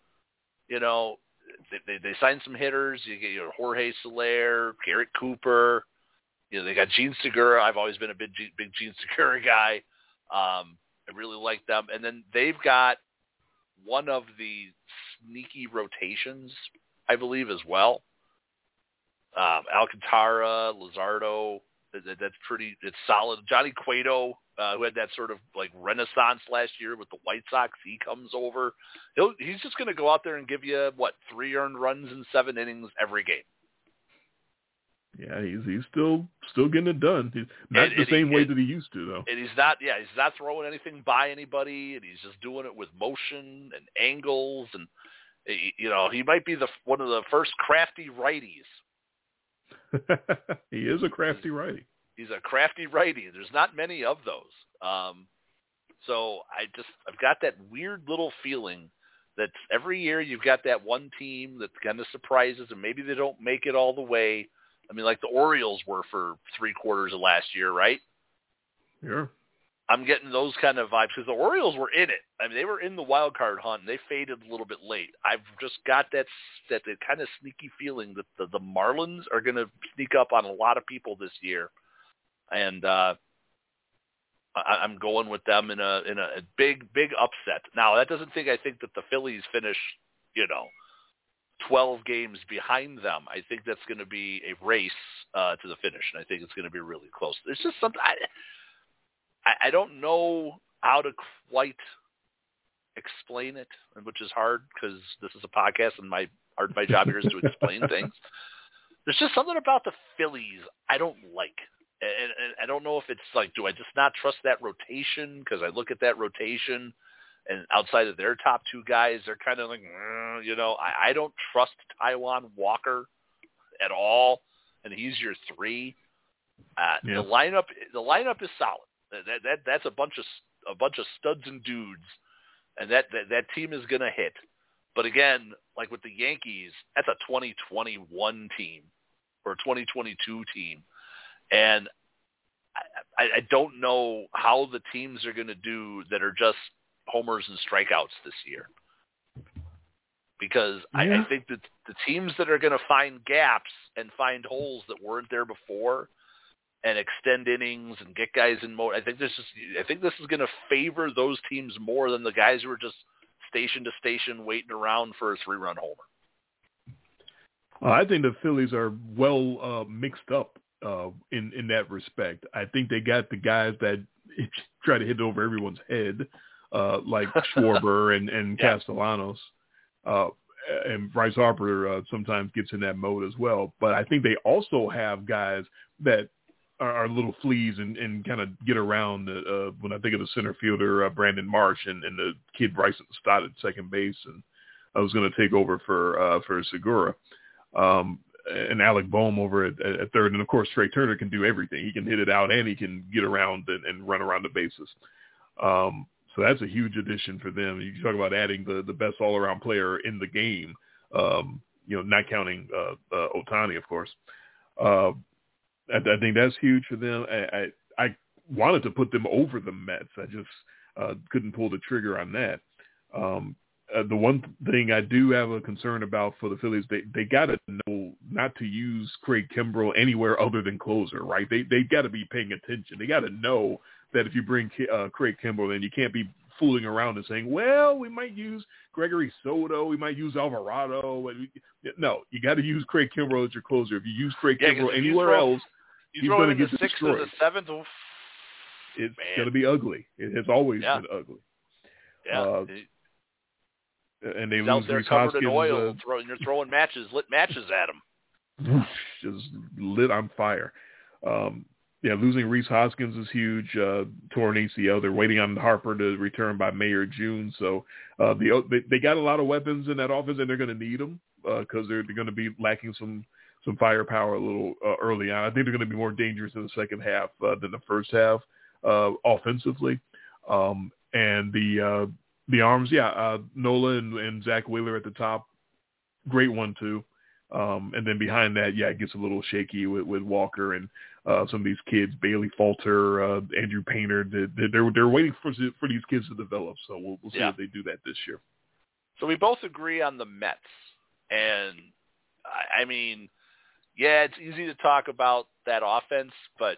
Speaker 3: You know, they, they signed some hitters. You get your Jorge Soler, Garrett Cooper. You know they got Jean Segura. I've always been a big big Jean Segura guy. Um, I really like them. And then they've got one of the sneaky rotations, I believe, as well. Um, Alcantara, Luzardo, that, that's pretty. It's solid. Johnny Cueto, uh, who had that sort of like renaissance last year with the White Sox, he comes over. He'll, he's just going to go out there and give you what three earned runs in seven innings every game.
Speaker 2: Yeah, he's he's still still getting it done. He's not
Speaker 3: And-
Speaker 2: the
Speaker 3: and
Speaker 2: same
Speaker 3: he-
Speaker 2: way
Speaker 3: and-
Speaker 2: that he used to, though.
Speaker 3: And he's not, yeah, he's not throwing anything by anybody, and he's just doing it with motion and angles, and you know he might be the one of the first crafty righties.
Speaker 2: he is a crafty righty.
Speaker 3: He's a crafty righty. There's not many of those. Um, so I just I've got that weird little feeling that every year you've got that one team that kind of surprises, and maybe they don't make it all the way. I mean, like the Orioles were for three quarters of last year, right?
Speaker 2: Yeah.
Speaker 3: I'm getting those kind of vibes because the Orioles were in it. I mean, they were in the wild card hunt. And they faded a little bit late. I've just got that that, that kind of sneaky feeling that the, the Marlins are going to sneak up on a lot of people this year, and uh, I, I'm going with them in a in a, a big big upset. Now that doesn't think I think that the Phillies finish, you know, 12 games behind them. I think that's going to be a race uh, to the finish, and I think it's going to be really close. There's just something. I, I, I don't know how to quite explain it, which is hard because this is a podcast and my part of my job here is to explain things. There's just something about the Phillies I don't like, and, and I don't know if it's like, do I just not trust that rotation? Because I look at that rotation, and outside of their top two guys, they're kind of like, "Mm," you know, I, I don't trust Taijuan Walker at all, and he's your three. Uh,
Speaker 2: Yeah.
Speaker 3: The lineup, the lineup is solid. That, that that that's a bunch of a bunch of studs and dudes, and that that, that team is going to hit. But again, like with the Yankees, that's a 2021 team or a 2022 team, and I, I, don't know how the teams are going to do that are just homers and strikeouts this year. Because I, I think that the teams that are going to find gaps and find holes that weren't there before and extend innings and get guys in mode. I think this is I think this is going to favor those teams more than the guys who are just station to station waiting around for a three run homer.
Speaker 2: Uh, I think the Phillies are well uh, mixed up uh, in in that respect. I think they got the guys that try to hit over everyone's head, uh, like Schwarber and and
Speaker 3: Yeah.
Speaker 2: Castellanos, uh, and Bryce Harper uh, sometimes gets in that mode as well. But I think they also have guys that are little fleas and, and kind of get around. The, uh, when I think of the center fielder uh, Brandon Marsh and, and the kid Bryson Stott at second base, and I was going to take over for uh, for Segura um, and Alec Bohm over at, at third, and of course Trea Turner can do everything. He can hit it out and he can get around and, and run around the bases. Um, so that's a huge addition for them. You can talk about adding the the best all around player in the game. Um, you know, not counting uh, uh, Ohtani, of course. Uh, I, I think that's huge for them. I, I I wanted to put them over the Mets. I just uh, couldn't pull the trigger on that. Um, uh, the one thing I do have a concern about for the Phillies, they they got to know not to use Craig Kimbrel anywhere other than closer, right? They they got to be paying attention. They got to know that if you bring uh, Craig Kimbrel in, you can't be fooling around and saying, well, we might use Gregory Soto, we might use Alvarado. and we- No, you got to use Craig Kimbrel as your closer. If you use Craig
Speaker 3: Yeah, Kimbrel
Speaker 2: anywhere else,
Speaker 3: You
Speaker 2: He's
Speaker 3: in the
Speaker 2: get
Speaker 3: sixth or the
Speaker 2: destroyed.
Speaker 3: seventh.
Speaker 2: it's going to be ugly. It has always
Speaker 3: Yeah.
Speaker 2: been ugly.
Speaker 3: Yeah,
Speaker 2: Uh,
Speaker 3: He-
Speaker 2: And they lose
Speaker 3: there
Speaker 2: Rhys
Speaker 3: covered
Speaker 2: Hoskins.
Speaker 3: in oil,
Speaker 2: uh,
Speaker 3: throw, you're throwing matches, lit matches at him.
Speaker 2: just lit on fire. Um, yeah, losing Rhys Hoskins is huge. Uh, torn ACL. They're waiting on Harper to return by May or June. So uh, the they, they got a lot of weapons in that offense, and they're going to need them because they're, they're going to be lacking some some firepower a little uh, early on. I think they're going to be more dangerous in the second half uh, than the first half uh, offensively. Um, and the uh, the arms, yeah, uh, Nola and, and Zack Wheeler at the top, great one too. Um, and then behind that, yeah, it gets a little shaky with, with Walker and uh, some of these kids, Bailey Falter, uh, Andrew Painter. They, they're they're waiting for for these kids to develop. So we'll, we'll see
Speaker 3: Yeah.
Speaker 2: if they do that this year.
Speaker 3: So we both agree on the Mets. And I, I mean, yeah, it's easy to talk about that offense, but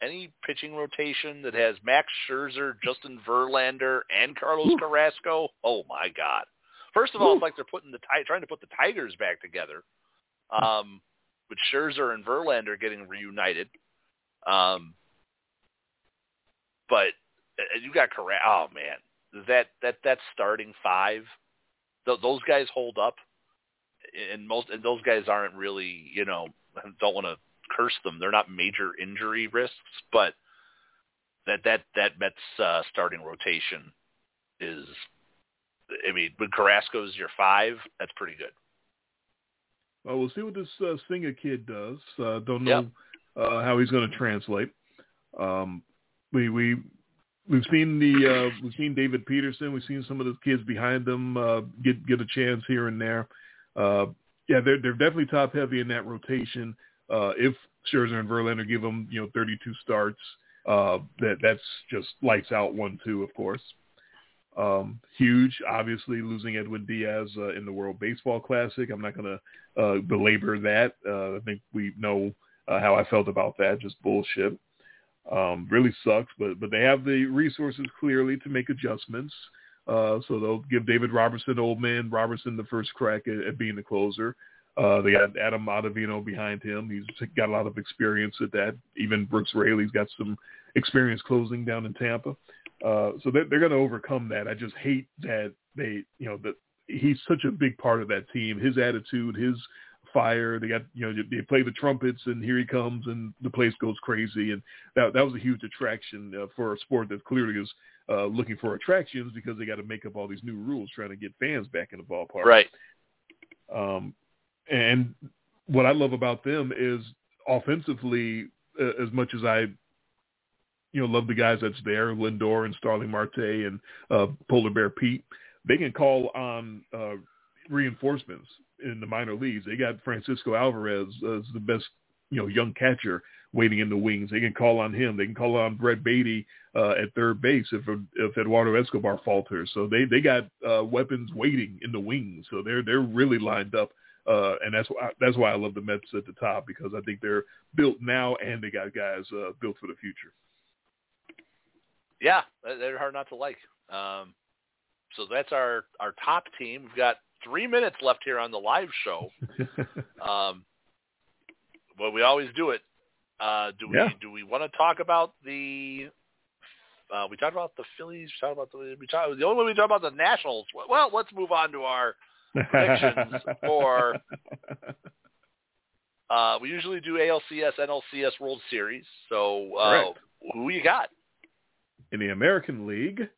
Speaker 3: any pitching rotation that has Max Scherzer, Justin Verlander, and Carlos Ooh. Carrasco, oh my God! First of all, Ooh. it's like they're putting the trying to put the Tigers back together, um, with Scherzer and Verlander getting reunited. Um, but uh, you got Carrasco. Oh man, that that that starting five, th- those guys hold up, and most and those guys aren't really you know don't want to curse them. They're not major injury risks, but that that that Mets uh, starting rotation is. I mean, when Carrasco's your five, that's pretty good.
Speaker 2: Well, we'll see what this uh, Senga kid does. Uh, don't know yep. uh, how he's going to translate. Um, we we we've seen the uh, we've seen David Peterson. We've seen some of the kids behind them uh, get get a chance here and there. Uh, yeah, they're they're definitely top heavy in that rotation. Uh, if Scherzer and Verlander give them, you know, 32 starts, uh, that that's just lights out one two, of course. Um, huge, obviously losing Edwin Diaz uh, in the World Baseball Classic. I'm not going to uh, belabor that. Uh, I think we know uh, how I felt about that. Just bullshit. Um, really sucks, but but they have the resources clearly to make adjustments. Uh, so they'll give David Robertson, old man Robertson, the first crack at, at being the closer. Uh, they got Adam Ottavino behind him. He's got a lot of experience at that. Even Brooks Raley's got some experience closing down in Tampa. Uh, so they're, they're going to overcome that. I just hate that they, you know, that he's such a big part of that team. His attitude, his fire. They got, you know, they play the trumpets, and here he comes, and the place goes crazy. And that that was a huge attraction uh, for a sport that clearly is uh, looking for attractions because they got to make up all these new rules trying to get fans back in the ballpark.
Speaker 3: Right.
Speaker 2: Um, and what I love about them is offensively, uh, as much as I, you know, love the guys that's there, Lindor and Starling Marte and uh, Polar Bear Pete, they can call on uh, reinforcements in the minor leagues. They got Francisco Alvarez as the best, you know, young catcher waiting in the wings. They can call on him. They can call on Brett Baty uh, at third base if if Eduardo Escobar falters. So they they got uh, weapons waiting in the wings. So they're they're really lined up. Uh, and that's why that's why I love the Mets at the top because I think they're built now and they got guys uh, built for the future.
Speaker 3: Yeah, they're hard not to like. Um, so that's our our top team. We've got three minutes left here on the live show. um, well, we always do it. Uh, do we
Speaker 2: yeah.
Speaker 3: do we want to talk about the? Uh, we talked about the Phillies. We talked about the. We talked, the only way we talk about the Nationals. Well, let's move on to our predictions for. Uh, we usually do ALCS, NLCS World Series. So, uh, who you got?
Speaker 2: In the American League,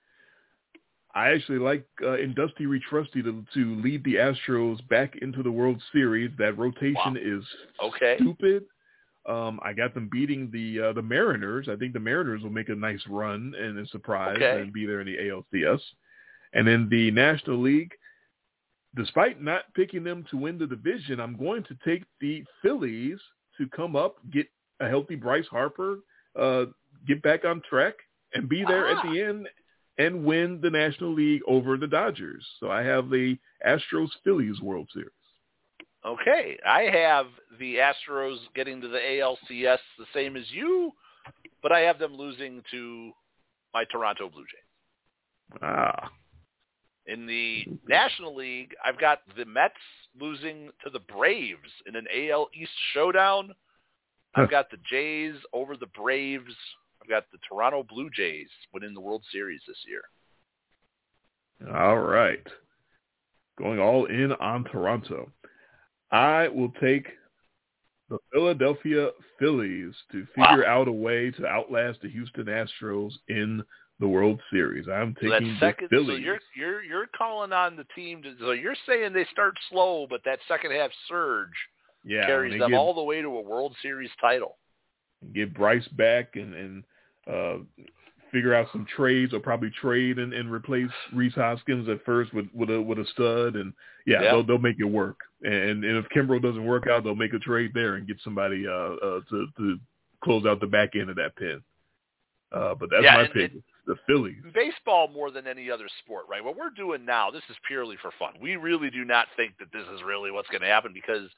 Speaker 2: I actually like uh, Industry Trusty to to lead the Astros back into the World Series. That rotation wow. is
Speaker 3: okay.
Speaker 2: stupid. Um, I got them beating the uh, the Mariners. I think the Mariners will make a nice run and a surprise
Speaker 3: okay.
Speaker 2: and be there in the ALCS. And in the National League, despite not picking them to win the division, I'm going to take the Phillies to come up, get a healthy Bryce Harper, uh, get back on track, and be there ah. at the end and win the National League over the Dodgers. So I have the Astros Phillies World Series.
Speaker 3: Okay, I have the Astros getting to the ALCS the same as you, but I have them losing to my Toronto Blue Jays.
Speaker 2: Ah.
Speaker 3: In the National League, I've got the Mets losing to the Braves in an AL East showdown. I've got the Jays over the Braves I've got the Toronto Blue Jays winning the World Series this year.
Speaker 2: All right. Going all in on Toronto. I will take the Philadelphia Phillies to figure wow. out a way to outlast the Houston Astros in the World Series. I'm taking
Speaker 3: so second,
Speaker 2: the Phillies.
Speaker 3: So you're you're you're calling on the team to. So you're saying they start slow, but that second half surge
Speaker 2: yeah,
Speaker 3: carries them
Speaker 2: get,
Speaker 3: all the way to a World Series title.
Speaker 2: Get Bryce back and and uh, figure out some trades or probably trade and, and replace Rhys Hoskins at first with with a with a stud and yeah, yeah. they'll they'll make it work. And and if Kimbrel doesn't work out, they'll make a trade there and get somebody uh, uh to to close out the back end of that pin. Uh, but that's
Speaker 3: yeah,
Speaker 2: my
Speaker 3: and,
Speaker 2: pick.
Speaker 3: And,
Speaker 2: the Phillies.
Speaker 3: baseball more than any other sport, right? What we're doing now, this is purely for fun. We really do not think that this is really what's going to happen because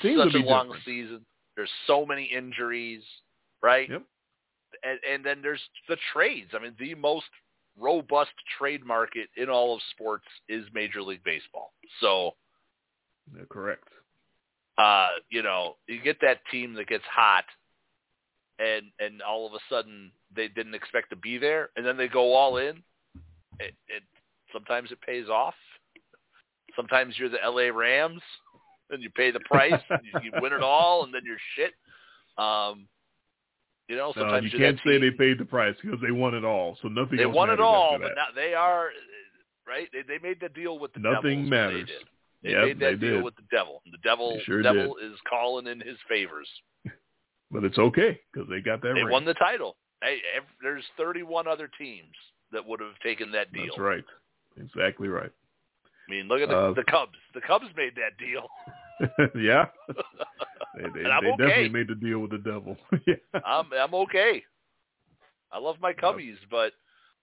Speaker 2: teams
Speaker 3: such a long
Speaker 2: different.
Speaker 3: season. There's so many injuries, right?
Speaker 2: Yep.
Speaker 3: And, and then there's the trades. I mean, the most robust trade market in all of sports is Major League Baseball. So,
Speaker 2: Yeah, correct.
Speaker 3: uh, you know, you get that team that gets hot, and and all of a sudden they didn't expect to be there, and then they go all in. It, it sometimes it pays off. Sometimes you're the LA Rams, and you pay the price, and you, you win it all, and then you're shit. Um, you know, sometimes
Speaker 2: you
Speaker 3: you're
Speaker 2: can't say
Speaker 3: team-
Speaker 2: they paid the price because they won it all. So nothing.
Speaker 3: they won it all, but now they are right. They they made the deal with the
Speaker 2: Nothing
Speaker 3: devil.
Speaker 2: matters.
Speaker 3: They
Speaker 2: Yep,
Speaker 3: made that deal
Speaker 2: did.
Speaker 3: with the devil. The devil,
Speaker 2: sure
Speaker 3: the devil is calling in his favors.
Speaker 2: But it's okay because they got that
Speaker 3: They
Speaker 2: ring.
Speaker 3: won the title. Hey, there's 31 other teams that would have taken that deal.
Speaker 2: That's right. Exactly right.
Speaker 3: I mean, look at the,
Speaker 2: Uh,
Speaker 3: the Cubs. The Cubs made that deal.
Speaker 2: yeah. They, they,
Speaker 3: And I'm
Speaker 2: they
Speaker 3: okay.
Speaker 2: definitely made the deal with the devil. yeah.
Speaker 3: I'm I'm okay. I love my Cubbies, but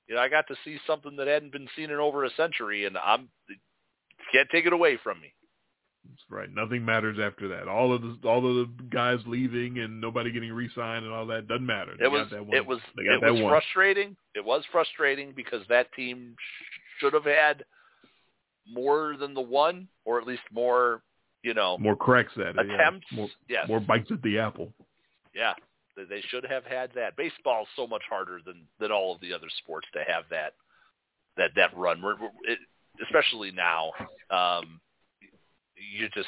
Speaker 3: you know I got to see something that hadn't been seen in over a century, and I'm can't take it away from me.
Speaker 2: That's right. Nothing matters after that. All of the all of the guys leaving and nobody getting re-signed and all that doesn't matter. They
Speaker 3: It was
Speaker 2: that one.
Speaker 3: it was it was
Speaker 2: one.
Speaker 3: frustrating. It was frustrating because that team should have had more than the one, or at least more, you know,
Speaker 2: More cracks at it. yeah.
Speaker 3: attempts.
Speaker 2: More,
Speaker 3: yes,
Speaker 2: more bites at the apple.
Speaker 3: yeah, they- they should have had that. Baseball's so much harder than than all of the other sports to have that that that run. We're, we're, it, especially now, um, you just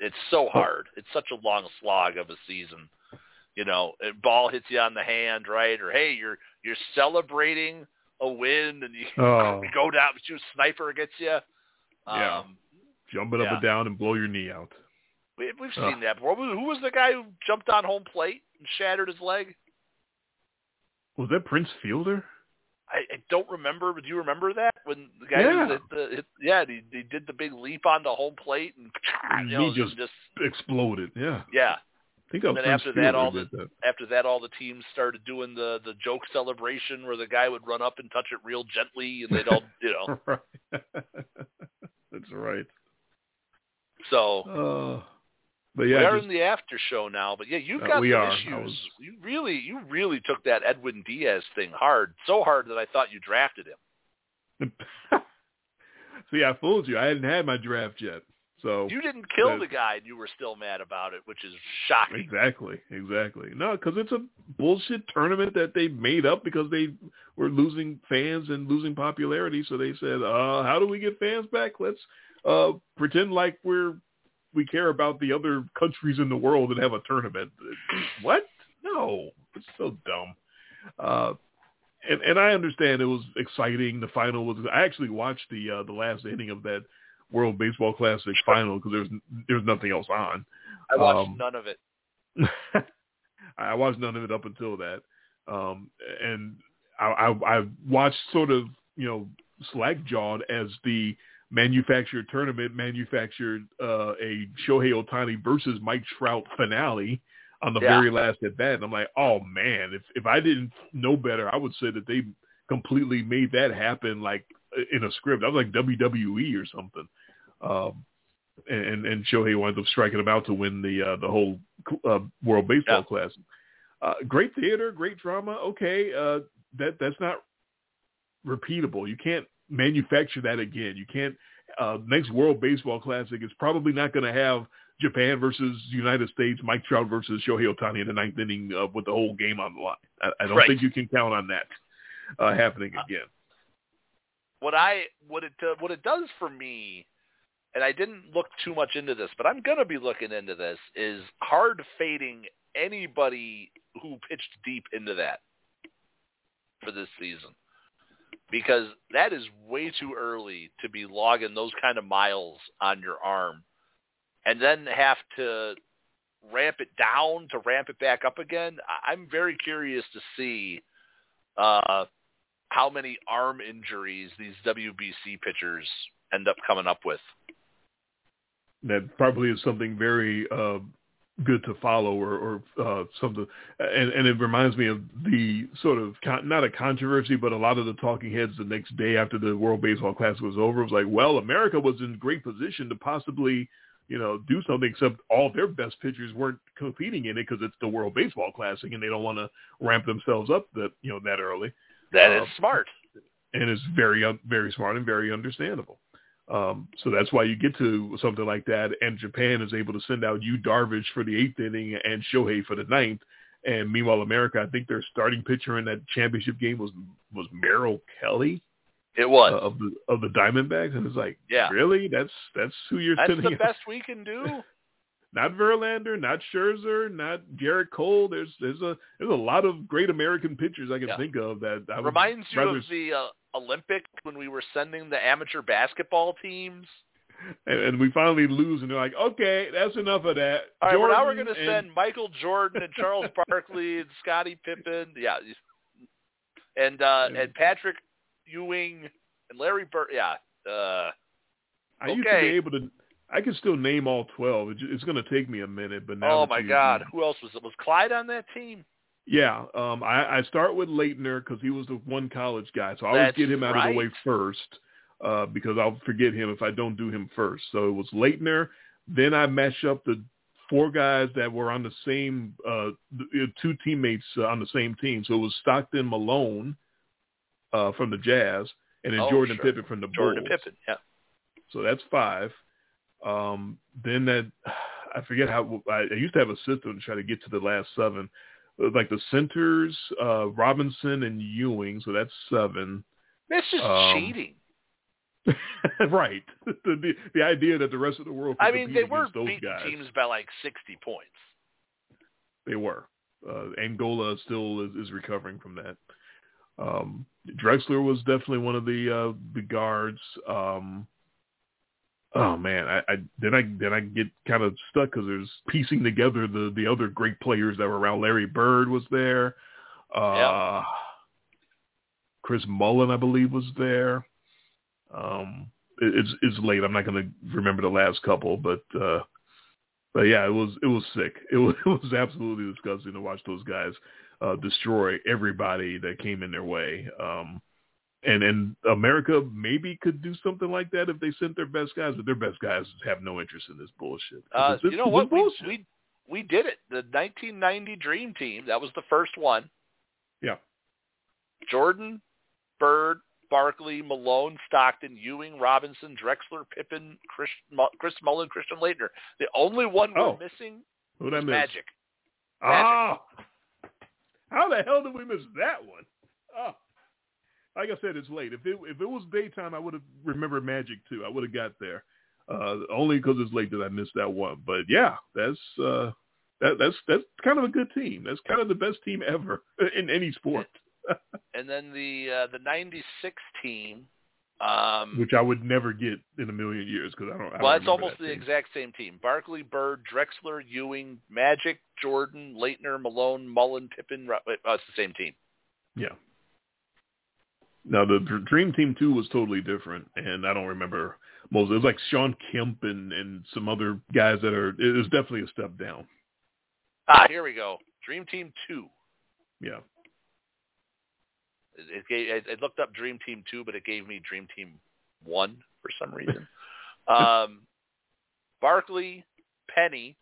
Speaker 3: it's so hard. It's such a long slog of a season. You know, a ball hits you on the hand, right? Or hey, you're you're celebrating a win, and you,
Speaker 2: Oh.
Speaker 3: go down, shoot sniper gets you.
Speaker 2: Yeah.
Speaker 3: Um,
Speaker 2: Jumping up
Speaker 3: Yeah.
Speaker 2: and down and blow your knee out.
Speaker 3: we, we've
Speaker 2: Ugh.
Speaker 3: seen that before. Who was the guy who jumped on home plate and shattered his leg?
Speaker 2: Was that Prince Fielder?
Speaker 3: I, I don't remember. but Do you remember that when the guy
Speaker 2: Yeah.
Speaker 3: at the it, yeah he, he did the big leap onto home plate and
Speaker 2: And
Speaker 3: you know,
Speaker 2: he just-
Speaker 3: just
Speaker 2: Exploded. Yeah.
Speaker 3: yeah.
Speaker 2: I think
Speaker 3: And then after that, all
Speaker 2: the that.
Speaker 3: After that, all the teams started doing the the joke celebration where the guy would run up and touch it real gently, and they'd all you know.
Speaker 2: right. That's right.
Speaker 3: So
Speaker 2: Uh, but
Speaker 3: we
Speaker 2: yeah,
Speaker 3: are
Speaker 2: just-
Speaker 3: in the after show now, but yeah, you've
Speaker 2: Uh,
Speaker 3: got
Speaker 2: we
Speaker 3: some
Speaker 2: are.
Speaker 3: Issues.
Speaker 2: was-
Speaker 3: You really, you really took that Edwin Diaz thing hard, so hard that I thought you drafted him.
Speaker 2: See, I fooled you. I hadn't had my draft yet. So
Speaker 3: You didn't kill
Speaker 2: that-
Speaker 3: the guy, and you were still mad about it, which is shocking.
Speaker 2: exactly, exactly. No, because it's a bullshit tournament that they made up because they were losing fans and losing popularity. So they said, uh, "How do we get fans back? Let's uh, pretend like we're we care about the other countries in the world and have a tournament." what? No, it's so dumb. Uh, and and I understand it was exciting. The final was. I actually watched the uh, the last inning of that World Baseball Classic final because there's there's nothing else on.
Speaker 3: I watched
Speaker 2: um,
Speaker 3: none of it.
Speaker 2: I watched none of it up until that, um, and I, I, I watched sort of you know slack jawed as the manufactured tournament manufactured uh, a Shohei Ohtani versus Mike Trout finale on the
Speaker 3: Yeah.
Speaker 2: very last at bat. And I'm like, oh man, if if I didn't know better, I would say that they completely made that happen like in a script. I was like WWE or something. Um, and and Shohei winds up striking him out to win the uh, the whole uh, World Baseball
Speaker 3: Yeah.
Speaker 2: Classic. Uh, great theater, great drama. Okay, uh, that that's not repeatable. You can't manufacture that again. You can't. Uh, next World Baseball Classic is probably not going to have Japan versus United States, Mike Trout versus Shohei Ohtani in the ninth inning uh, with the whole game on the line. I, I don't
Speaker 3: Right.
Speaker 2: think you can count on that uh, happening
Speaker 3: Uh,
Speaker 2: again.
Speaker 3: what I what it uh, what it does for me, and I didn't look too much into this, but I'm gonna be looking into this. Is hard fading anybody who pitched deep into that for this season, because that is way too early to be logging those kind of miles on your arm, and then have to ramp it down to ramp it back up again. I'm very curious to see. Uh, how many arm injuries these WBC pitchers end up coming up with.
Speaker 2: That probably is something very uh, good to follow or, or uh, something. And, and it reminds me of the sort of con- not a controversy, but a lot of the talking heads the next day after the World Baseball Classic was over was like, well, America was in great position to possibly, you know, do something. Except all their best pitchers weren't competing in it because it's the World Baseball Classic, and they don't want to ramp themselves up that you know that early.
Speaker 3: That is uh, smart,
Speaker 2: and it's very very smart and very understandable. Um, so that's why you get to something like that, and Japan is able to send out Yu Darvish for the eighth inning and Shohei for the ninth. And meanwhile, America, I think their starting pitcher in that championship game was was Merrill Kelly.
Speaker 3: It was
Speaker 2: uh, of the of the Diamondbacks, and it's like,
Speaker 3: yeah,
Speaker 2: really? That's that's who you're sending.
Speaker 3: that's
Speaker 2: sending.
Speaker 3: the best we can do.
Speaker 2: not Verlander, not Scherzer, not Gerrit Cole. There's there's a there's a lot of great American pitchers I can
Speaker 3: yeah.
Speaker 2: think of that I
Speaker 3: reminds you
Speaker 2: rather...
Speaker 3: of the uh, Olympics when we were sending the amateur basketball teams.
Speaker 2: And, and, we finally lose, and they're like, "Okay, that's enough of that."
Speaker 3: All right,
Speaker 2: Jordan
Speaker 3: well, now we're going to
Speaker 2: and...
Speaker 3: send Michael Jordan and Charles Barkley and Scottie Pippen, yeah, and uh, and Patrick Ewing and Larry Bird. Yeah, uh,
Speaker 2: I
Speaker 3: okay.
Speaker 2: used to be able to. I can still name all twelve. It's going to take me a minute, but now.
Speaker 3: Oh my God! Who else was it? Was Clyde on that team?
Speaker 2: Yeah, um, I, I start with Laettner because he was the one college guy, so I always
Speaker 3: That's
Speaker 2: get him out
Speaker 3: right.
Speaker 2: of the way first uh, because I'll forget him if I don't do him first. So it was Laettner. Then I match up the four guys that were on the same uh, two teammates uh, on the same team. So it was Stockton Malone uh, from the Jazz, and then
Speaker 3: oh,
Speaker 2: Jordan
Speaker 3: sure.
Speaker 2: Pippen from the
Speaker 3: Jordan
Speaker 2: Bulls.
Speaker 3: Pippen, yeah.
Speaker 2: So that's five. Um, then that I forget how I, I used to have a system to try to get to the last seven like the centers, uh, Robinson and Ewing, so that's seven.
Speaker 3: That's just
Speaker 2: Um,
Speaker 3: cheating.
Speaker 2: right. The, the the idea that the rest of the world.
Speaker 3: I mean, they were
Speaker 2: those
Speaker 3: beating
Speaker 2: guys.
Speaker 3: teams by like sixty points.
Speaker 2: They were. Uh, Angola still is, is recovering from that. Um, Drexler was definitely one of the uh, the guards. Um, oh man, I, I then I then I get kind of stuck because there's piecing together the the other great players that were around. Larry Bird was there. Uh. Chris Mullin, I believe, was there. Um, it, it's it's late. I'm not going to remember the last couple, but uh, but yeah, it was it was sick. It was it was absolutely disgusting to watch those guys uh, destroy everybody that came in their way. Um, and and America maybe could do something like that if they sent their best guys, but their best guys have no interest in this bullshit.
Speaker 3: Uh,
Speaker 2: It's-
Speaker 3: you know what? We, we we did it. The 1990 Dream Team. That was the first one.
Speaker 2: Yeah.
Speaker 3: Jordan, Bird, Barkley, Malone, Stockton, Ewing, Robinson, Drexler, Pippen, Chris, Chris Mullin, Christian Laettner. The only one we're
Speaker 2: Oh.
Speaker 3: missing
Speaker 2: Who'd I
Speaker 3: is
Speaker 2: miss?
Speaker 3: Magic.
Speaker 2: Ah, how the hell did we miss that one? Oh. Like I said, it's late. If it if it was daytime, I would have remembered Magic too. I would have got there. Uh, only because it's late that I missed that one. But yeah, that's uh, that, that's that's kind of a good team. That's kind of the best team ever in any sport.
Speaker 3: And then the uh, the 96 team. Um,
Speaker 2: Which I would never get in a million years because I don't. I
Speaker 3: well,
Speaker 2: don't
Speaker 3: it's almost
Speaker 2: that
Speaker 3: the
Speaker 2: team.
Speaker 3: exact same team. Barkley, Bird, Drexler, Ewing, Magic, Jordan, Laettner, Malone, Mullin, Pippen. Oh, it's the same team.
Speaker 2: Yeah. Now the Dream Team Two was totally different, and I don't remember most. It was like Shawn Kemp and and some other guys that are. It was definitely a step down.
Speaker 3: Ah, here we go. Dream Team 2.
Speaker 2: Yeah.
Speaker 3: It, it gave, I, I looked up Dream Team 2, but it gave me Dream Team 1 for some reason. um, Barkley, Penny.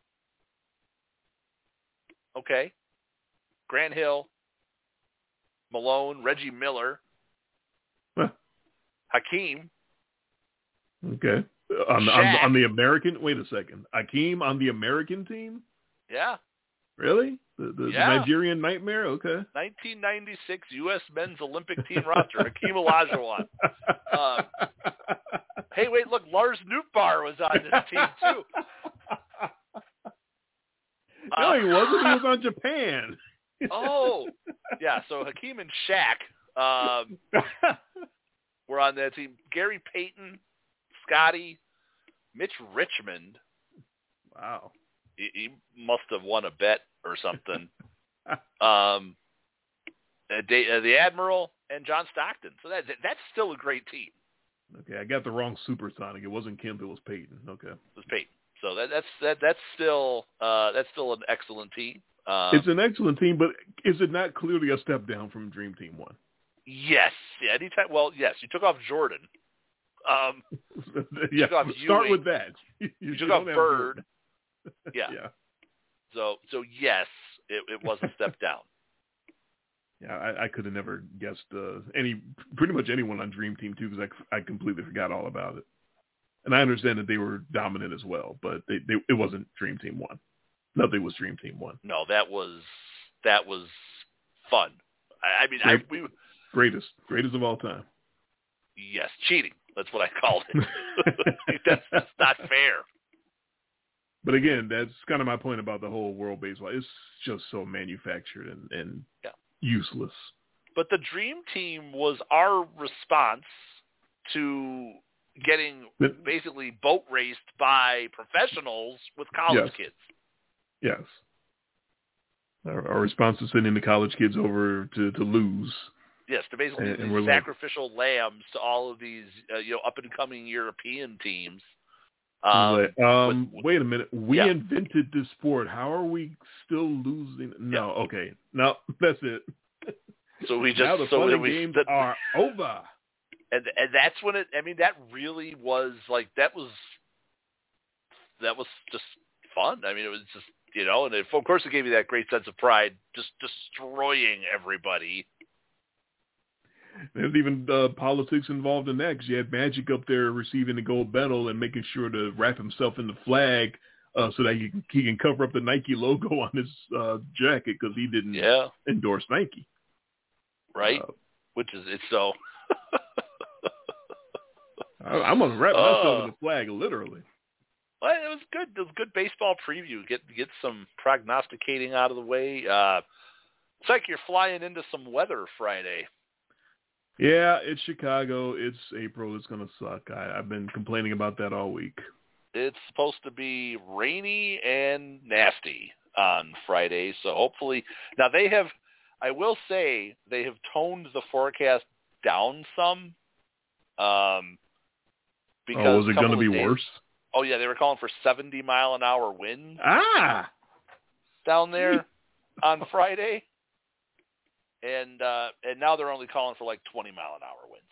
Speaker 3: Okay. Grant Hill, Malone, Reggie Miller. Hakeem.
Speaker 2: Okay. On, on on the American. Wait a second. Akeem on the American team.
Speaker 3: Yeah.
Speaker 2: Really? The, the,
Speaker 3: Yeah.
Speaker 2: the Nigerian Nightmare. Okay.
Speaker 3: 1996 U.S. Men's Olympic Team roster. Hakeem Olajuwon. Um, Hey, wait, look, Lars Nootbaar was on this team too.
Speaker 2: no, he
Speaker 3: Uh,
Speaker 2: wasn't. He was on Japan.
Speaker 3: oh, yeah. So Hakeem and Shaq um, were on that team. Gary Payton, Scottie, Mitch Richmond.
Speaker 2: wow.
Speaker 3: He, he must have won a bet or something. um, uh, uh, the Admiral and John Stockton. So that that's still a great team.
Speaker 2: Okay, I got the wrong supersonic. It wasn't Kemp. It was Payton. Okay.
Speaker 3: It was Payton. So that, that's that that's still uh, that's still an excellent team. Um,
Speaker 2: it's an excellent team, but is it not clearly a step down from Dream Team One?
Speaker 3: Yes. Yeah. Anytime. Well, yes. You took off Jordan. Um,
Speaker 2: yeah.
Speaker 3: off
Speaker 2: Start
Speaker 3: Ewing.
Speaker 2: with that. You,
Speaker 3: you
Speaker 2: you
Speaker 3: took off Bird. Yeah.
Speaker 2: yeah.
Speaker 3: So so yes, it, it was a step down.
Speaker 2: Yeah, I, I could have never guessed uh, any, pretty much anyone on Dream Team too, because I, I completely forgot all about it. And I understand that they were dominant as well, but they, they it wasn't Dream Team One. Nothing was Dream Team One.
Speaker 3: No, that was that was fun. I, I mean, I we
Speaker 2: Greatest, greatest of all time.
Speaker 3: yes, cheating. That's what I called it. that's, that's not fair.
Speaker 2: But again, that's kind of my point about the whole world baseball. It's just so manufactured and, and
Speaker 3: Yeah.
Speaker 2: useless.
Speaker 3: But the dream team was our response to getting
Speaker 2: But-
Speaker 3: basically boat raced by professionals with college
Speaker 2: Yes.
Speaker 3: kids.
Speaker 2: Yes. Our, our response is sending the college kids over to, to lose.
Speaker 3: Yes, to basically
Speaker 2: And- and we're like-
Speaker 3: sacrificial lambs to all of these uh, you know up and coming European teams. Um,
Speaker 2: like, um,
Speaker 3: with-
Speaker 2: wait a minute. We
Speaker 3: Yeah.
Speaker 2: invented this sport. How are we still losing? No, okay. No, that's it.
Speaker 3: so we just
Speaker 2: now the
Speaker 3: so we
Speaker 2: games
Speaker 3: that-
Speaker 2: are over.
Speaker 3: and and that's when it. I mean, that really was like that was that was just fun. I mean, it was just you know, and it, of course it gave you that great sense of pride, just destroying everybody.
Speaker 2: There's even uh, politics involved in that because you had Magic up there receiving the gold medal and making sure to wrap himself in the flag uh, so that he can, he can cover up the Nike logo on his uh, jacket because he didn't
Speaker 3: Yeah,
Speaker 2: endorse Nike.
Speaker 3: right.
Speaker 2: Uh,
Speaker 3: Which is it's so.
Speaker 2: I, I'm gonna wrap myself
Speaker 3: Uh.
Speaker 2: in the flag literally.
Speaker 3: Well, it was good. It was good baseball preview. Get get some prognosticating out of the way. Uh, it's like you're flying into some weather Friday.
Speaker 2: Yeah, it's Chicago. It's April. It's gonna suck. I, I've been complaining about that all week.
Speaker 3: It's supposed to be rainy and nasty on Friday, so hopefully now they have. I will say they have toned the forecast down some. Um, because
Speaker 2: oh, was it gonna be
Speaker 3: days-
Speaker 2: worse?
Speaker 3: Oh yeah, they were calling for 70 mile an hour winds
Speaker 2: Ah,
Speaker 3: down there on Friday, and uh, and now they're only calling for like 20 mile an hour winds.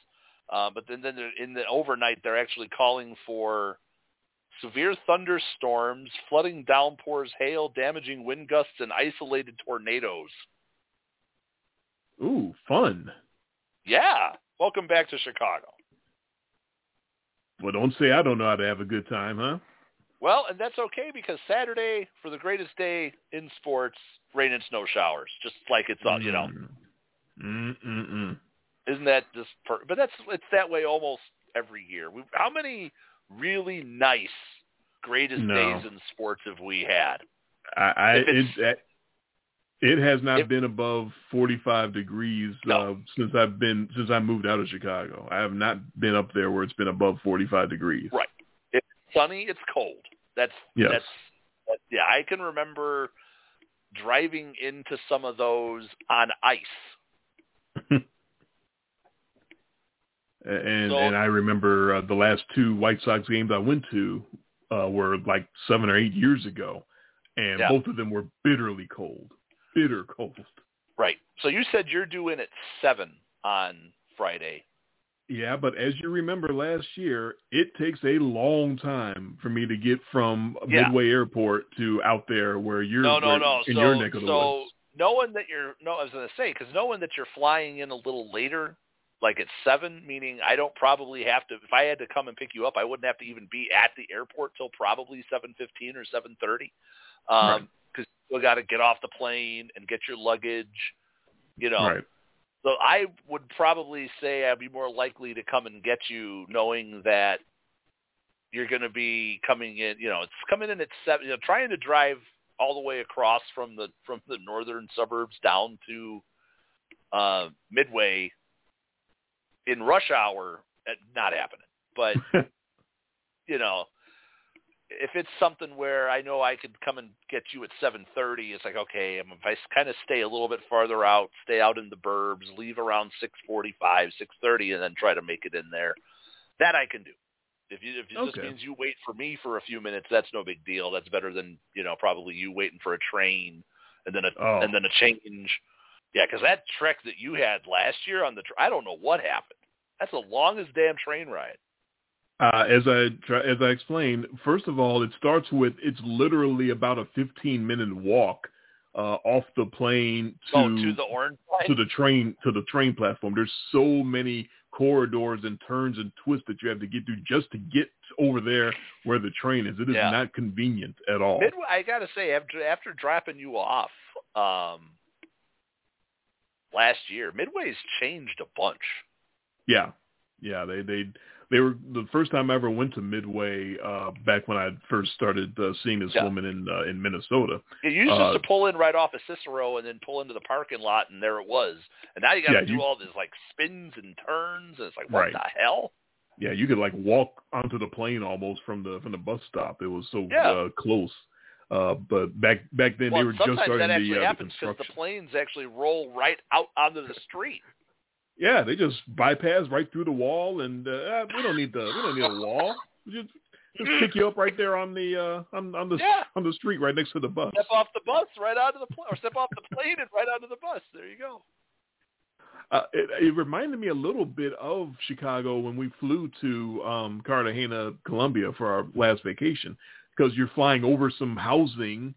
Speaker 3: Uh, but then then in the overnight, they're actually calling for severe thunderstorms, flooding downpours, hail, damaging wind gusts, and isolated tornadoes.
Speaker 2: ooh, fun.
Speaker 3: Yeah, welcome back to Chicago.
Speaker 2: Well, don't say I don't know how to have a good time, huh?
Speaker 3: Well, and that's okay because Saturday, for the greatest day in sports, rain and snow showers, just like it's all you know.
Speaker 2: Mm mm mm.
Speaker 3: Isn't that just? Per- but that's it's that way almost every year. We, how many really nice greatest
Speaker 2: No.
Speaker 3: days in sports have we had?
Speaker 2: I, I it, it has not
Speaker 3: if-
Speaker 2: been above 45 degrees
Speaker 3: No.
Speaker 2: uh, since I've been since I moved out of Chicago. I have not been up there where it's been above 45 degrees.
Speaker 3: Right. It's sunny, it's cold. That's
Speaker 2: Yes.
Speaker 3: that's that, yeah. I can remember driving into some of those on ice.
Speaker 2: and
Speaker 3: So-
Speaker 2: and I remember uh, the last two White Sox games I went to uh, were like seven or eight years ago, and
Speaker 3: Yeah.
Speaker 2: both of them were bitterly cold, bitter cold.
Speaker 3: Right. So you said you're due in at seven on Friday.
Speaker 2: Yeah, but as you remember last year, it takes a long time for me to get from
Speaker 3: Yeah.
Speaker 2: Midway Airport to out there where you're
Speaker 3: No, no, no.
Speaker 2: in
Speaker 3: so,
Speaker 2: your neck of the
Speaker 3: so
Speaker 2: woods.
Speaker 3: Knowing that you're no, I was going to say because knowing that you're flying in a little later, like at seven, meaning I don't probably have to. If I had to come and pick you up, I wouldn't have to even be at the airport till probably seven fifteen or seven thirty, um,
Speaker 2: Right.
Speaker 3: because you got to get off the plane and get your luggage. You know,
Speaker 2: Right.
Speaker 3: so I would probably say I'd be more likely to come and get you, knowing that you're going to be coming in. You know, it's coming in at seven. You know, trying to drive all the way across from the from the northern suburbs down to uh, Midway in rush hour. Not happening. But you know, if it's something where I know I could come and get you at 7:30, it's like okay, I'm if I kind of stay a little bit farther out, stay out in the burbs, leave around 6:45, 6:30, and then try to make it in there. That I can do. If you if it just means you wait for me for a few minutes, that's no big deal. That's better than you know probably you waiting for a train and then a
Speaker 2: Oh.
Speaker 3: and then a change. Yeah, because that trek that you had last year on the tr- I don't know what happened. That's the longest damn train ride.
Speaker 2: Uh, as I as I explained, first of all, it starts with it's literally about a 15 minute walk uh, off the plane to
Speaker 3: oh, to the orange line.
Speaker 2: to the train to the train platform. There's so many corridors and turns and twists that you have to get through just to get over there where the train is. It is
Speaker 3: Yeah.
Speaker 2: not convenient at all.
Speaker 3: Midway, I gotta say, after after dropping you off um, last year, Midway's changed a bunch.
Speaker 2: Yeah, yeah. They they they were the first time I ever went to Midway uh, back when I first started uh, seeing this
Speaker 3: Yeah.
Speaker 2: woman in uh, in Minnesota.
Speaker 3: It used
Speaker 2: Uh,
Speaker 3: just to pull in right off of Cicero and then pull into the parking lot, and there it was. And now you got to
Speaker 2: Yeah,
Speaker 3: do
Speaker 2: you-
Speaker 3: all this like spins and turns, and it's like, what
Speaker 2: Right.
Speaker 3: the hell?
Speaker 2: Yeah, you could like walk onto the plane almost from the from the bus stop. It was so
Speaker 3: Yeah.
Speaker 2: uh, close. Uh, but back back then
Speaker 3: well,
Speaker 2: they were just starting
Speaker 3: that actually
Speaker 2: the, uh, the
Speaker 3: happens because the
Speaker 2: construction.
Speaker 3: planes actually roll right out onto the street.
Speaker 2: Yeah, they just bypass right through the wall, and uh, we don't need the we don't need a wall. We Just just pick you up right there on the uh, on on the
Speaker 3: Yeah.
Speaker 2: on the street right next to the bus.
Speaker 3: Step off the bus right onto the plane, or step off the plane and right onto the bus. There you go.
Speaker 2: Uh, it, it reminded me a little bit of Chicago when we flew to um, Cartagena, Colombia for our last vacation because you're flying over some housing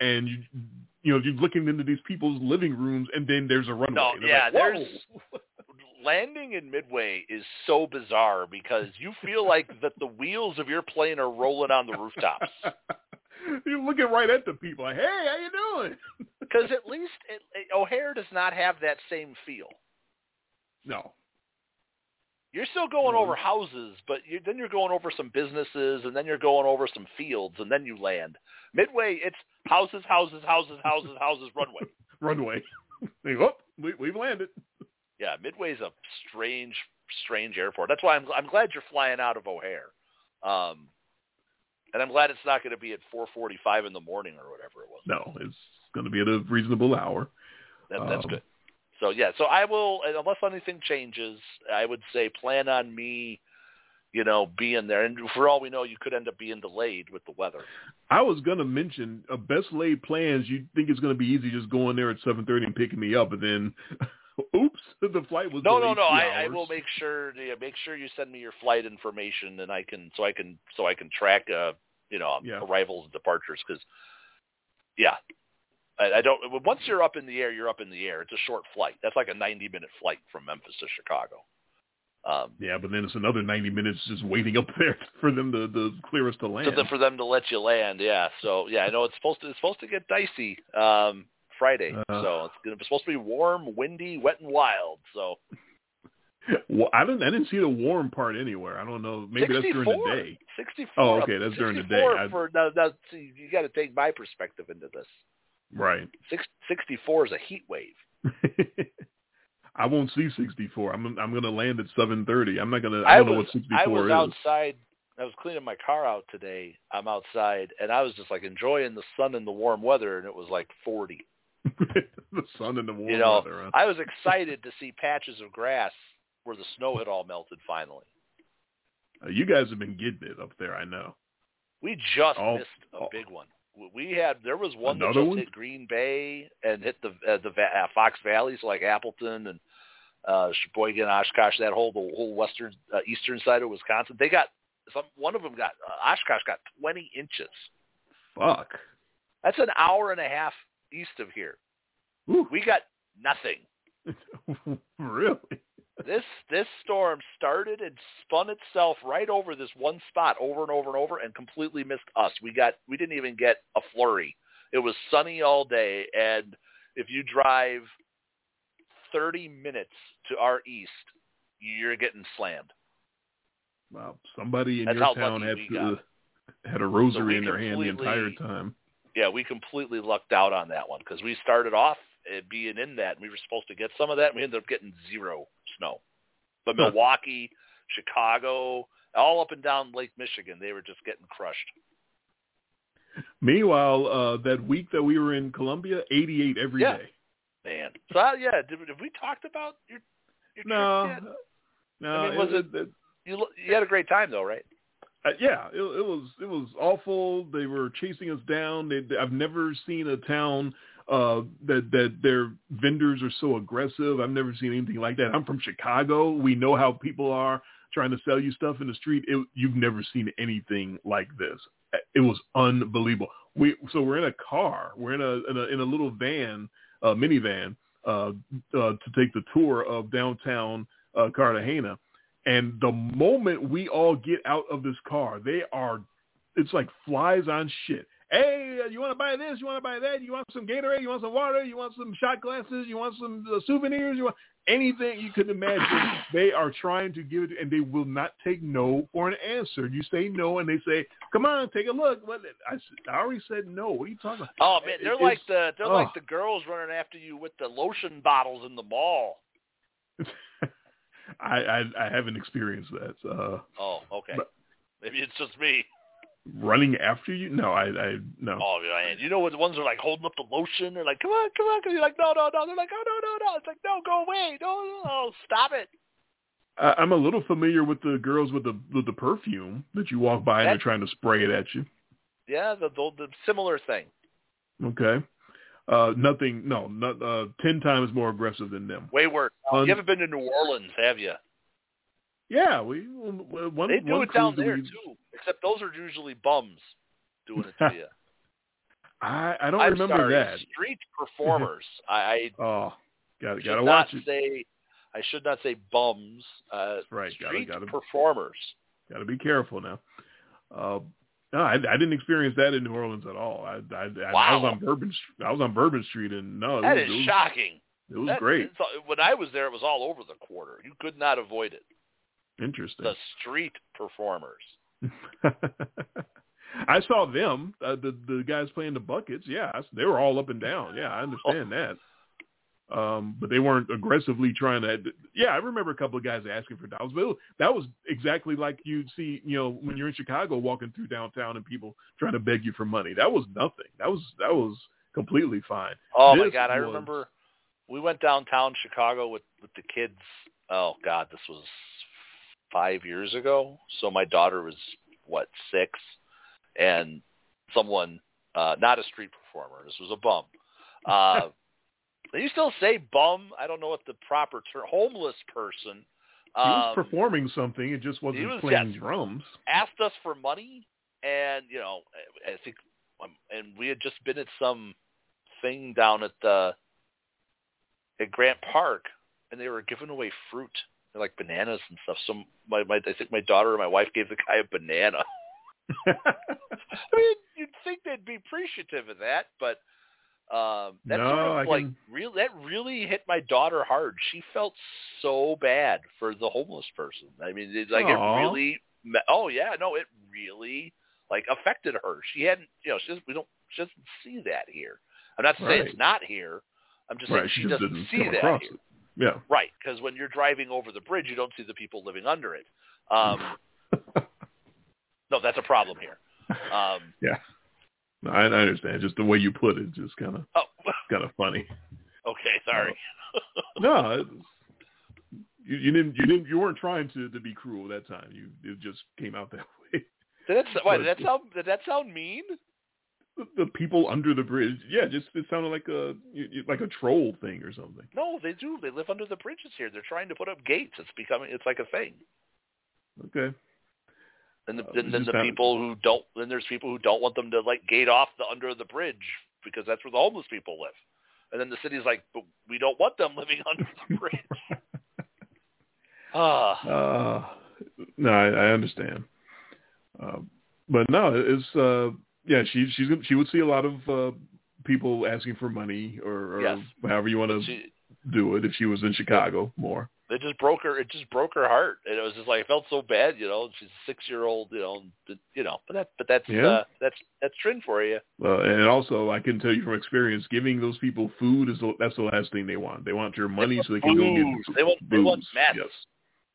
Speaker 2: and you you know you're looking into these people's living rooms and then there's a runway.
Speaker 3: No,
Speaker 2: And
Speaker 3: yeah,
Speaker 2: like,
Speaker 3: there's. Landing in Midway is so bizarre because you feel like that the wheels of your plane are rolling on the rooftops.
Speaker 2: you're looking right at the people like, hey, how you doing?
Speaker 3: Because at least it, it, O'Hare does not have that same feel.
Speaker 2: No,
Speaker 3: You're still going
Speaker 2: Mhm.
Speaker 3: over houses, but you, then you're going over some businesses, and then you're going over some fields, and then you land. Midway, it's houses, houses, houses, houses, houses, runway.
Speaker 2: runway. They go, oh, we, we've landed.
Speaker 3: Yeah, Midway's a strange, strange airport. That's why I'm I'm glad you're flying out of O'Hare, um, and I'm glad it's not going to be at 4:45 in the morning or whatever it was.
Speaker 2: No, it's going to be at a reasonable hour.
Speaker 3: That, that's
Speaker 2: Um,
Speaker 3: good. So yeah, so I will, unless anything changes, I would say plan on me, you know, being there. And for all we know, you could end up being delayed with the weather.
Speaker 2: I was gonna mention a best laid plans. You think it's gonna be easy just going there at seven thirty and picking me up, and then, oops, the flight was
Speaker 3: No, no, no. I, I will make sure yeah, make sure you send me your flight information, and I can so I can so I can track uh you know
Speaker 2: Yeah.
Speaker 3: arrivals and departures because yeah. I, I don't. Once you're up in the air, you're up in the air. It's a short flight. That's like a 90 minute flight from Memphis to Chicago. Um,
Speaker 2: Yeah, but then it's another ninety minutes just waiting up there for them to, to clear us to land.
Speaker 3: The, for them to let you land, yeah. So yeah, I know it's supposed to it's supposed to get dicey um, Friday.
Speaker 2: Uh.
Speaker 3: so it's, gonna, it's supposed to be warm, windy, wet, and wild. So
Speaker 2: well, I didn't. I didn't see the warm part anywhere. I don't know. Maybe that's during the day.
Speaker 3: 64.
Speaker 2: Oh, okay, that's during the day.
Speaker 3: 64
Speaker 2: I-
Speaker 3: For, now, now, see, you got to take my perspective into this.
Speaker 2: Right.
Speaker 3: Six, 64 is a heat wave.
Speaker 2: I won't see sixty four. I'm I'm gonna land at seven thirty. I'm not gonna.
Speaker 3: I
Speaker 2: I don't know
Speaker 3: was
Speaker 2: what sixty
Speaker 3: I was
Speaker 2: is.
Speaker 3: outside. I was cleaning my car out today. I'm outside, and I was just like enjoying the sun and the warm weather, and it was like 40.
Speaker 2: the sun and the warm
Speaker 3: You know,
Speaker 2: weather. huh?
Speaker 3: I was excited to see patches of grass where the snow had all melted finally.
Speaker 2: Uh, you guys have been getting it up there. I know.
Speaker 3: We just
Speaker 2: Oh,
Speaker 3: missed a big one. We had there was one that just
Speaker 2: one?
Speaker 3: hit Green Bay and hit the uh, the uh, Fox Valleys like Appleton and uh, Sheboygan, Oshkosh, that whole the whole western uh, eastern side of Wisconsin. They got some. One of them got uh, Oshkosh got 20 inches.
Speaker 2: Fuck.
Speaker 3: That's an hour and a half east of here.
Speaker 2: Ooh.
Speaker 3: We got nothing.
Speaker 2: really?
Speaker 3: This this storm started and spun itself right over this one spot over and over and over and completely missed us. We got we didn't even get a flurry. It was sunny all day and if you drive 30 minutes to our east, you're getting slammed.
Speaker 2: Wow. Somebody in
Speaker 3: That's
Speaker 2: your town had to, had a rosary
Speaker 3: we
Speaker 2: in their hand the entire time.
Speaker 3: Yeah, we completely lucked out on that one because we started off uh, being in that and we were supposed to get some of that and we ended up getting zero snow. But
Speaker 2: Huh.
Speaker 3: Milwaukee, Chicago, all up and down Lake Michigan, they were just getting crushed.
Speaker 2: Meanwhile, uh, that week that we were in Colombia, 88 every day.
Speaker 3: Yeah. Man. So uh, yeah, did, have we talked about your your
Speaker 2: No,
Speaker 3: trip yet?
Speaker 2: no.
Speaker 3: I mean, was
Speaker 2: it, it,
Speaker 3: You you had a great time though, right?
Speaker 2: Uh, yeah, it, it was it was awful. They were chasing us down. They, I've never seen a town uh, that that their vendors are so aggressive. I've never seen anything like that. I'm from Chicago. We know how people are trying to sell you stuff in the street. It, you've never seen anything like this. It was unbelievable. We so we're in a car. We're in a in a, in a little van, uh, minivan, uh, uh, to take the tour of downtown uh, Cartagena. And the moment we all get out of this car, they are, it's like flies on shit hey, you want to buy this? You want to buy that? You want some Gatorade? You want some water? You want some shot glasses? You want some uh, souvenirs? You want anything you could imagine? they are trying to give it, and they will not take no for an answer. You say no, and they say, "Come on, take a look." What I, I already said no. What are you talking about?
Speaker 3: Oh man, they're
Speaker 2: It's-
Speaker 3: like the they're
Speaker 2: oh.
Speaker 3: like the girls running after you with the lotion bottles in the mall.
Speaker 2: I, I I haven't experienced that. Uh,
Speaker 3: Oh, okay. Maybe it's just me.
Speaker 2: running after you? No, I I no.
Speaker 3: Oh man, you know when the ones are like holding up the lotion, they're like, "Come on, come on," 'cause you're like, "No, no, no." They're like, "Oh no, no, no." It's like, "No, go away, no, no, no, stop it."
Speaker 2: I, I'm a little familiar with the girls with the with the perfume that you walk by and they're trying to spray it at you.
Speaker 3: Yeah, the the, the similar thing.
Speaker 2: Okay. Uh, nothing. No, not uh, ten times more aggressive than them.
Speaker 3: Way worse.
Speaker 2: Un-
Speaker 3: you haven't been to New Orleans, have you?
Speaker 2: Yeah, we one
Speaker 3: They do
Speaker 2: one
Speaker 3: it down there
Speaker 2: we-
Speaker 3: too. Except those are usually bums doing it to you.
Speaker 2: I I don't
Speaker 3: I'm
Speaker 2: remember
Speaker 3: sorry,
Speaker 2: that.
Speaker 3: street performers. I,
Speaker 2: Oh, got
Speaker 3: I
Speaker 2: to
Speaker 3: should
Speaker 2: gotta
Speaker 3: not
Speaker 2: watch it.
Speaker 3: say. I should not say bums. Uh,
Speaker 2: right. Gotta gotta
Speaker 3: performers.
Speaker 2: gotta be careful now. Uh, no, I, I didn't experience that in New Orleans at all. I I, I, I was
Speaker 3: Wow.
Speaker 2: on Bourbon. I was on Bourbon Street, and no, it
Speaker 3: That
Speaker 2: was,
Speaker 3: is
Speaker 2: it was,
Speaker 3: shocking.
Speaker 2: It was
Speaker 3: That-
Speaker 2: great.
Speaker 3: When I was there, it was all over the quarter. You could not avoid it.
Speaker 2: Interesting.
Speaker 3: The street performers.
Speaker 2: I saw them, uh, the the guys playing the buckets. Yeah, I- they were all up and down. Yeah, I understand that. Um, but they weren't aggressively trying to. Yeah, I remember a couple of guys asking for dollars, but was, that was exactly like you'd see, you know, when you're in Chicago walking through downtown and people trying to beg you for money. That was nothing. That was that was completely fine.
Speaker 3: Oh my
Speaker 2: This
Speaker 3: god, I
Speaker 2: was-
Speaker 3: remember we went downtown Chicago with with the kids. Oh god, this was 5 years ago. So my daughter was what, 6 and someone uh not a street performer. This was a bum. Uh do you still say bum? I don't know what the proper term homeless person
Speaker 2: He was
Speaker 3: um,
Speaker 2: performing something. It just wasn't
Speaker 3: was-
Speaker 2: playing
Speaker 3: yes.
Speaker 2: drums.
Speaker 3: asked us for money, and you know, I I think, um, and we had just been at some thing down at the at Grant Park, and they were giving away fruit, like bananas and stuff. So my, my I think my daughter and my wife gave the guy a banana. I mean, you'd think they'd be appreciative of that, but um, that
Speaker 2: No,
Speaker 3: sort of
Speaker 2: I
Speaker 3: like
Speaker 2: can-
Speaker 3: real that really hit my daughter hard. She felt so bad for the homeless person. I mean, it, like
Speaker 2: Aw.
Speaker 3: it really. Oh yeah, no, it really like affected her. She hadn't, you know, she doesn't, we don't, she doesn't see that here. I'm not saying
Speaker 2: Right.
Speaker 3: it's not here. I'm just saying she,
Speaker 2: she just
Speaker 3: doesn't
Speaker 2: didn't
Speaker 3: see that
Speaker 2: across
Speaker 3: here.
Speaker 2: it. Yeah.
Speaker 3: Right, because when you're driving over the bridge, you don't see the people living under it. Um, no, that's a problem here. Um,
Speaker 2: yeah. No, I, I understand. Just the way you put it, just kind of
Speaker 3: oh,
Speaker 2: kind of funny.
Speaker 3: okay, sorry.
Speaker 2: No, you, you didn't. You didn't. You weren't trying to to be cruel that time. You it just came out that way.
Speaker 3: Did that, why, did that sound? Did that sound mean?
Speaker 2: The, the people under the bridge, yeah, just it sounded like a you- like a troll thing or something.
Speaker 3: No, they do. They live under the bridges here. They're trying to put up gates. It's becoming. It's like a thing.
Speaker 2: Okay.
Speaker 3: And the,
Speaker 2: Uh,
Speaker 3: then, then the people who don't. Then there's people who don't want them to like gate off the under the bridge because that's where the homeless people live. And then the city's like, but we don't want them living under the bridge. Ah,
Speaker 2: Uh, no, I, I understand. Uh, but no, it's uh, yeah. She she's she would see a lot of uh, people asking for money or, or
Speaker 3: Yes.
Speaker 2: however you want to do it if she was in Chicago more.
Speaker 3: It just broke her. It just broke her heart, and it was just like I felt so bad, you know. She's a six year old, you know, but, you know. But that, but that's
Speaker 2: Yeah.
Speaker 3: uh, that's that's Trin for you.
Speaker 2: Uh, and also, I can tell you from experience, giving those people food is the, that's the last thing they want. They want your money
Speaker 3: want
Speaker 2: so they can go
Speaker 3: booze.
Speaker 2: get
Speaker 3: They want- they want
Speaker 2: booze.
Speaker 3: meth.
Speaker 2: Yes,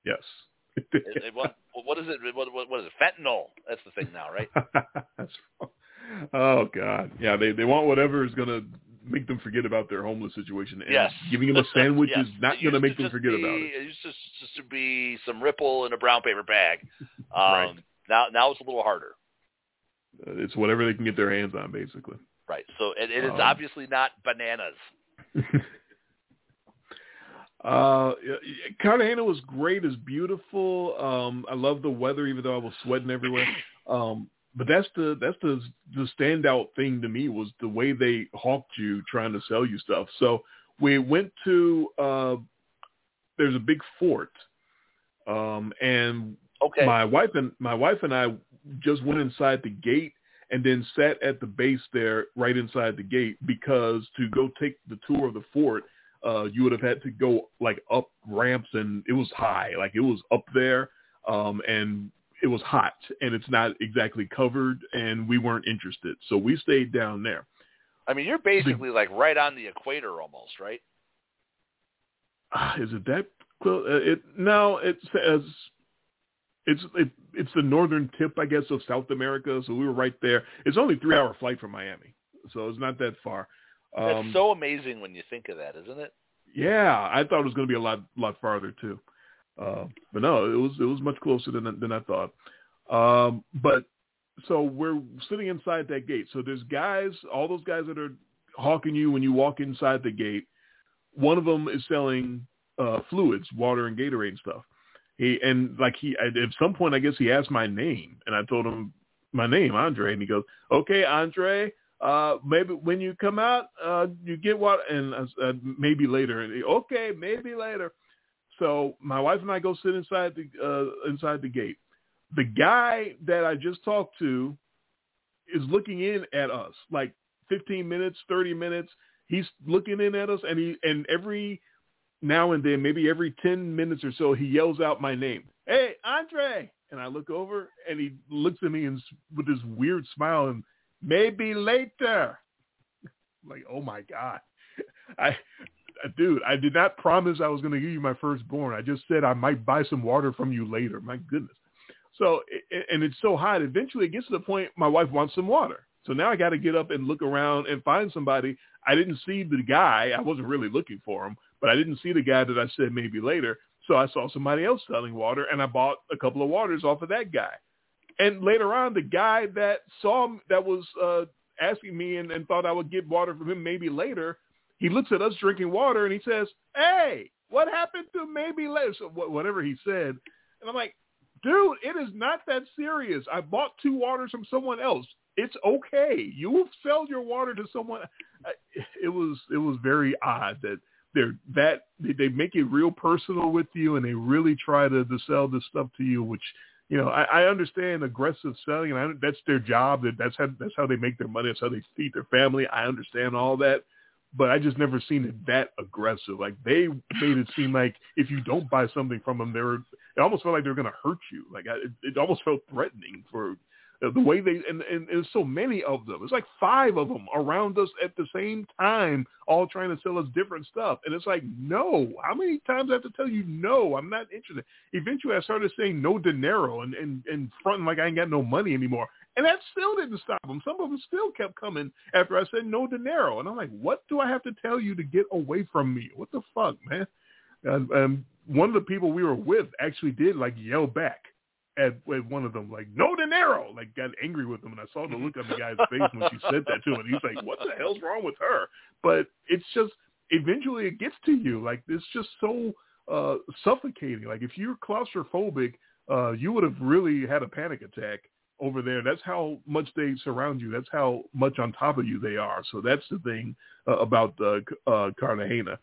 Speaker 2: yes.
Speaker 3: They- want- what is it? What, what, what is it? Fentanyl. That's the thing now, right?
Speaker 2: That's, oh God, yeah. They they want whatever is gonna make them forget about their homeless situation. And
Speaker 3: Yes.
Speaker 2: giving them a sandwich
Speaker 3: Yes.
Speaker 2: is not gonna make them forget
Speaker 3: be,
Speaker 2: about it.
Speaker 3: It used to just to be some Ripple in a brown paper bag. Um,
Speaker 2: Right.
Speaker 3: Now now it's a little harder.
Speaker 2: Uh, it's whatever they can get their hands on, basically.
Speaker 3: Right. So it, it is
Speaker 2: Um,
Speaker 3: obviously not bananas.
Speaker 2: uh, Cartagena was great. It's beautiful. Um, I love the weather, even though I was sweating everywhere. Um, but that's the that's the the standout thing to me was the way they hawked you, trying to sell you stuff. So we went to uh, there's a big fort, um, and
Speaker 3: Okay.
Speaker 2: my wife and my wife and I just went inside the gate and then sat at the base there right inside the gate because to go take the tour of the fort uh you would have had to go like up ramps and it was high like it was up there um and it was hot and it's not exactly covered and we weren't interested so we stayed down there
Speaker 3: I mean, you're basically like right on the equator almost, right?
Speaker 2: Is it that close? Uh, it no, it says it's it, it's the northern tip, I guess, of South America. So we were right there. It's only three hour flight from Miami, so it's not that far.
Speaker 3: That's
Speaker 2: Um,
Speaker 3: so amazing when you think of that, isn't it?
Speaker 2: yeah, I thought it was going to be a lot lot farther too, uh, but no, it was it was much closer than than I thought. Um, but so we're sitting inside that gate. So there's guys, all those guys that are hawking you when you walk inside the gate. One of them is selling uh, fluids, water and Gatorade and stuff. He and like he at some point, I guess he asked my name, and I told him my name, Andre, and he goes, "Okay, Andre." Uh, maybe when you come out, uh, you get what, and said, maybe later. And okay, maybe later. So my wife and I go sit inside the uh, inside the gate. The guy that I just talked to is looking in at us, like 15 minutes, 30 minutes. He's looking in at us, and he and every now and then, maybe every 10 minutes or so, he yells out my name. Hey, Andre! And I look over, and he looks at me and with this weird smile and maybe later. like, oh my god, I, dude, I did not promise I was going to give you my firstborn. I just said I might buy some water from you later. My goodness. So, and it's so hot. Eventually, it gets to the point my wife wants some water. So now I got to get up and look around and find somebody. I didn't see the guy. I wasn't really looking for him, but I didn't see the guy that I said maybe later. So I saw somebody else selling water, and I bought a couple of waters off of that guy. And later on, the guy that saw that was uh, asking me and, and thought I would get water from him maybe later, he looks at us drinking water and he says, "Hey, what happened to maybe later?" So whatever he said, and I'm like, "Dude, it is not that serious. I bought two waters from someone else. It's okay. You will sell your water to someone." It was it was very odd that they're that they, they make it real personal with you and they really try to, to sell this stuff to you, which you know, I, I understand aggressive selling, and I, that's their job. That that's how that's how they make their money. That's how they feed their family. I understand all that, but I just never seen it that aggressive. Like they made it seem like if you don't buy something from them, they're it almost felt like they're going to hurt you. Like I, it, it almost felt threatening for uh, the way they and, and there's so many of them. It's like five of them around us at the same time, all trying to sell us different stuff. And it's like, no. How many times I have to tell you no? I'm not interested. Eventually, I started saying no dinero and and and fronting like I ain't got no money anymore. And that still didn't stop them. Some of them still kept coming after I said no dinero. And I'm like, what do I have to tell you to get away from me? What the fuck, man? And, and one of the people we were with actually did like yell back at, at one of them, like, no dinero, like got angry with him. And I saw the look on the guy's face when she said that to him. And he's like, what the hell's wrong with her? But it's just, eventually it gets to you. Like, it's just so uh, suffocating. Like, if you're claustrophobic, uh, you would have really had a panic attack over there. That's how much they surround you. That's how much on top of you they are. So that's the thing uh, about uh, uh, Cartagena.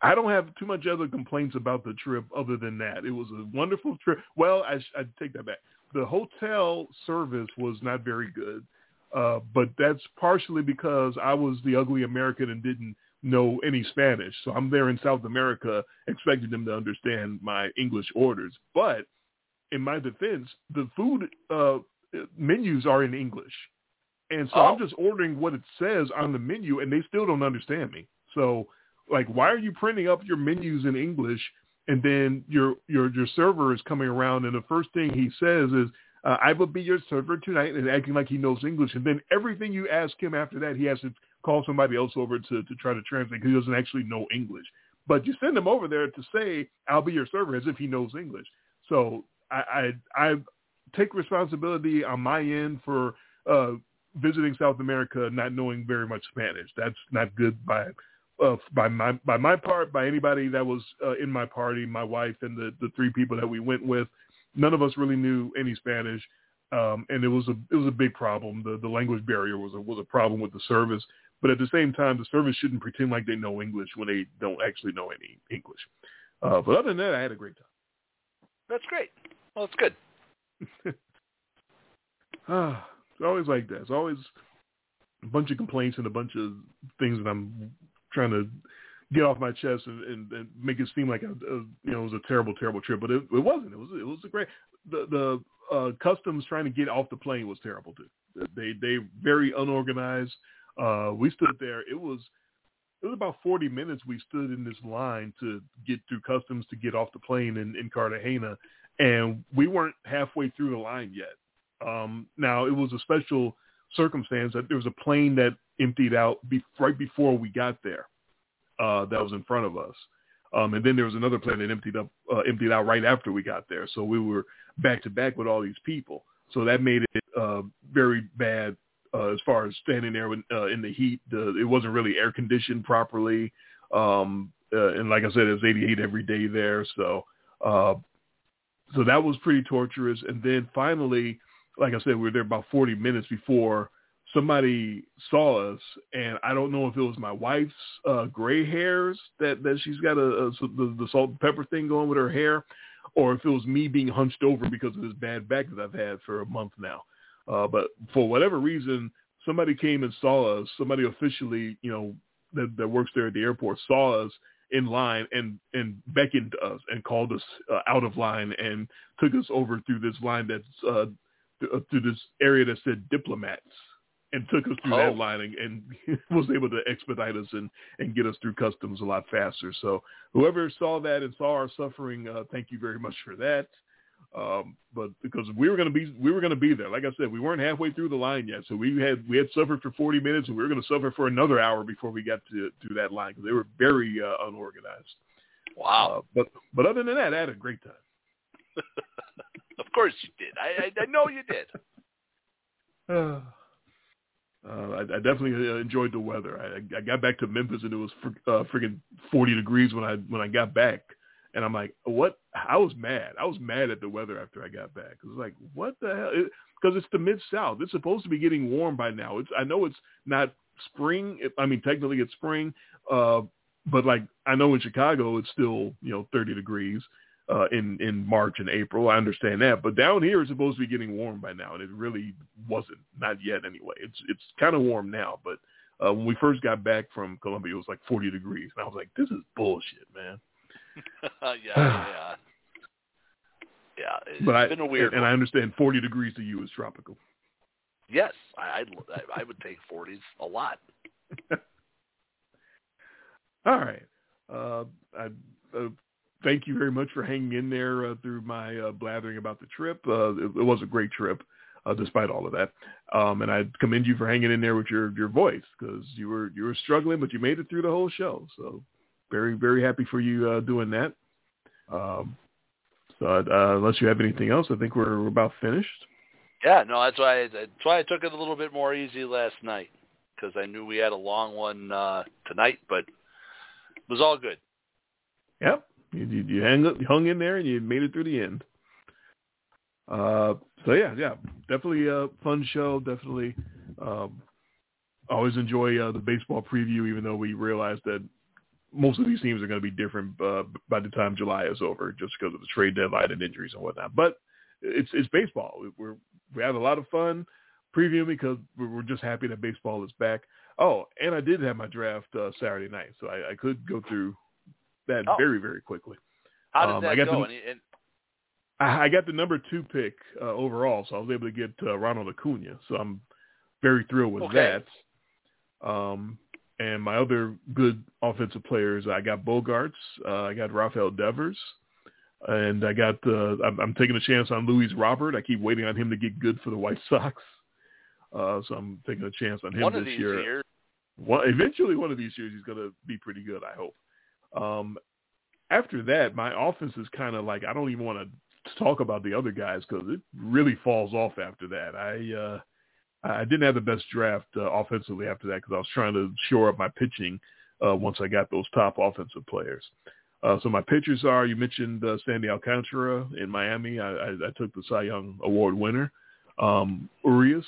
Speaker 2: I don't have too much other complaints about the trip other than that. It was a wonderful trip. Well, I, I take that back. The hotel service was not very good, uh, but that's partially because I was the ugly American and didn't know any Spanish. So I'm there in South America expecting them to understand my English orders. But in my defense, the food uh, menus are in English. And so
Speaker 3: Oh.
Speaker 2: I'm just ordering what it says on the menu and they still don't understand me. So like why are you printing up your menus in English and then your your your server is coming around and the first thing he says is uh, I will be your server tonight and acting like he knows English and then everything you ask him after that he has to call somebody else over to to try to translate because he doesn't actually know English. But you send him over there to say I'll be your server as if he knows English. So I I, I take responsibility on my end for uh, visiting South America not knowing very much Spanish. That's not good by uh, by my by my part, by anybody that was uh, in my party, my wife and the the three people that we went with. None of us really knew any Spanish, um, and it was a it was a big problem. The the language barrier was a was a problem with the service. But at the same time, the service shouldn't pretend like they know English when they don't actually know any English. Uh, but other than that, I had a great time.
Speaker 3: That's great. Well, it's good.
Speaker 2: ah, it's always like that. It's always a bunch of complaints and a bunch of things that I'm trying to get off my chest and, and, and make it seem like a, a you know it was a terrible, terrible trip. But it, it wasn't. It was it was a great. The the uh, customs trying to get off the plane was terrible too. They they very unorganized. Uh, we stood there. It was it was about 40 minutes we stood in this line to get through customs to get off the plane in, in Cartagena, and we weren't halfway through the line yet. Um, now it was a special circumstance that there was a plane that emptied out be- right before we got there. Uh, that was in front of us, um, and then there was another plane that emptied up uh, emptied out right after we got there. So we were back to back with all these people. So that made it uh, very bad uh, as far as standing there with, uh, in the heat. It wasn't really air conditioned properly. Um, uh, and like I said, it was 88 every day there. So, so that was pretty torturous. And then finally, like I said, we were there about 40 minutes before somebody saw us, and I don't know if it was my wife's uh, gray hairs that that she's got a, a the, the salt and pepper thing going with her hair, or if it was me being hunched over because of this bad back that I've had for a month now. Uh, but for whatever reason, somebody came and saw us. Somebody officially, you know, that, that works there at the airport saw us in line and and beckoned us and called us uh, out of line and took us over through this line that's uh, th- uh, through this area that said diplomats and took us through oh. that line and, and was able to expedite us and and get us through customs a lot faster. So whoever saw that and saw our suffering, uh, thank you very much for that. Um, but because we were going to be, we were going to be there. Like I said, we weren't halfway through the line yet, so we had we had suffered for 40 minutes, and we were going to suffer for another hour before we got to to that line because they were very uh, unorganized.
Speaker 3: Wow.
Speaker 2: Uh, but but other than that, I had a great time.
Speaker 3: of course you did. I I, I know you did.
Speaker 2: Uh, uh, I, I definitely uh, enjoyed the weather. I, I got back to Memphis and it was fr- uh, freaking 40 degrees when I when I got back. And I'm like, what? I was mad. I was mad at the weather after I got back. It was like, what the hell? Because it, it's the mid South. It's supposed to be getting warm by now. It's I know it's not spring. I mean, technically it's spring, uh, but like I know in Chicago it's still you know 30 degrees uh, in in March and April. I understand that, but down here it's supposed to be getting warm by now, and it really wasn't. Not yet, anyway. It's it's kind of warm now, but uh, when we first got back from Colombia, it was like 40 degrees, and I was like, this is bullshit, man.
Speaker 3: yeah, yeah. Yeah, it's
Speaker 2: but I,
Speaker 3: been a weird
Speaker 2: and, and I understand 40 degrees to you is tropical.
Speaker 3: Yes, I I'd, I would take 40s a lot.
Speaker 2: All right. Uh, I, uh, thank you very much for hanging in there uh, through my uh, blathering about the trip. Uh, it, it, was a great trip, uh, despite all of that. Um, and I commend you for hanging in there with your your voice because you were you were struggling, but you made it through the whole show. So very, very happy for you uh, doing that. Um, so uh, unless you have anything else, I think we're we're about finished.
Speaker 3: Yeah, no, that's why I, that's why I took it a little bit more easy last night because I knew we had a long one uh, tonight, but it was all good.
Speaker 2: Yep, you, you, you hung you hung in there and you made it through the end. Uh, so yeah, yeah, definitely a fun show. Definitely, um, always enjoy uh, the baseball preview, even though we realize that most of these teams are going to be different uh, by the time July is over, just because of the trade deadline and injuries and whatnot. But it's it's baseball. We're we have a lot of fun previewing because we're just happy that baseball is back. Oh, and I did have my draft uh, Saturday night, so I, I could go through that oh. very very quickly.
Speaker 3: How did um, that
Speaker 2: I got
Speaker 3: go?
Speaker 2: The, and, I got the number two pick uh, overall, so I was able to get uh, Ronald Acuna. So I'm very thrilled with
Speaker 3: okay.
Speaker 2: that. Um, and my other good offensive players, I got Bogaerts, uh, I got Rafael Devers, and I got uh, I'm, I'm taking a chance on Luis Robert. I keep waiting on him to get good for the White Sox, uh, so I'm taking a chance on him
Speaker 3: one
Speaker 2: this
Speaker 3: of these
Speaker 2: year.
Speaker 3: Years.
Speaker 2: Well, eventually, one of these years he's going to be pretty good. I hope. Um, after that, my offense is kind of like I don't even want to to talk about the other guys because it really falls off after that. I uh, I didn't have the best draft uh, offensively after that because I was trying to shore up my pitching uh, once I got those top offensive players. Uh, so my pitchers are, you mentioned uh, Sandy Alcantara in Miami. I, I, I took the Cy Young Award winner. Um, Urias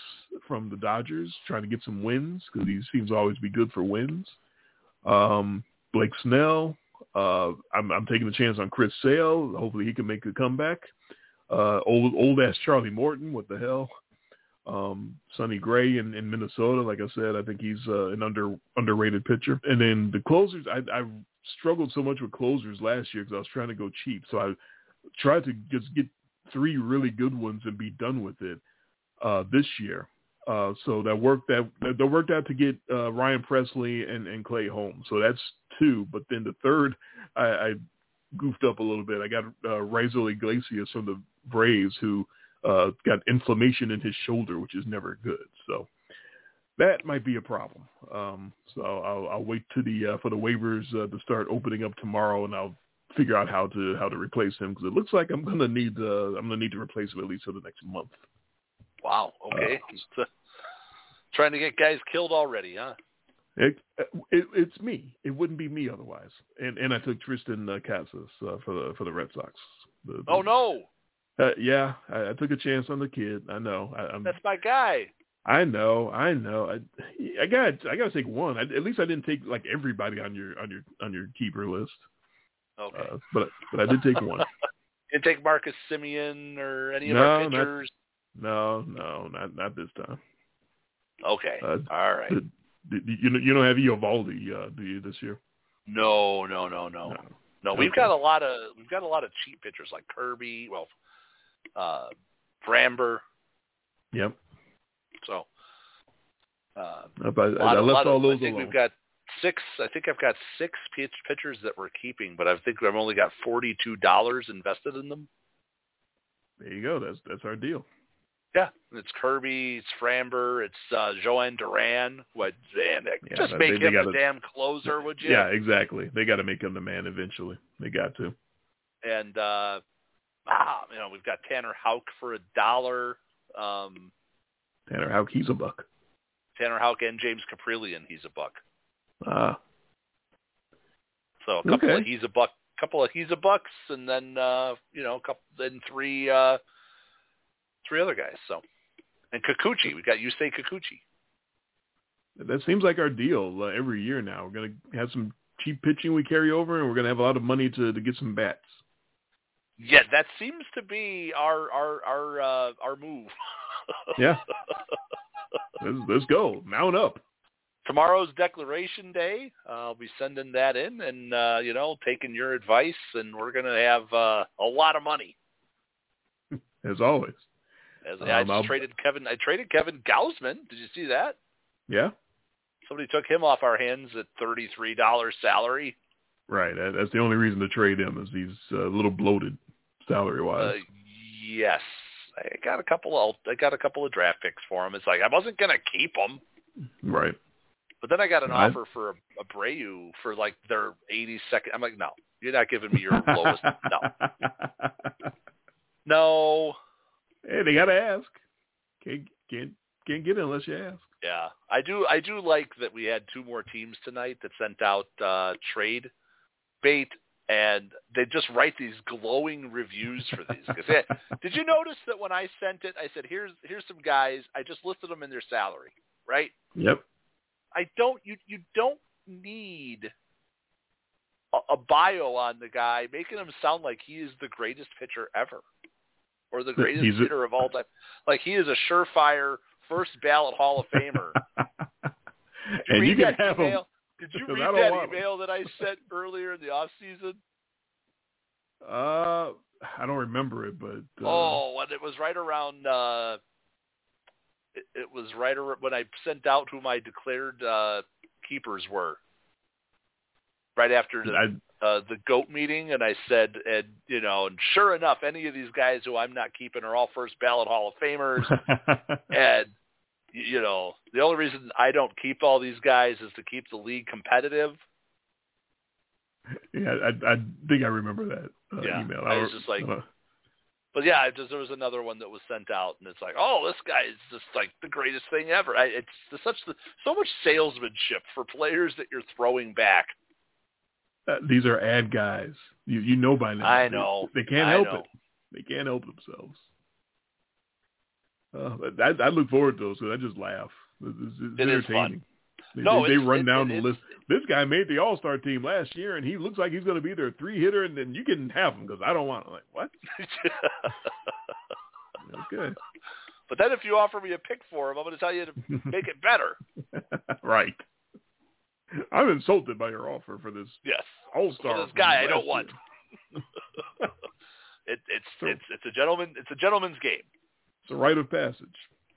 Speaker 2: from the Dodgers, trying to get some wins because he seems to always be good for wins. Um, Blake Snell, uh, I'm, I'm taking a chance on Chris Sale. Hopefully he can make a comeback. Uh, old old ass Charlie Morton, what the hell? Um, Sonny Gray in, in Minnesota, like I said, I think he's uh, an under underrated pitcher. And then the closers, I, I struggled so much with closers last year because I was trying to go cheap. So I tried to just get three really good ones and be done with it uh, this year. Uh, so that worked that that worked out to get uh, Ryan Pressly and, and Clay Holmes. So that's two. But then the third, I, I goofed up a little bit. I got uh, Iglesias from the Braves, who uh, got inflammation in his shoulder, which is never good. So that might be a problem. Um, so I'll, I'll wait to the uh, for the waivers uh, to start opening up tomorrow, and I'll figure out how to how to replace him because it looks like I'm gonna need uh, I'm gonna need to replace him at least for the next month.
Speaker 3: Wow. Okay. Uh, Trying to get guys killed already, huh?
Speaker 2: It, it, it's me. It wouldn't be me otherwise. And and I took Tristan uh, Casas uh, for the for the Red Sox. The, the,
Speaker 3: oh no.
Speaker 2: Uh, yeah, I, I took a chance on the kid. I know. I, I'm,
Speaker 3: That's my guy.
Speaker 2: I know, I know. I, I got, I got to take one. I, at least I didn't take like everybody on your on your on your keeper list.
Speaker 3: Okay,
Speaker 2: uh, but but I did take one.
Speaker 3: you take Marcus Semien or any of
Speaker 2: no,
Speaker 3: our pitchers?
Speaker 2: Not, no, no, not not this time.
Speaker 3: Okay,
Speaker 2: uh,
Speaker 3: all right.
Speaker 2: You you don't have Eovaldi, uh, do you this year?
Speaker 3: No, no, no, no, no. no we've got a lot of we've got a lot of cheap pitchers like Kirby, well, uh, Framber.
Speaker 2: Yep.
Speaker 3: So uh,
Speaker 2: I
Speaker 3: of-
Speaker 2: left all those
Speaker 3: I think
Speaker 2: alone.
Speaker 3: we've got six. I think I've got six pitch, pitchers that we're keeping, but I think I've only got forty-two dollars invested in them.
Speaker 2: There you go. That's that's our deal.
Speaker 3: Yeah, it's Kirby, it's Framber, it's uh, Jhoan Duran. What? Man,
Speaker 2: Yeah,
Speaker 3: just make
Speaker 2: they
Speaker 3: him
Speaker 2: gotta-
Speaker 3: the damn closer, would you?
Speaker 2: Yeah, exactly. They got to make him the man eventually. They got to.
Speaker 3: And uh, ah, you know, we've got Tanner Houck for a dollar. Um,
Speaker 2: Tanner Houck, he's a buck.
Speaker 3: Tanner Houck and James Kaprielian, he's a buck.
Speaker 2: Ah,
Speaker 3: So a couple
Speaker 2: Okay.
Speaker 3: of he's a buck, couple of he's a bucks, and then uh, you know, a couple, then three, uh, three other guys. So, and Kikuchi, we've got Yusei Kikuchi.
Speaker 2: that seems like our deal uh, every year now. We're gonna have some cheap pitching we carry over, and we're gonna have a lot of money to to get some bats.
Speaker 3: Yeah, that seems to be our our our uh, our move.
Speaker 2: Yeah. Let's, let's go. Mount up.
Speaker 3: Tomorrow's Declaration Day. Uh, I'll be sending that in, and uh, you know, taking your advice, and we're gonna have uh, a lot of money.
Speaker 2: As always.
Speaker 3: As I
Speaker 2: Um,
Speaker 3: just
Speaker 2: I'll-
Speaker 3: traded Kevin, I traded Kevin Gausman. Did you see that?
Speaker 2: Yeah.
Speaker 3: Somebody took him off our hands at thirty-three dollars salary.
Speaker 2: Right. That's the only reason to trade him is he's uh, a little bloated salary
Speaker 3: Uh,
Speaker 2: wise.
Speaker 3: yes, I got a couple of I got a couple of draft picks for him. It's like I wasn't gonna keep him,
Speaker 2: right.
Speaker 3: but then I got an
Speaker 2: I-
Speaker 3: offer for a, a Brayu for like their eighty second. I'm like, no, you're not giving me your lowest. No, no.
Speaker 2: hey, they gotta ask. Can't can't can't get it unless you ask.
Speaker 3: Yeah, I do. I do like that we had two more teams tonight that sent out uh, trade bait, and they just write these glowing reviews for these. 'Cause, yeah, did you notice that when I sent it, I said, "Here's here's some guys." I just listed them in their salary, right?
Speaker 2: Yep.
Speaker 3: I don't. You you don't need a, a bio on the guy making him sound like he is the greatest pitcher ever, or the greatest
Speaker 2: He's a-
Speaker 3: hitter of all time. Like he is a surefire first ballot Hall of Famer.
Speaker 2: And you can have him.
Speaker 3: Did you read that email that I sent earlier in the off season?
Speaker 2: Uh, I don't remember it, but uh,
Speaker 3: oh, when it was right around. uh it, it was right ar- when I sent out who my declared uh keepers were. Right after the
Speaker 2: I,
Speaker 3: uh, the goat meeting, and I said, and you know, and sure enough, any of these guys who I'm not keeping are all first ballot Hall of Famers, and you know, the only reason I don't keep all these guys is to keep the league competitive.
Speaker 2: yeah, I, I think I remember that uh,
Speaker 3: Yeah,
Speaker 2: email.
Speaker 3: I
Speaker 2: don't-
Speaker 3: was just like-
Speaker 2: uh,
Speaker 3: but yeah, it just, there was another one that was sent out, and it's like, oh, this guy is just like the greatest thing ever. I, it's just such the, so much salesmanship for players that you're throwing back.
Speaker 2: Uh, these are ad guys. You you know by now.
Speaker 3: I know.
Speaker 2: They, they can't
Speaker 3: I
Speaker 2: help
Speaker 3: know.
Speaker 2: it. They can't help themselves. Uh, I, I look forward to those. So I just laugh. It's, it's
Speaker 3: It is
Speaker 2: entertaining. They,
Speaker 3: No,
Speaker 2: they, they run down the
Speaker 3: is-
Speaker 2: list. This guy made the All Star team last year, and he looks like he's going to be their three hitter, and then you can have him because I don't want him. Like what? Okay,
Speaker 3: but then if you offer me a pick for him, I'm going to tell you to make it better.
Speaker 2: right. I'm insulted by your offer for this
Speaker 3: Yes.
Speaker 2: All Star.
Speaker 3: This guy I don't want. It, it's
Speaker 2: So-
Speaker 3: it's it's a gentleman. It's a gentleman's game.
Speaker 2: It's a rite of passage.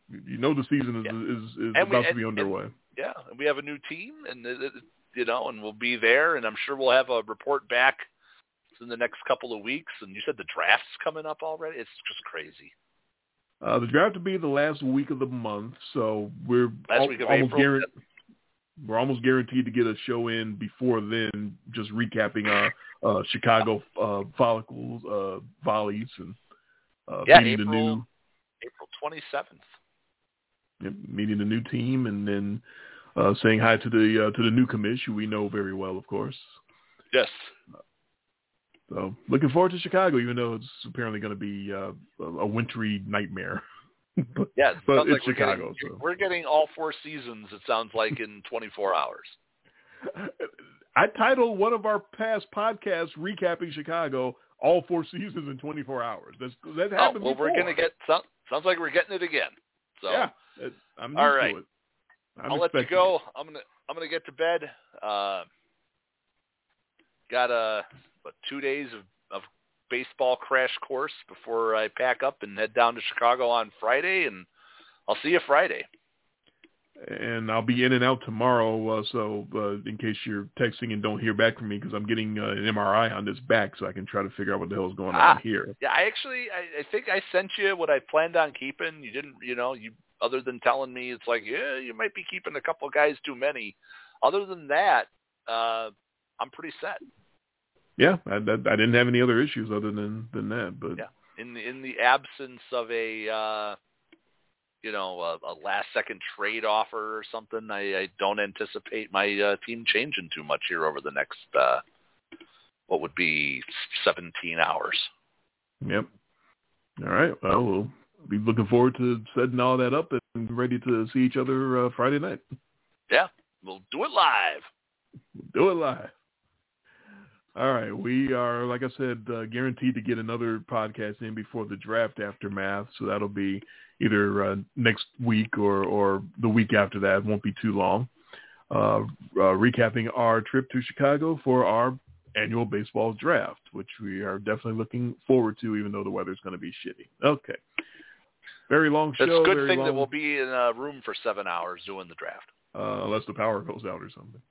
Speaker 2: You- know the season is
Speaker 3: Yeah.
Speaker 2: is, is
Speaker 3: And we-
Speaker 2: about to
Speaker 3: and-
Speaker 2: be
Speaker 3: and-
Speaker 2: underway.
Speaker 3: Yeah, and we have a new team, and it, it, you know, and we'll be there, and I'm sure we'll have a report back in the next couple of weeks. And you said the draft's coming up already. It's just crazy.
Speaker 2: Uh, the draft will be the last week of the month, so we're al- almost
Speaker 3: April.
Speaker 2: guaran- we're almost guaranteed to get a show in before then, just recapping our uh, Chicago uh, follicles, uh, volleys, and uh,
Speaker 3: Yeah,
Speaker 2: meeting the new
Speaker 3: April 27th.
Speaker 2: yep, meeting the new team, and then uh, saying hi to the uh, to the new commish, who we know very well, of course.
Speaker 3: Yes.
Speaker 2: So looking forward to Chicago, even though it's apparently going to be uh, a, wintry nightmare. but
Speaker 3: Yeah, it
Speaker 2: But
Speaker 3: sounds
Speaker 2: it's
Speaker 3: like we're
Speaker 2: Chicago,
Speaker 3: Getting,
Speaker 2: so.
Speaker 3: We're getting all four seasons. It sounds like in 24 hours.
Speaker 2: I titled one of our past podcasts recapping Chicago all four seasons in 24 hours. That's that
Speaker 3: Oh,
Speaker 2: happened
Speaker 3: well,
Speaker 2: before.
Speaker 3: we're gonna get. Sound, sounds like we're getting it again. So
Speaker 2: yeah. it- I'm
Speaker 3: All right.
Speaker 2: to it. I'm
Speaker 3: I'll let you go. I'm gonna I'm gonna get to bed. Uh, got a what, two days of, of baseball crash course before I pack up and head down to Chicago on Friday, and I'll see you Friday.
Speaker 2: And I'll be in and out tomorrow. Uh, so uh, in case you're texting and don't hear back from me, because I'm getting uh, an MRI on this back, so I can try to figure out what the hell is going
Speaker 3: Ah.
Speaker 2: on here.
Speaker 3: Yeah, I actually I, I think I sent you what I planned on keeping. You didn't, you know, you other than telling me it's like yeah, you might be keeping a couple guys too many. Other than that, uh, I'm pretty set.
Speaker 2: Yeah, I, I, I didn't have any other issues other than than that. But
Speaker 3: Yeah. in the in the absence of a uh you know a, a last second trade offer or something i i don't anticipate my uh, team changing too much here over the next uh what would be 17 hours
Speaker 2: Yep. All right. Well, we'll be looking forward to setting all that up and ready to see each other uh, Friday night.
Speaker 3: yeah we'll do it live
Speaker 2: Do it live. All right. We are, like I said, uh, guaranteed to get another podcast in before the draft aftermath. So that'll be either uh, next week or, or the week after that. It won't be too long. Uh, uh, recapping our trip to Chicago for our annual baseball draft, which we are definitely looking forward to, even though the weather's going to be shitty. Okay. Very long show.
Speaker 3: it's a good thing
Speaker 2: long,
Speaker 3: that we'll be in a room for seven hours doing the draft
Speaker 2: uh, unless the power goes out or something.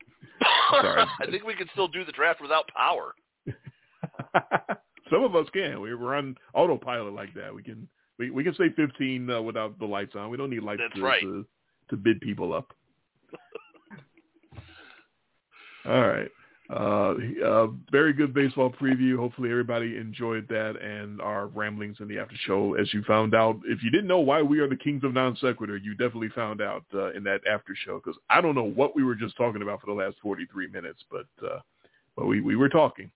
Speaker 2: Sorry.
Speaker 3: i think we can still do the draft without power
Speaker 2: Some of us can. We we're on autopilot like that. We can we we can say 15 uh, without the lights on. We don't need lights
Speaker 3: That's
Speaker 2: to,
Speaker 3: right.
Speaker 2: to to bid people up. All right. Uh, uh, very good baseball preview. Hopefully everybody enjoyed that and our ramblings in the after show. As you found out, if you didn't know why we are the kings of non sequitur, you definitely found out uh, in that after show because I don't know what we were just talking about for the last 43 minutes, but uh, but we, we were talking.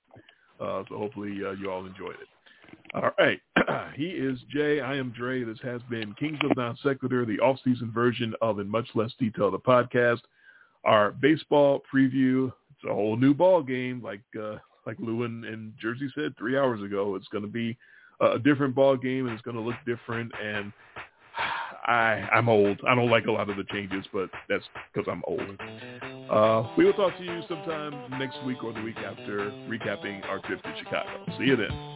Speaker 2: Uh, so hopefully uh, you all enjoyed it. All right. he is Jay. I am Dre. This has been Kings of Non Sequitur, the off-season version of In Much Less Detail, the podcast. Our baseball preview. It's a whole new ball game, like uh, like Lewin and Jersey said three hours ago. It's going to be a different ball game, and it's going to look different. And I I'm old. I don't like a lot of the changes, but that's because I'm old. Uh, we will talk to you sometime next week or the week after, recapping our trip to Chicago. See you then.